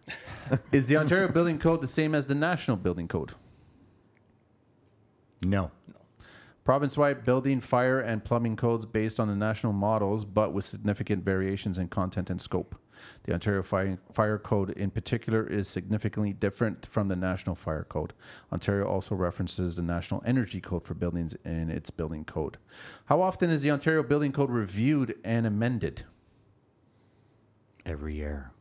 Is the Ontario Building Code the same as the National Building Code? No. Province-wide building, fire, and plumbing codes based on the national models, but with significant variations in content and scope. The Ontario Fire, Fire Code, in particular, is significantly different from the National Fire Code. Ontario also references the National Energy Code for buildings in its building code. How often is the Ontario Building Code reviewed and amended? Every year.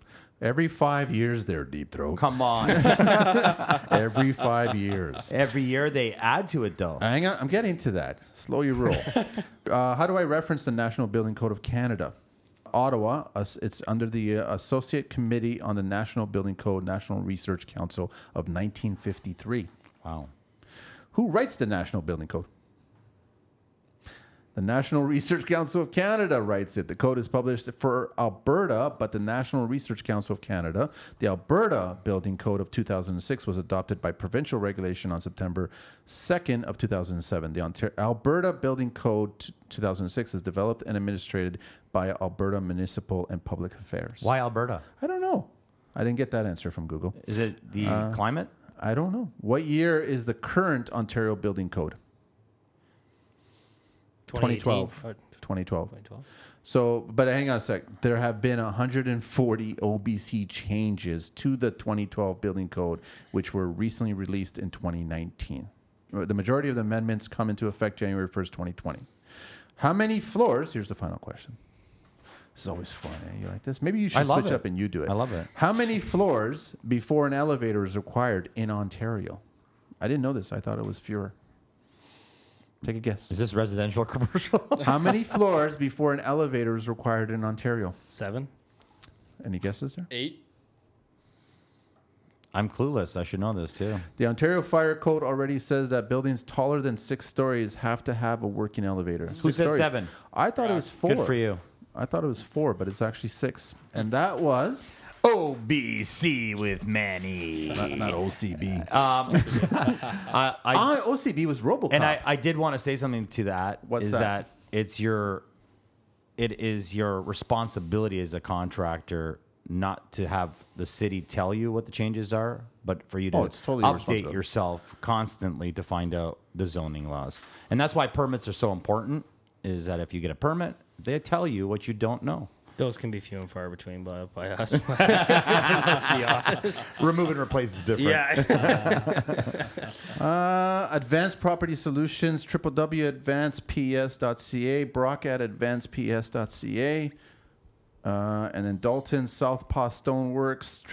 Every five years, they're Deep Throat. Come on. Every five years. Every year they add to it, though. Hang on, I'm getting to that. Slow your roll. uh, how do I reference the National Building Code of Canada? Ottawa, it's under the uh, Associate Committee on the National Building Code, National Research Council of 1953. Wow. Who writes the National Building Code? The National Research Council of Canada writes it. The code is published for Alberta, but the National Research Council of Canada, the Alberta Building Code of 2006, was adopted by provincial regulation on September 2nd of 2007. The Ontar- Alberta Building Code t- 2006 is developed and administered by Alberta Municipal and Public Affairs. Why Alberta? I don't know. I didn't get that answer from Google. Is it the Uh, climate? I don't know. What year is the current Ontario Building Code? 2012. 2012. 2012. So, but hang on a sec. There have been 140 OBC changes to the 2012 building code, which were recently released in 2019. Uh, The majority of the amendments come into effect January 1st, 2020. How many floors? Here's the final question. This is always fun. Eh? You like this? Maybe you should switch it. up and you do it. I love it. How many floors before an elevator is required in Ontario? I didn't know this. I thought it was fewer. Take a guess. Is this residential or commercial? How many floors before an elevator is required in Ontario? Seven. Any guesses there? Eight. I'm clueless. I should know this too. The Ontario Fire Code already says that buildings taller than six stories have to have a working elevator. Who Six said stories. seven? I thought it was four. Good for you. I thought it was four, but it's actually six. And that was OBC with Manny. not, not OCB. I, I, ah, OCB was RoboCop. and I, I did want to say something to that. What's is that? it's your it is your responsibility as a contractor not to have the city tell you what the changes are, but for you to Oh, it's totally your update responsibility. yourself constantly to find out the zoning laws. And that's why permits are so important. Is that if you get a permit, they tell you what you don't know. Those can be few and far between by, by us. Let's be honest. Remove and replace is different. Yeah. Uh, Advanced Property Solutions, www.advancedps.ca, Brock at advancedps.ca. Uh, and then Dalton, Southpaw Stoneworks,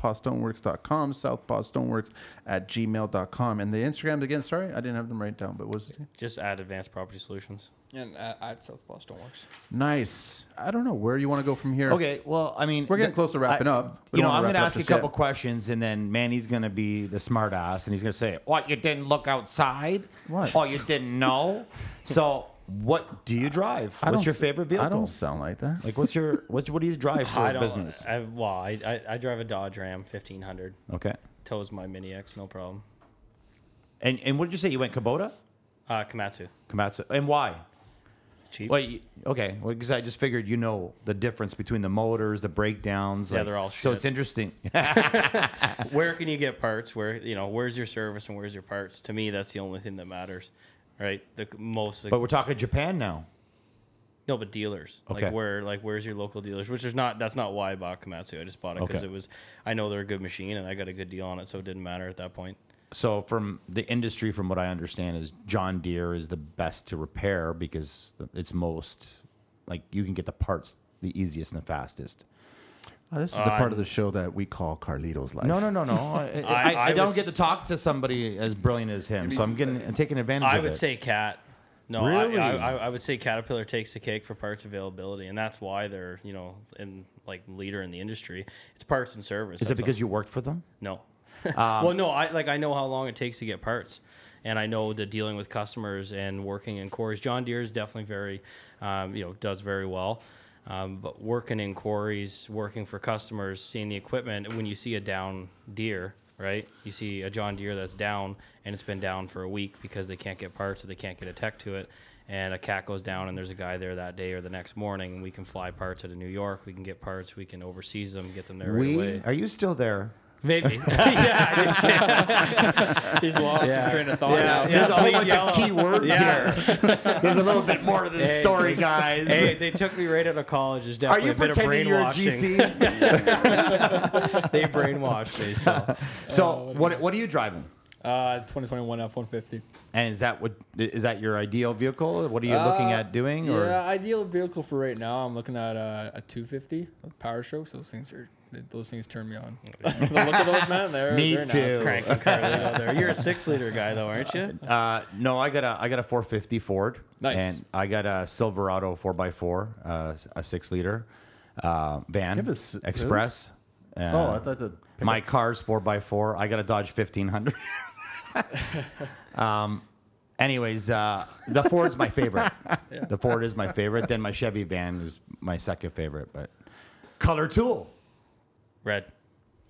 www.southpawstoneworks.com, Southpaw Stoneworks at gmail.com. And the Instagrams again, sorry, I didn't have them right down, but what was it? Just add advanced property solutions. And at, at Southpaw Stoneworks. Nice. I don't know where you want to go from here. Okay, well, I mean, We're getting the- close to wrapping I- up. We You know, I'm going to ask you a couple yet. questions, and then Manny's going to be the smart ass, and he's going to say, "What? You didn't look outside? What? Oh, you didn't know? so, what do you drive? I What's don't your s- favorite vehicle? I don't sound like that. like, what's your what's what do you drive for I don't. business? I, well, I, I, I drive a Dodge Ram 1500. okay, Tows my Mini X, no problem. and and what did you say? You went Kubota, Uh, Komatsu. Komatsu, and why? Cheap. Well, you, okay, well, because I just figured you know the difference between the motors, the breakdowns. Yeah, like- they're all so. shit. It's interesting. where can you get parts? Where you know, where's your service and where's your parts? To me, that's the only thing that matters, right? The most. but we're talking Japan now. no, but dealers. Okay. Like where, like where's your local dealers? Which is not. That's not why I bought Komatsu. I just bought it because Okay. it was. I know they're a good machine and I got a good deal on it, so it didn't matter at that point. So, from the industry, from what I understand, is John Deere is the best to repair because it's most like you can get the parts the easiest and the fastest. Oh, this is the part of the show that we call Carlito's Life. No, no, no, no. I, I, I- I I don't would get to s- talk to somebody as brilliant as him, so I'm getting I'm taking advantage of it. I of would it. say Cat. No, Really? I, I, I would say Caterpillar takes the cake for parts availability, and that's why they're you know in like leader in the industry. It's parts and service. is it That's all. because you worked for them? No. well, no. I like I know how long it takes to get parts, and I know the dealing with customers and working in cores. John Deere is definitely very, um, you know, does very well. Um, but working in quarries, working for customers, seeing the equipment. When you see a down Deere, right? You see a John Deere that's down, and it's been down for a week because they can't get parts or they can't get a tech to it. And a cat goes down, and there's a guy there that day or the next morning. And we can fly parts out of New York. We can get parts. We can overseas them, get them there right away. Are you still there? Maybe. yeah, I can see He's lost his train of thought now. There's a whole bunch of key words Yeah. here. There's a little bit more to this Hey, story, guys. Hey, they took me right out of college. There's Are definitely you a bit of pretending you're a brainwashing. GC? they brainwashed me. So so, what what are you driving? Uh, 2021 F-150. And is that what is that your ideal vehicle? What are you looking Uh, at doing? Or Yeah, ideal vehicle for right now. I'm looking at uh, a 250 with Power Strokes. Those things are those things turn me on. the look of those men. they're Me they're too. nasty. cranking Carlito there. You're a six liter guy though, aren't you? Uh, no, I got a I got a 450 Ford. Nice. And I got a Silverado 4x4, uh, a six liter uh, van have a s- really? Express. Uh, Oh, I thought the my car's 4x4. I got a Dodge 1500. um, Anyways, uh, the Ford's my favorite. The Ford is my favorite. Then my Chevy van is my second favorite. But color tool, Red,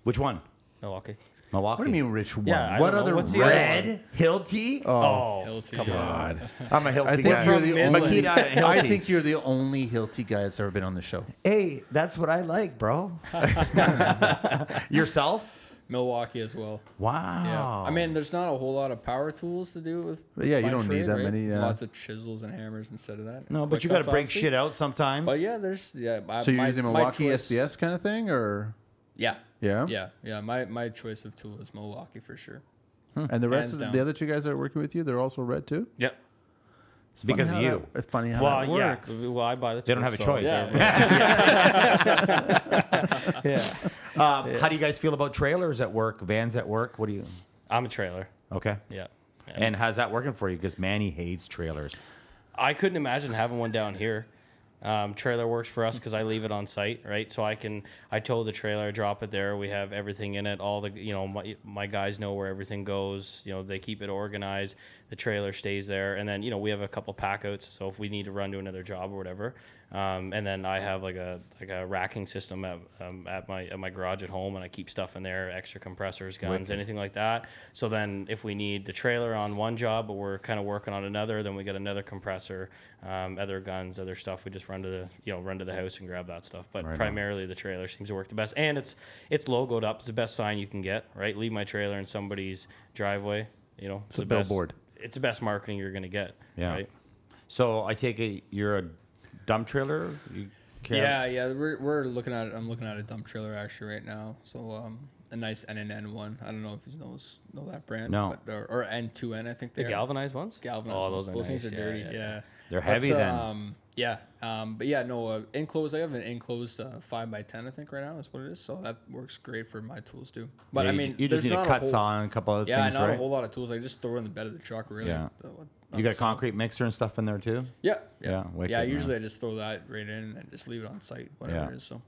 which one? Milwaukee. Milwaukee. What do you mean rich one? Yeah, I what don't know. other What's the red? Red Hilti. Oh, Hilti. come on. I'm a Hilti I think guy. you're the Midland. only. Makita and I Hilti. think you're the only Hilti guy that's ever been on the show. Hey, that's what I like, bro. Yourself? Milwaukee as well. Wow. Yeah. I mean, there's not a whole lot of power tools to do with. But yeah, you my don't need that right? many, yeah. Lots of chisels and hammers instead of that. no, but Quick you got cuts, to break obviously. shit out sometimes. But yeah, there's yeah. I, So you're my- using my Milwaukee choice- SDS kind of thing, or Yeah. Yeah? Yeah. Yeah. My my choice of tool is Milwaukee for sure. and the rest Hands of the, the other two guys that are working with you, they're also red too. Yep. It's Because of you. that- it's funny how Well, that yeah. works. Well, I buy the. They don't have a so, choice. Yeah. yeah. Um, How do you guys feel about trailers at work, vans at work? What do you? I'm a trailer. Okay. Yeah. yeah. And how's that working for you? Because Manny hates trailers. I couldn't imagine having one down here. Um, trailer works for us because I leave it on site, right? So I can I tow the trailer, drop it there. We have everything in it. All the you know my, my guys know where everything goes. You know they keep it organized. The trailer stays there, and then you know we have a couple packouts. So if we need to run to another job or whatever, um, and then I have like a like a racking system at, um, at my at my garage at home, and I keep stuff in there, extra compressors, guns, anything like that. So then if we need the trailer on one job, but we're kind of working on another, then we get another compressor, um, other guns, other stuff. We just run to the you know run to the house and grab that stuff. But Right on. primarily the trailer seems to work the best, and it's it's logoed up. It's the best sign you can get, right? Leave my trailer in somebody's driveway. You know, it's, a the best- billboard. It's the best marketing you're gonna get. Yeah. Right? So I take it you're a dump trailer. You care- Yeah, yeah. We're, we're looking at it. I'm looking at a dump trailer actually right now. So um, a nice NNN one. I don't know if you knows know that brand. No. But, or, or N2N, I think The they're galvanized ones. galvanized. Oh, ones. those, those are things nice. are Yeah, dirty. yeah, Yeah. yeah. They're heavy But, then. Um, yeah. Um, but yeah, no uh, enclosed. I have an enclosed uh, five by ten. I think right now is what it is. So that works great for my tools too. But Yeah, I mean, you just need a not cut whole, saw and a couple of Yeah, things, Yeah, not right? a whole lot of tools. I just throw it in the bed of the truck. Really. Yeah. What- You got a concrete mixer and stuff in there too. Yeah. Yeah, Yeah. wicked, yeah. man. Usually I just throw that right in and just leave it on site, whatever Yeah. it is. So.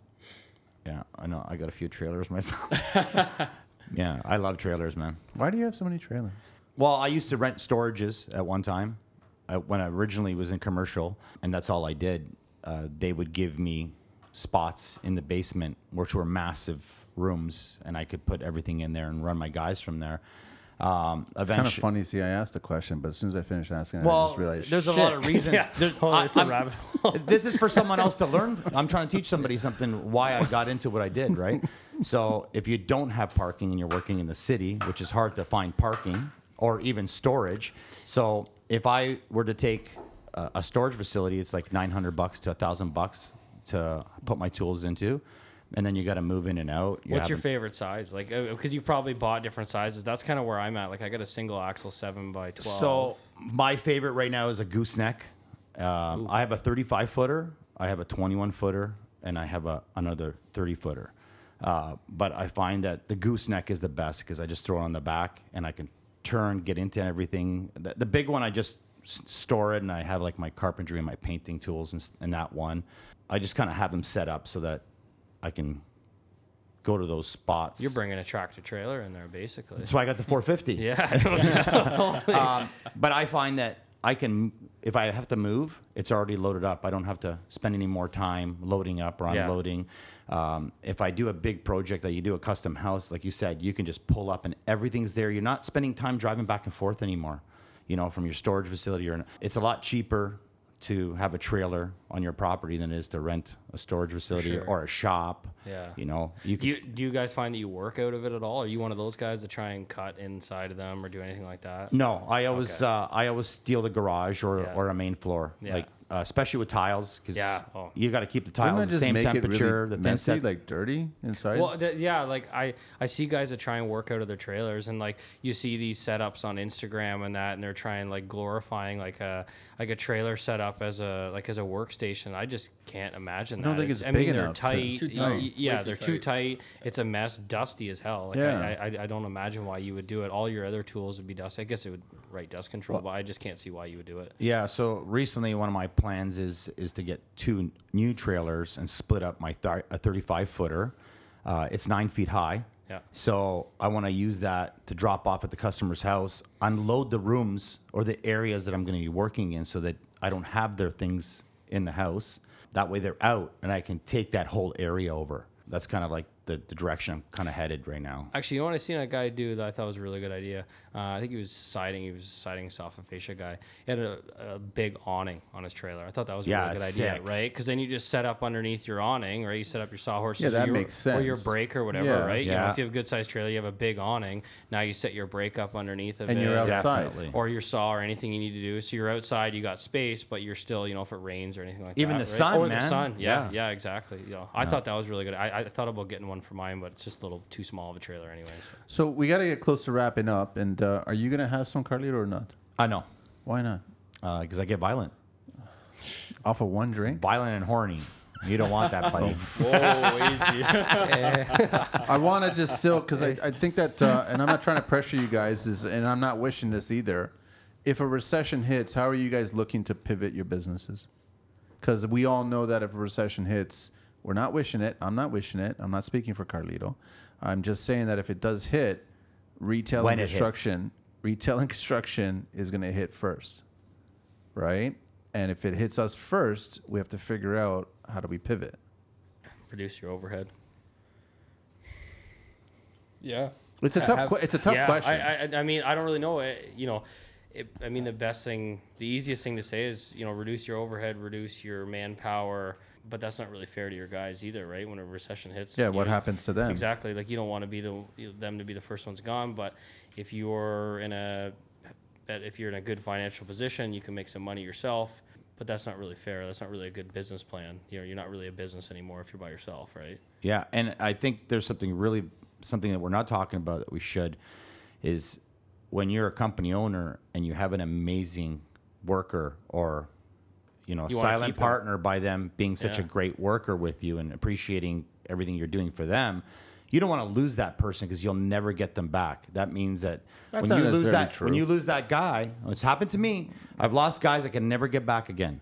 Yeah, I know. I got a few trailers myself. yeah, I love trailers, man. Why do you have so many trailers? Well, I used to rent storages at one time uh, when I originally was in commercial, and that's all I did. Uh, they would give me spots in the basement, which were massive rooms, and I could put everything in there and run my guys from there. Um, Kind of eventually, funny. See, I asked a question, but as soon as I finished asking, I well, just realized there's a lot of reasons. Yeah. There's- Oh, I- it's a I'm- rabbit this is for someone else to learn. I'm trying to teach somebody something why I got into what I did, right? So if you don't have parking and you're working in the city, which is hard to find parking or even storage, so if I were to take a, a storage facility, it's like 900 bucks to a thousand bucks to put my tools into, and then you got to move in and out. You What's your haven't- favorite size? Like, because you've probably bought different sizes. That's kind of where I'm at. Like, I got a single axle seven by twelve. So my favorite right now is a gooseneck. Um, I have a 35 footer, I have a 21 footer, and I have a another 30 footer. Uh, but I find that the gooseneck is the best because I just throw it on the back and I can turn, get into everything. The, the big one, I just s- store it and I have like my carpentry and my painting tools and, s- and that one. I just kind of have them set up so that I can go to those spots. you're bringing a tractor trailer in there, basically. That's why I got the 450. Yeah. um, but I find that I can, if I have to move, it's already loaded up. I don't have to spend any more time loading up or Yeah. unloading. Um, if I do a big project that you do a custom house, like you said, you can just pull up and everything's there. You're not spending time driving back and forth anymore. You know, from your storage facility, or it's a lot cheaper to have a trailer on your property than it is to rent a storage facility sure. or a shop. Yeah. You know, you do can. you, do you guys find that you work out of it at all? Are you one of those guys that try and cut inside of them or do anything like that? No, I always Okay. uh, I always steal the garage or, Yeah. or a main floor, Yeah. like uh, especially with tiles because Yeah. Oh. you got to keep the tiles that the same temperature. it the really things messy, that- like dirty inside? Well, th- yeah, like I, I see guys that try and work out of their trailers, and like you see these setups on Instagram and that, and they're trying like glorifying like a like a trailer set up as a like as a workstation. I just can't imagine that. I don't that. think it's I big mean, they're enough to- tight. Too y- tight. y- Yeah, too they're too tight. It's a mess, dusty as hell. Like Yeah. I, I, I don't imagine why you would do it. All your other tools would be dusty. I guess it would write dust control, but I just can't see why you would do it. yeah. So recently, one of my plans is is to get two new trailers and split up my th- a 35 footer. Uh, it's nine feet high, Yeah. So I want to use that to drop off at the customer's house, unload the rooms or the areas that I'm going to be working in, so that I don't have their things in the house. That way they're out, and I can take that whole area over. That's kind of like the, the direction I'm kind of headed right now. Actually, you know what I seen that guy do that I thought was a really good idea. Uh, I think he was siding. He was siding soft and fascia guy. He had a, a big awning on his trailer. I thought that was a Yeah, really good it's idea, sick. right? Because then you just set up underneath your awning, right? You set up your sawhorses, Yeah, or that your, makes or your brake or whatever, Yeah. right? You know, if you have a good sized trailer, you have a big awning. Now you set your brake up underneath of it. And it. you're outside. Definitely. or your saw or anything you need to do. So you're outside, you got space, but you're still, you know, if it rains or anything like Even that. the right? sun, or the man. sun, yeah, Yeah. yeah, exactly. You know, I thought that was really good. I, I thought about getting one for mine, but it's just a little too small of a trailer, anyways. So we got to get close to wrapping up. And uh, are you gonna have some Carlito or not? I know, Why not? because I get violent, Off of one drink? violent and horny. You don't want that, buddy. I want to just still because I, I think that, uh, and I'm not trying to pressure you guys, is and I'm not wishing this either. If a recession hits, how are you guys looking to pivot your businesses? Because we all know that if a recession hits, we're not wishing it. I'm not wishing it. I'm not speaking for Carlito. I'm just saying that if it does hit, retail When and construction, retail and construction is going to hit first, right? And if it hits us first, we have to figure out how do we pivot. Reduce your overhead. Yeah. It's a I tough. have- que- it's a tough yeah, question. I, I, I mean, I don't really know. It, you know, it, I mean, the best thing, the easiest thing to say is, you know, reduce your overhead, reduce your manpower. But that's not really fair to your guys either, right? When a recession hits, yeah, what know, happens to them? Exactly. Like you don't want to be the them to be the first ones gone, but if you're in a if you're in a good financial position, you can make some money yourself. But that's not really fair. That's not really a good business plan. You know, you're not really a business anymore if you're by yourself, right? Yeah, and I think there's something really something that we're not talking about that we should is when you're a company owner and you have an amazing worker or you know You silent keep them. partner by them being such a great worker with you and appreciating everything you're doing for them. You don't want to lose that person because you'll never get them back. That means that That's when you lose that true. when you lose that guy, it's happened to me. I've lost guys I can never get back again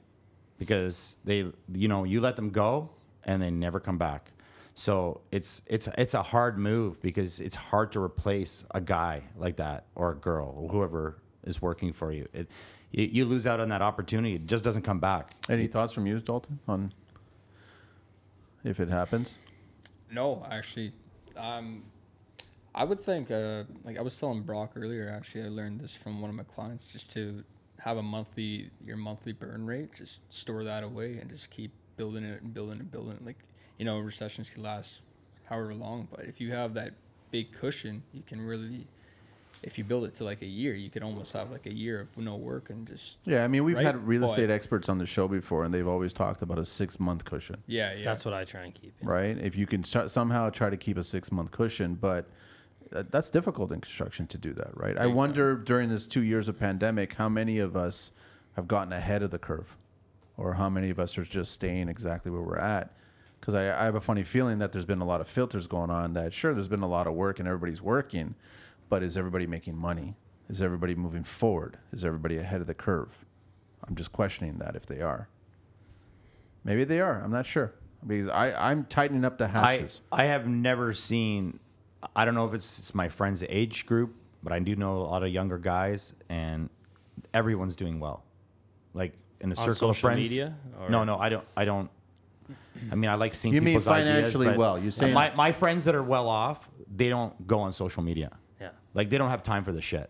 because they you know you let them go and they never come back so it's it's it's a hard move because it's hard to replace a guy like that or a girl or whoever is working for you it you, you lose out on that opportunity it just doesn't come back Any thoughts from you, Dalton, on if it happens? No, actually, um, I would think, uh, like I was telling Brock earlier, actually, I learned this from one of my clients, just to have a monthly, your monthly burn rate, just store that away and just keep building it and building and building it. Like, you know, recessions can last however long, but if you have that big cushion, you can really, if you build it to like a year, you could almost have like a year of no work and just, Yeah, I mean, we've Right? had real But- estate experts on the show before, and they've always talked about a six month cushion, yeah, yeah. That's what I try and keep. yeah. right? If you can st- somehow try to keep a six month cushion, but that- that's difficult in construction to do that, right? I Big wonder during this two years of pandemic, how many of us have gotten ahead of the curve, or how many of us are just staying exactly where we're at. Because I, I have a funny feeling that there's been a lot of filters going on. That sure, there's been a lot of work and everybody's working, but is everybody making money? Is everybody moving forward? Is everybody ahead of the curve? I'm just questioning that if they are. Maybe they are. I'm not sure because I, I'm tightening up the hatches. I have never seen i don't know if it's, it's my friends age group but i do know a lot of younger guys and everyone's doing well like in the On circle of social friends media, or- no no i don't i don't I mean, I like seeing You mean people's ideas, financially but well. You're saying- my, my friends that are well off, they don't go on social media. Like they don't have time for the shit.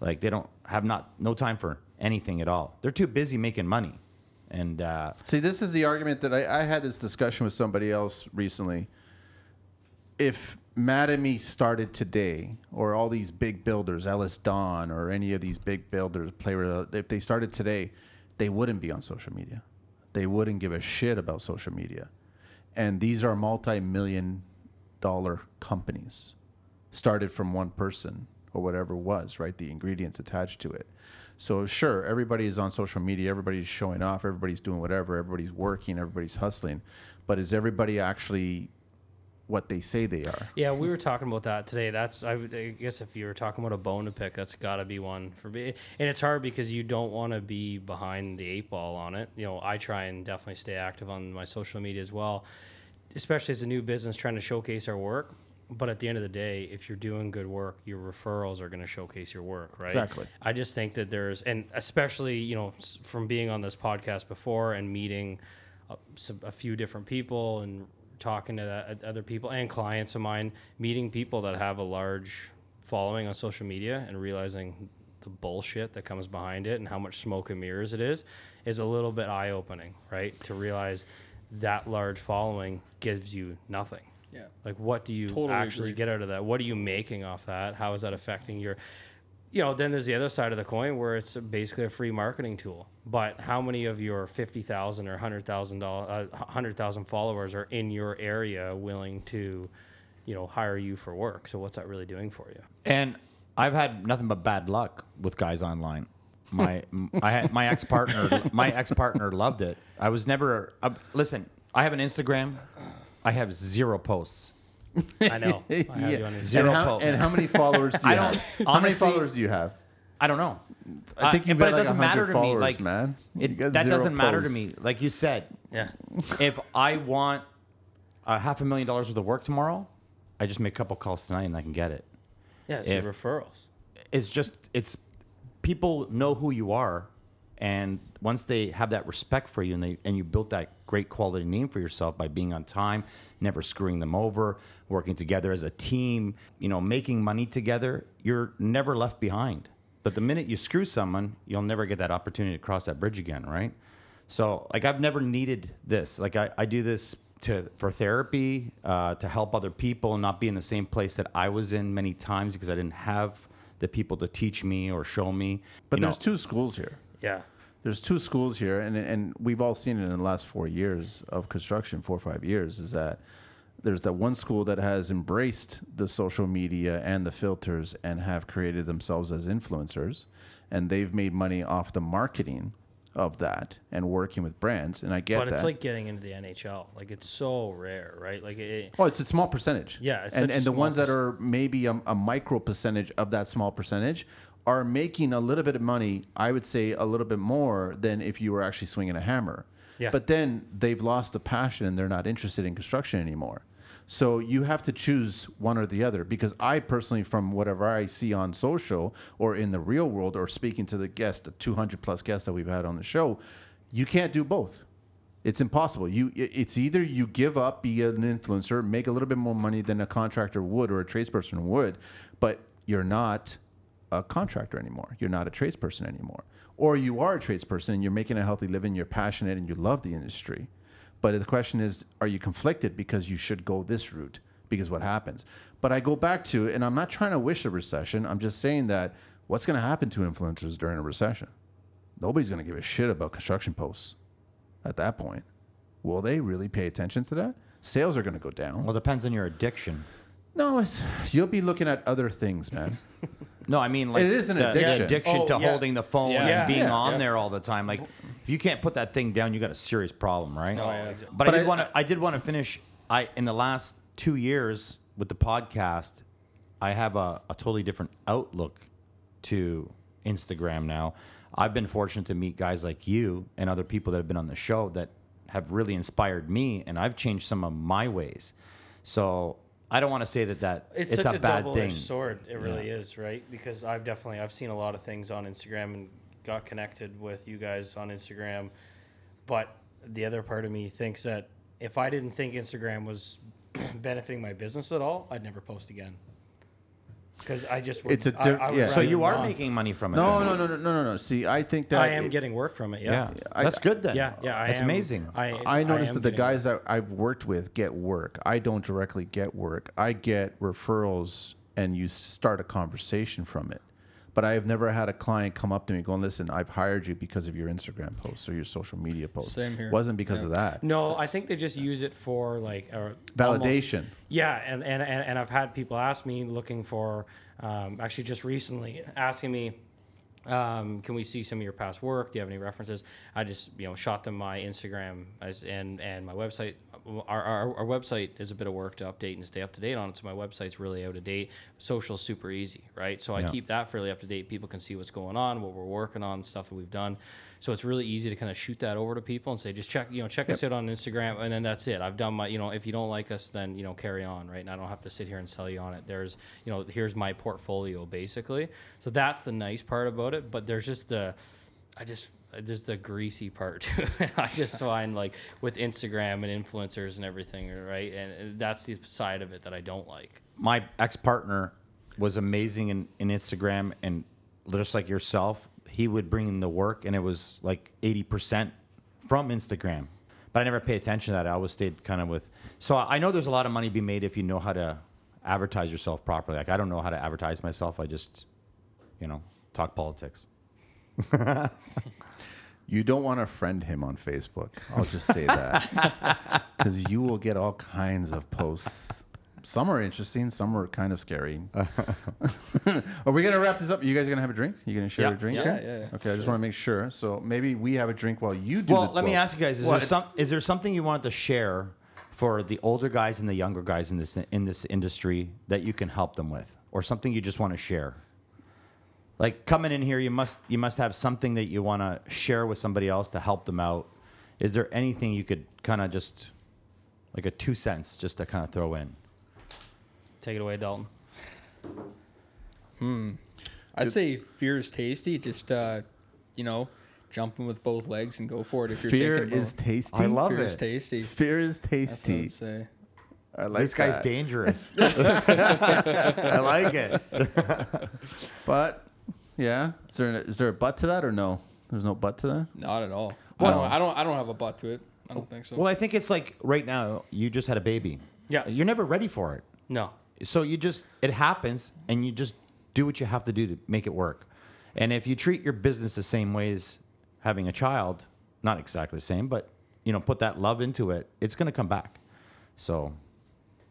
Like they don't have not no time for anything at all. They're too busy making money. And uh, See, this is the argument that I, I had this discussion with somebody else recently. If Mattamy started today, or all these big builders, EllisDon, or any of these big builders, player, if they started today, they wouldn't be on social media. They wouldn't give a shit about social media. And these are multi-million dollar companies started from one person or whatever was, right? The ingredients attached to it. So sure, everybody is on social media, everybody's showing off, everybody's doing whatever, everybody's working, everybody's hustling. But is everybody actually what they say they are? Yeah, we were talking about that today. That's I, I guess if you were talking about a bone to pick, that's got to be one for me. And it's hard because you don't want to be behind the eight ball on it. You know, I try and definitely stay active on my social media as well, especially as a new business trying to showcase our work. But at the end of the day, if you're doing good work, your referrals are going to showcase your work, right? Exactly. I just think that there's, and especially you know from being on this podcast before and meeting uh, a, some, a few different people and talking to that, other people and clients of mine, meeting people that have a large following on social media and realizing the bullshit that comes behind it and how much smoke and mirrors it is, is a little bit eye opening, right? To realize that large following gives you nothing. Yeah. Like, what do you Totally actually agree. get out of that? What are you making off that? How is that affecting your, you know, then there's the other side of the coin where it's basically a free marketing tool. But how many of your 50,000 or $100,000 uh, 100,000 followers are in your area willing to, you know, hire you for work? So what's that really doing for you? And I've had nothing but bad luck with guys online. My I had my ex partner my ex partner loved it. I was never uh, listen. I have an Instagram. I have zero posts. I know. I have you on And Instagram. Zero how, posts. and how many followers do you I don't- have? how many honestly- followers do you have? I don't know. I think Uh, you've but got it like doesn't 100 matter to me. Like man. it, got that zero doesn't matter to posts. me. Like you said, Yeah. if I want a half a million dollars worth of work tomorrow, I just make a couple calls tonight and I can get it. Yeah, it's If- the referrals. it's just it's people know who you are and once they have that respect for you and they and you built that great quality name for yourself by being on time never screwing them over working together as a team you know making money together you're never left behind but the minute you screw someone you'll never get that opportunity to cross that bridge again right so like i've never needed this like i, I do this to for therapy uh, to help other people and not be in the same place that i was in many times because i didn't have the people to teach me or show me But you know, there's two schools here. Yeah. There's two schools here, and and we've all seen it in the last four years of construction, four or five years. Is that there's that one school that has embraced the social media and the filters and have created themselves as influencers, and they've made money off the marketing of that and working with brands. And I get But that. it's like getting into the NHL. Like it's so rare, right? Like it, Oh, it's a small percentage. Yeah, it's and and the ones that are maybe a, a micro percentage of that small percentage are making a little bit of money. I would say a little bit more than if you were actually swinging a hammer. Yeah. But then they've lost the passion and they're not interested in construction anymore. So you have to choose one or the other because I personally, from whatever I see on social or in the real world or speaking to the guest, the 200 plus guests that we've had on the show, you can't do both. It's impossible. You it's either you give up, be an influencer, make a little bit more money than a contractor would or a tradesperson would, but you're not a contractor anymore. You're not a tradesperson anymore. Or you are a tradesperson and you're making a healthy living, you're passionate and you love the industry. But the question is, are you conflicted because you should go this route? Because what happens? But I go back to, and I'm not trying to wish a recession. I'm just saying that what's going to happen to influencers during a recession? Nobody's going to give a shit about construction posts at that point. Will they really pay attention to that? Sales are going to go down. well it depends on your addiction No, it's, you'll be looking at other things, man. no i mean like It is an the, the addiction. addiction Oh, to yeah. holding the phone Yeah. and being Yeah, on yeah. there all the time like if you can't put that thing down you got a serious problem right Oh, yeah. but, But i I- did want to i did want to finish i in the last two years with the podcast i have a, a totally different outlook to instagram now i've been fortunate to meet guys like you and other people that have been on the show that have really inspired me and i've changed some of my ways so i don't want to say that that it's, it's, such a, a, bad thing sword. It really is, right? Because I've definitely I've seen a lot of things on Instagram and got connected with you guys on Instagram, but the other part of me thinks that if I didn't think Instagram was benefiting my business at all, I'd never post again. Because I just would, It's a I- diff- I would yeah. so rather you are not. making money from it No, then? no, no, no, no, no, no. See, I think that I am it- getting work from it. yeah, Yeah, I- that's good then yeah, yeah. I that's am- amazing I I noticed am that the getting guys work. that I've worked with get work. I don't directly get work. I get referrals, and you start a conversation from it. But I have never had a client come up to me going, "Listen, I've hired you because of your Instagram posts or your social media posts." Same here. Wasn't because Yeah. of that. No, I think they just use it for like a almost- Validation. Yeah, and, and, and, and I've had people ask me looking for, um, actually just recently asking me, um, can we see some of your past work? Do you have any references? I just you know shot them my Instagram as and and my website our, our, our website is a bit of work to update and stay up to date on it. So my website's really out of date. Social's super easy, right? So I Yeah. keep that fairly up to date. People can see what's going on, what we're working on, stuff that we've done. So it's really easy to kind of shoot that over to people and say, just check, you know, check us out on Instagram, and then that's it. I've done my, you know, if you don't like us, then you know, carry on, right? And I don't have to sit here and sell you on it. There's, you know, here's my portfolio basically. So that's the nice part about it. But there's just the, I just there's the greasy part to it. I just find like with Instagram and influencers and everything, right? And that's the side of it that I don't like. my ex partner was amazing in, in Instagram, and just like yourself, he would bring in the work, and it was like eighty percent from Instagram. But I never pay attention to that. I always stayed kind of with. So I know there's a lot of money to be made if you know how to advertise yourself properly. Like I don't know how to advertise myself. I just, you know, talk politics. You don't want to friend him on Facebook. I'll just say that. Because you will get all kinds of posts. Some are interesting, some are kind of scary. are we going to wrap this up? You guys going to have a drink? You going to share Yeah, a drink? yeah, here? yeah, yeah. Okay, I just want to make sure. So maybe we have a drink while you do Well, the let me ask you guys: is Well, there some? Is there something you wanted to share for the older guys and the younger guys in this in this industry that you can help them with, or something you just want to share? Like coming in here, you must you must have something that you want to share with somebody else to help them out. Is there anything you could kind of just like a two cents just to kind of throw in? Take it away, Dalton. Hmm i'd say fear is tasty. Just uh, you know, jumping with both legs and go for it. If you're Fear thinking is about, tasty. I love fear is tasty. Fear is That's what tasty. I'd say. I like this guy's that. dangerous. I like it. But yeah, is there is there a butt to that or no? There's no butt to that. Not at all. Well- I don't. I don't. I don't have a butt to it. I don't think so. Well, I think it's like right now you just had a baby. Yeah. you're never ready for it. No. So you just it happens and you just do what you have to do to make it work. And if you treat your business the same way as having a child, not exactly the same, but you know, put that love into it, it's going to come back. So,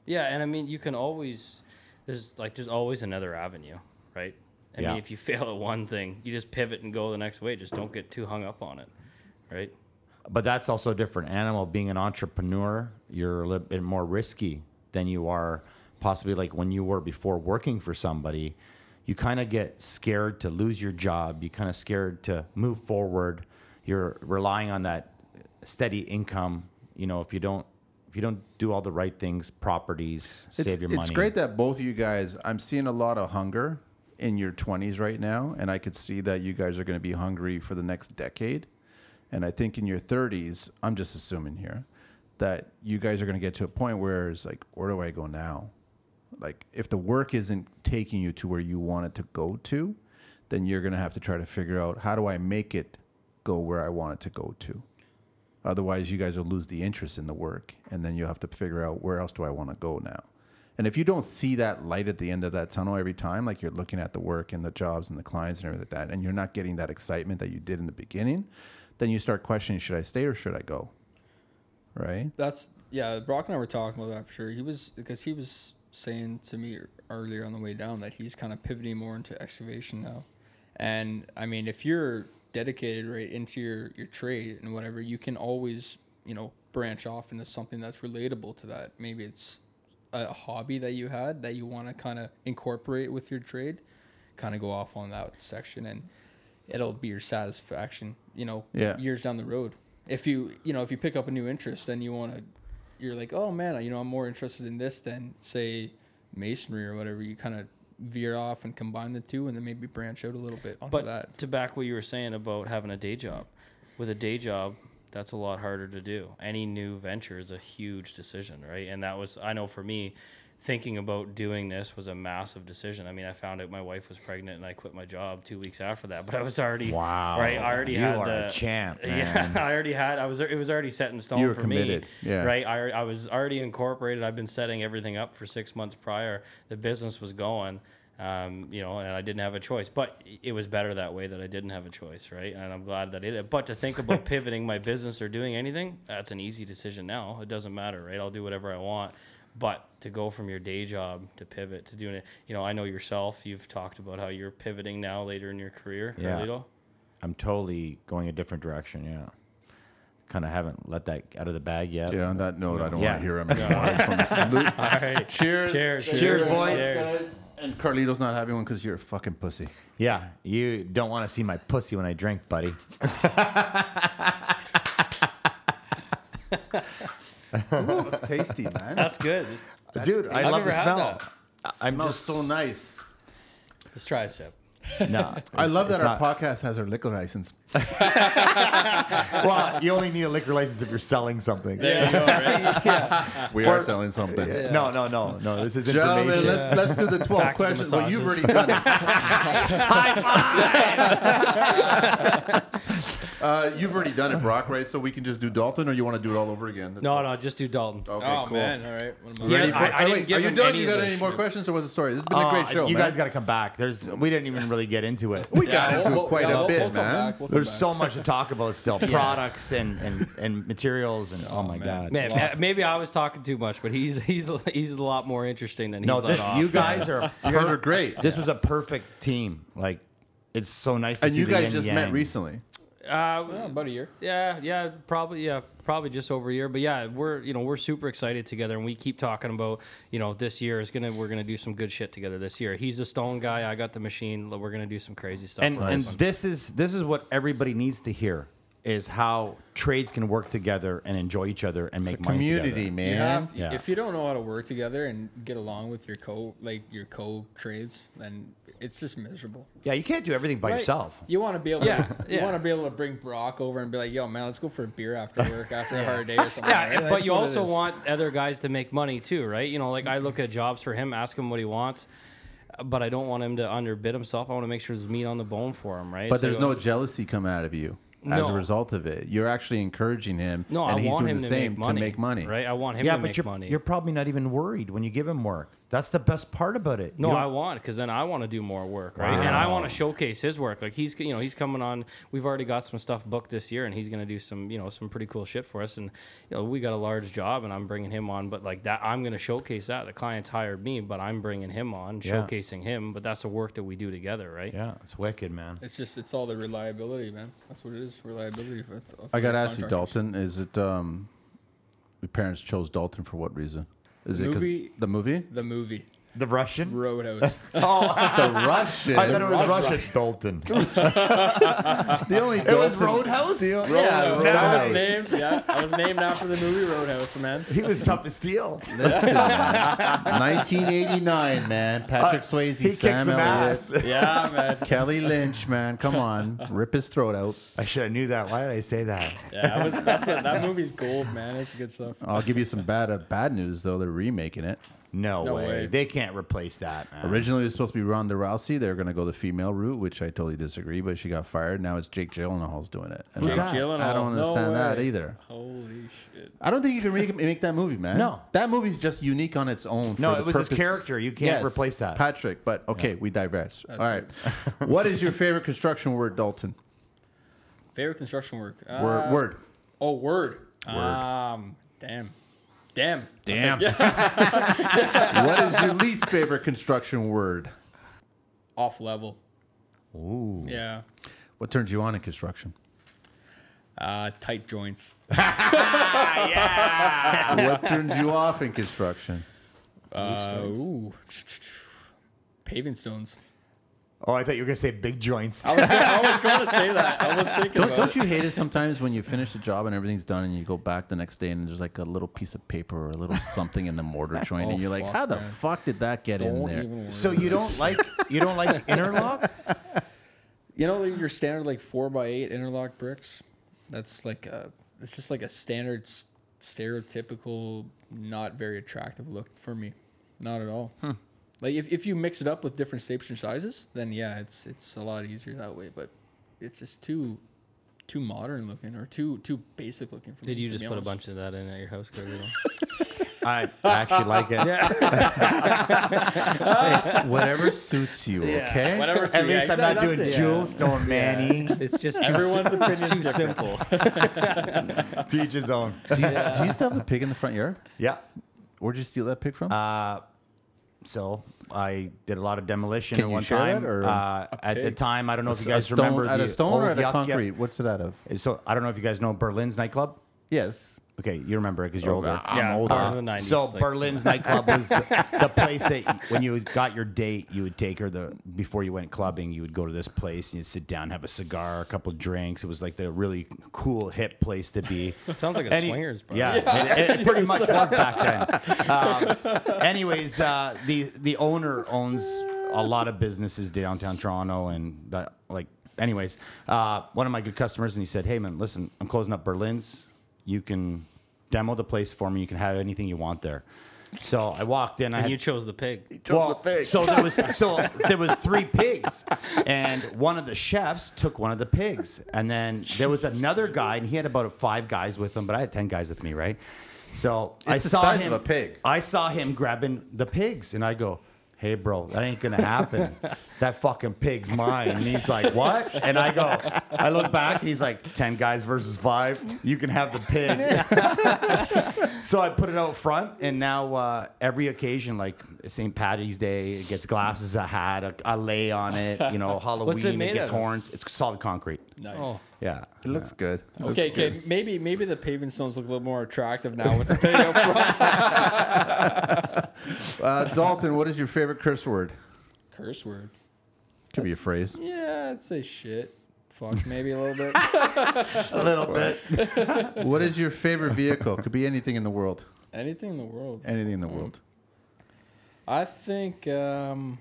Yeah, and I mean, you can always there's like there's always another avenue, right? I Yeah. mean, if you fail at one thing, you just pivot and go the next way. Just don't get too hung up on it, right? but that's also a different animal being an entrepreneur, you're a little bit more risky than you are possibly like when you were before working for somebody. You kind of get scared to lose your job. You kind of scared to move forward. You're relying on that steady income. You know, if you don't if you don't do all the right things, properties, It's, save your it's money. It's great that both of you guys. I'm seeing a lot of hunger in your 20s right now, and I could see that you guys are going to be hungry for the next decade. And I think in your 30s, I'm just assuming here that you guys are going to get to a point where it's like, where do I go now? Like, if the work isn't taking you to where you want it to go to, then you're going to have to try to figure out how do I make it go where I want it to go to. Otherwise, you guys will lose the interest in the work, and then you'll have to figure out where else do I want to go now. And if you don't see that light at the end of that tunnel every time, like you're looking at the work and the jobs and the clients and everything like that, and you're not getting that excitement that you did in the beginning, then you start questioning: Should I stay or should I go? Right? That's yeah. Brock and I were talking about that for sure. He was because he was saying to me earlier on the way down that he's kind of pivoting more into excavation now. And I mean, if you're dedicated right into your your trade and whatever, you can always you know branch off into something that's relatable to that. Maybe it's a hobby that you had that you want to kind of incorporate with your trade, kind of go off on that section and it'll be your satisfaction, you know, Yeah. years down the road. If you, you know, if you pick up a new interest, then you want to, you're like, oh man, you know, I'm more interested in this than say masonry or whatever. You kind of veer off and combine the two, and then maybe branch out a little bit onto But that. to back what you were saying about having a day job, with a day job, that's a lot harder to do. Any new venture is a huge decision, right? And that was, I know for me, thinking about doing this was a massive decision. I mean, I found out my wife was pregnant and I quit my job two weeks after that, but I was already, Wow. right? I already You had are the a champ, Yeah. I already had. I was. It was already set in stone You were for committed, me. yeah. Right. I, I was already incorporated. I've been setting everything up for six months prior. The business was going. Um, you know, and I didn't have a choice, but it was better that way that I didn't have a choice, right? And I'm glad that it. But to think about pivoting my business or doing anything, that's an easy decision now. It doesn't matter, right? I'll do whatever I want. But to go from your day job to pivot to doing it, you know, I know yourself. You've talked about how you're pivoting now later in your career, Yeah. Carlito. I'm totally going a different direction. Yeah, kind of haven't let that out of the bag yet. Yeah, on that note, I don't Yeah. want to hear him anymore. I just want to salute. All right. Cheers. Cheers. Cheers, boys. Cheers. And Carlito's not having one because you're a fucking pussy. Yeah, you don't want to see my pussy when I drink, buddy. That's tasty, man. That's good. Dude, I I've love never the had smell. that. I'm smells just so nice. Let's try a sip. No. I love that our not- podcast has our liquor license. well, you only need a liquor license if you're selling something. There you go, right? We are selling something. No, no, no, no. This is Gentlemen, information. let's let's do the twelve Back to the questions. Well, you've already massages. done it. Uh, you've already done it, Brock, right? So we can just do Dalton, or you want to do it all over again? No, no, just do Dalton. Okay, oh cool. man, all right. What am I- Yeah, Ready for, I- I oh, didn't wait, give are you him done? any You of got this any more shit. questions, or what's the story? This has been a Uh, great show, you man. guys got to come back. There's we didn't even really get into it. we got Yeah, into we'll- it quite yeah, a we'll- bit, we'll man. we'll There's so much to talk about still. Products and, and, and materials and oh, my man. god. Man, Lots. maybe I was talking too much, but he's he's he's a lot more interesting than he No, let this, off. you guys are You guys are great, This was a perfect team. Like it's so nice to and see you the guys yin just yang. met recently. Uh, about a year. Yeah, yeah, probably, yeah, probably just over a year. But yeah, we're you know we're super excited together, and we keep talking about you know this year is gonna we're gonna do some good shit together this year. He's the stone guy, I got the machine. We're gonna do some crazy stuff. And and this is this is what everybody needs to hear is how trades can work together and enjoy each other and make money Community, together. man. You have, Yeah. If you don't know how to work together and get along with your co like your co trades, then it's just miserable. Yeah, you can't do everything by Right? yourself. You want to be able, Yeah, to, you yeah. want to be able to bring Brock over and be like, "Yo, man, let's go for a beer after work after a hard day or something." Yeah, right? but That's you what it also is. want other guys to make money too, right? You know, like I look mm-hmm. at jobs for him, ask him what he wants, but I don't want him to underbid himself. I want to make sure there's meat on the bone for him, right? But So- there's no jealousy come out of you as a result of it. You're actually encouraging him, no. and I he's want doing him the to same make money, to make money. right? I want him yeah, to but make you're, money. you're probably not even worried when you give him work. That's the best part about it. No, I want because then I want to do more work, right? And I want to showcase his work. Like he's, you know, he's coming on. We've already got some stuff booked this year, and he's going to do some, you know, some pretty cool shit for us. And you know, we got a large job, and I'm bringing him on. But like that, I'm going to showcase that. The clients hired me, but I'm bringing him on, Yeah. showcasing him. But that's the work that we do together, right? Yeah, it's wicked, man. It's just it's all the reliability, man. That's what it is. Reliability. With, of I got to ask you. Dalton. Is it um, your parents chose Dalton for what reason? Is it Movie- the movie? The movie the Russian? Roadhouse. Oh, the Russian. I thought it was Russian. Dalton. the only It was Roadhouse? The, o- Roadhouse. yeah, I was Roadhouse. named. Yeah, I was named after the movie Roadhouse, man. He was tough to steal. Listen, 1989, man. Patrick Swayze, He Sam some Elliott, ass. Yeah, man. Kelly Lynch, man. Come on, rip his throat out. I should have knew that. Why did I say that? Yeah, that was that's a, that movie's gold, man. It's good stuff. I'll give you some bad uh, bad news though. They're remaking it. No, No way. way. They can't replace that. Man. Originally, it was supposed to be Ronda Rousey. They were going to go the female route, which I totally disagree. But she got fired. Now it's Jake Gyllenhaal's doing it. And Jake I, Gyllenhaal. I don't No understand that way. either. Holy shit. I don't think you can make, make that movie, man. No. that movie's just unique on its own. No, for the it was his purpose- character. You can't replace that. Patrick. But okay, we digress. All right, what is your favorite construction word, Dalton? Favorite construction work. Word. Uh, word. Oh, word. Um. Damn. Damn. Damn. what is your least favorite construction word? Off level. Ooh. Yeah. What turns you on in construction? Uh, tight joints. yeah. what turns you off in construction? Uh, ooh. Paving stones. Oh, I thought you were going to say big joints. I was, gonna, I was going to say that. I was thinking Don't, about don't it. you hate it sometimes when you finish the job and everything's done and you go back the next day and there's like a little piece of paper or a little something in the mortar joint Oh, and you're like, fuck, how the fuck did that get in Don't there? So you don't like you don't like interlock? You know your standard like four by eight interlock bricks. That's like a. It's just like a standard, stereotypical, not very attractive look for me. Not at all. Hmm. Like if, if you mix it up with different shapes and sizes, then yeah, it's it's a lot easier that way. But it's just too too modern looking or too too basic looking. For me. Did me, you just be put a bunch of that in at your house, Carlito? I actually like it. Whatever suits you, okay? Whatever. At least I'm not doing Jules Stone Manny. It's just Everyone's opinion it's too simple. to each his own. Do you, do you still have the pig in the front yard? Yeah. Where'd you steal that pig from? Uh, so I did a lot of demolition Can at you one share time. that, or- uh, at the pig? time, I don't know if you A guys stone, remember at the a stone old or at a Yuck Yuck- concrete? What's it out of? So I don't know if you guys know Berlin's nightclub. Yes. Okay, you remember it because you're older. I'm yeah, older. born in the 90s. So like- Berlin's nightclub was the place that when you got your date, you would take her the before you went clubbing. You would go to this place and you'd sit down, have a cigar, a couple of drinks. It was like the really cool hip place to be. Sounds like a Any- swingers bar. Yeah, It, it pretty much was back then. Um, anyways, uh, the the owner owns a lot of businesses downtown Toronto, and that, like, anyways, uh, one of my good customers, and he said, "Hey man, listen, I'm closing up Berlin's. You can demo the place for me. You can have anything you want there." So I walked in. I And had you chose the pig. well, so there was so there was three pigs, and one of the chefs took one of the pigs, and then there was another guy, and he had about five guys with him, but I had ten guys with me, right? So I It's the saw size of him. a pig. I saw him grabbing the pigs, and I go. Hey bro, that ain't gonna happen. that fucking pig's mine. And he's like, What? And I go, I look back and he's like, 10 guys versus five. You can have the pig. So I put it out front, and now uh, every occasion, like St. Patty's Day, it gets glasses, a hat, a, a lay on it. You know, Halloween, it, made gets of? horns. It's solid concrete. Nice. Oh, Yeah, It looks good. It looks Okay, good. okay. Maybe maybe the paving stones look a little more attractive now with the pig up front. Uh, Dalton, what is your favorite curse word? Curse word. Could be a phrase. Yeah, I'd say shit. Fuck, maybe a little bit. A little bit. what is your favorite vehicle? Could be anything in the world. Anything in the world. Anything in the world. I think um,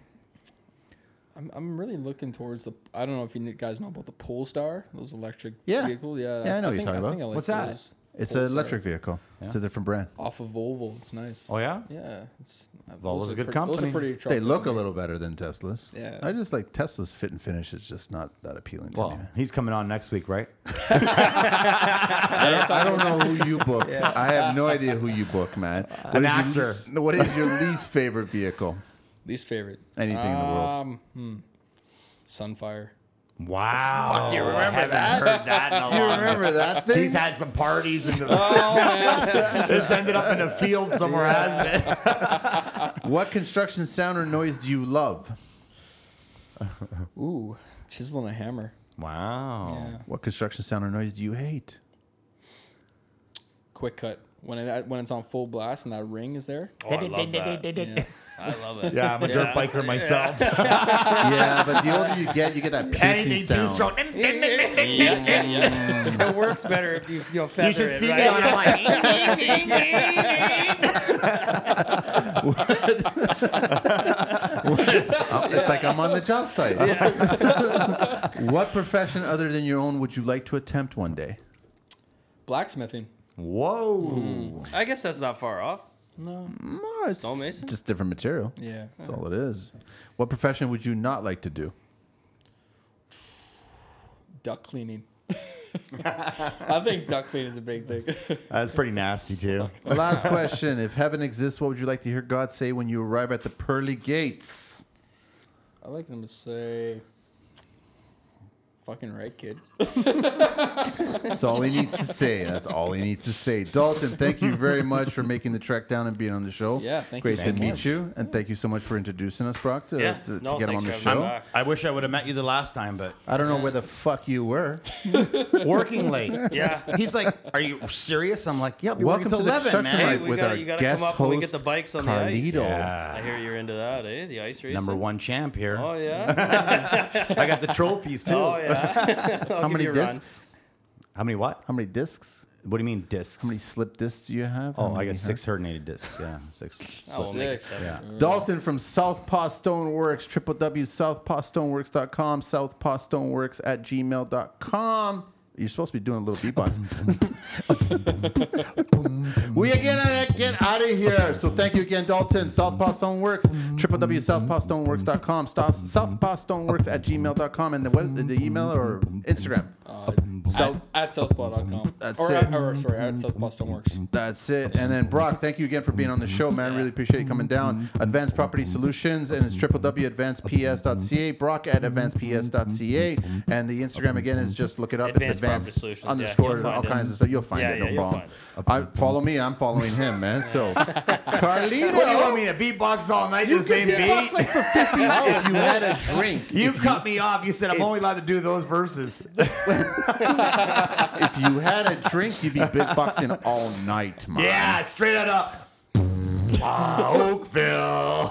I'm I'm really looking towards the. I don't know if you guys know about the Polestar, those electric Yeah. vehicles. Yeah, Yeah, I know what you're think, talking I about. think I like What's that? those. It's an electric vehicle. It's a different brand. Off of Volvo. It's nice. Oh yeah. Yeah, it's uh, Volvo's a good pre- Those company. are pretty They look a little better than Teslas. Yeah. I just like Tesla's fit and finish. It's just not that appealing to Well, me. he's coming on next week, right? I don't, I don't know who you book. I have no idea who you book, man. What An is actor. Your, what is your least favorite vehicle? Least favorite. Anything in the world. Um, hmm. Sunfire. Wow. you remember I that? Heard that in a You long- remember that thing? He's had some parties and Oh man. it's ended up in a field somewhere, hasn't it? What construction sound or noise do you love? Ooh, chisel and a hammer. Wow. Yeah. What construction sound or noise do you hate? Quick cut. When it when it's on full blast and that ring is there. oh, I love that. Yeah. I love it. Yeah, I'm a dirt Yeah. biker myself. yeah, but the older you get, you get that piercing Anything two sound. stroke. it works better if you you know feather You should it, see right? me on a mic. Oh, it's like I'm on the job site. what profession other than your own would you like to attempt one day? Blacksmithing. Whoa. Hmm. I guess that's not far off. No. No, it's Stonemason? just different material. Yeah. That's all it is. What profession would you not like to do? Duck cleaning. I think duck cleaning is a big thing. That's pretty nasty too. Last question. If heaven exists, what would you like to hear God say when you arrive at the pearly gates? I like them to say, "Fucking right, kid." That's all he needs to say. That's all he needs to say. Dalton, thank you very much for making the trek down and being on the show. Yeah, thank Great you to so meet much. you, and thank you so much for introducing us, Brock, to, Yeah. to, to No, get him on the for having me show. I wish I would have met you the last time, but I don't know where the fuck you were. working late. Yeah. He's like, "Are you serious?" I'm like, "Yeah, Welcome to till the 11, man." life we with gotta- our you gotta guest come up when we host, get the bikes on the ice. Yeah. I hear you're into that, eh? The ice racing. Number one champ here. Oh yeah. I got the trophies too. oh yeah. I'll How many you run. discs? How many what? How many discs? What do you mean discs? How many slip discs do you have? Oh, I many, got six herniated discs. Yeah, six. Oh, we'll make it Six. seven. Yeah. Dalton from Southpaw Stoneworks, www.southpawstoneworks.com, southpawstoneworks at gmail.com. You're supposed to be doing a little beatbox. we again get out of here. So thank you again, Dalton. Southpaw Stoneworks, www.southpawstoneworks.com, South- southpawstoneworks at gmail.com, and the, web, the email or Instagram. Uh, South, at, at southpaw.com. That's or, it. At, or sorry, at southpaw stoneworks. That's it. And then Brock, thank you again for being on the show, man. Really appreciate you coming down. Advanced Property Solutions, and it's www.advancedps.ca. Brock at advancedps.ca. And the Instagram again is just look it up. Advanced it's advanced Solutions, underscore you'll all it. kinds of stuff. You'll find Yeah, it, no yeah, problem. I follow me. I'm following him, man. So, Carlito. What do you want me to beatbox all night to the same beat? like for 50 if you had a drink. You If cut me off. You said I'm only allowed to do those verses. If if you had a drink, you'd be beatboxing all night, man. Yeah, straight it up. Ah, Oakville.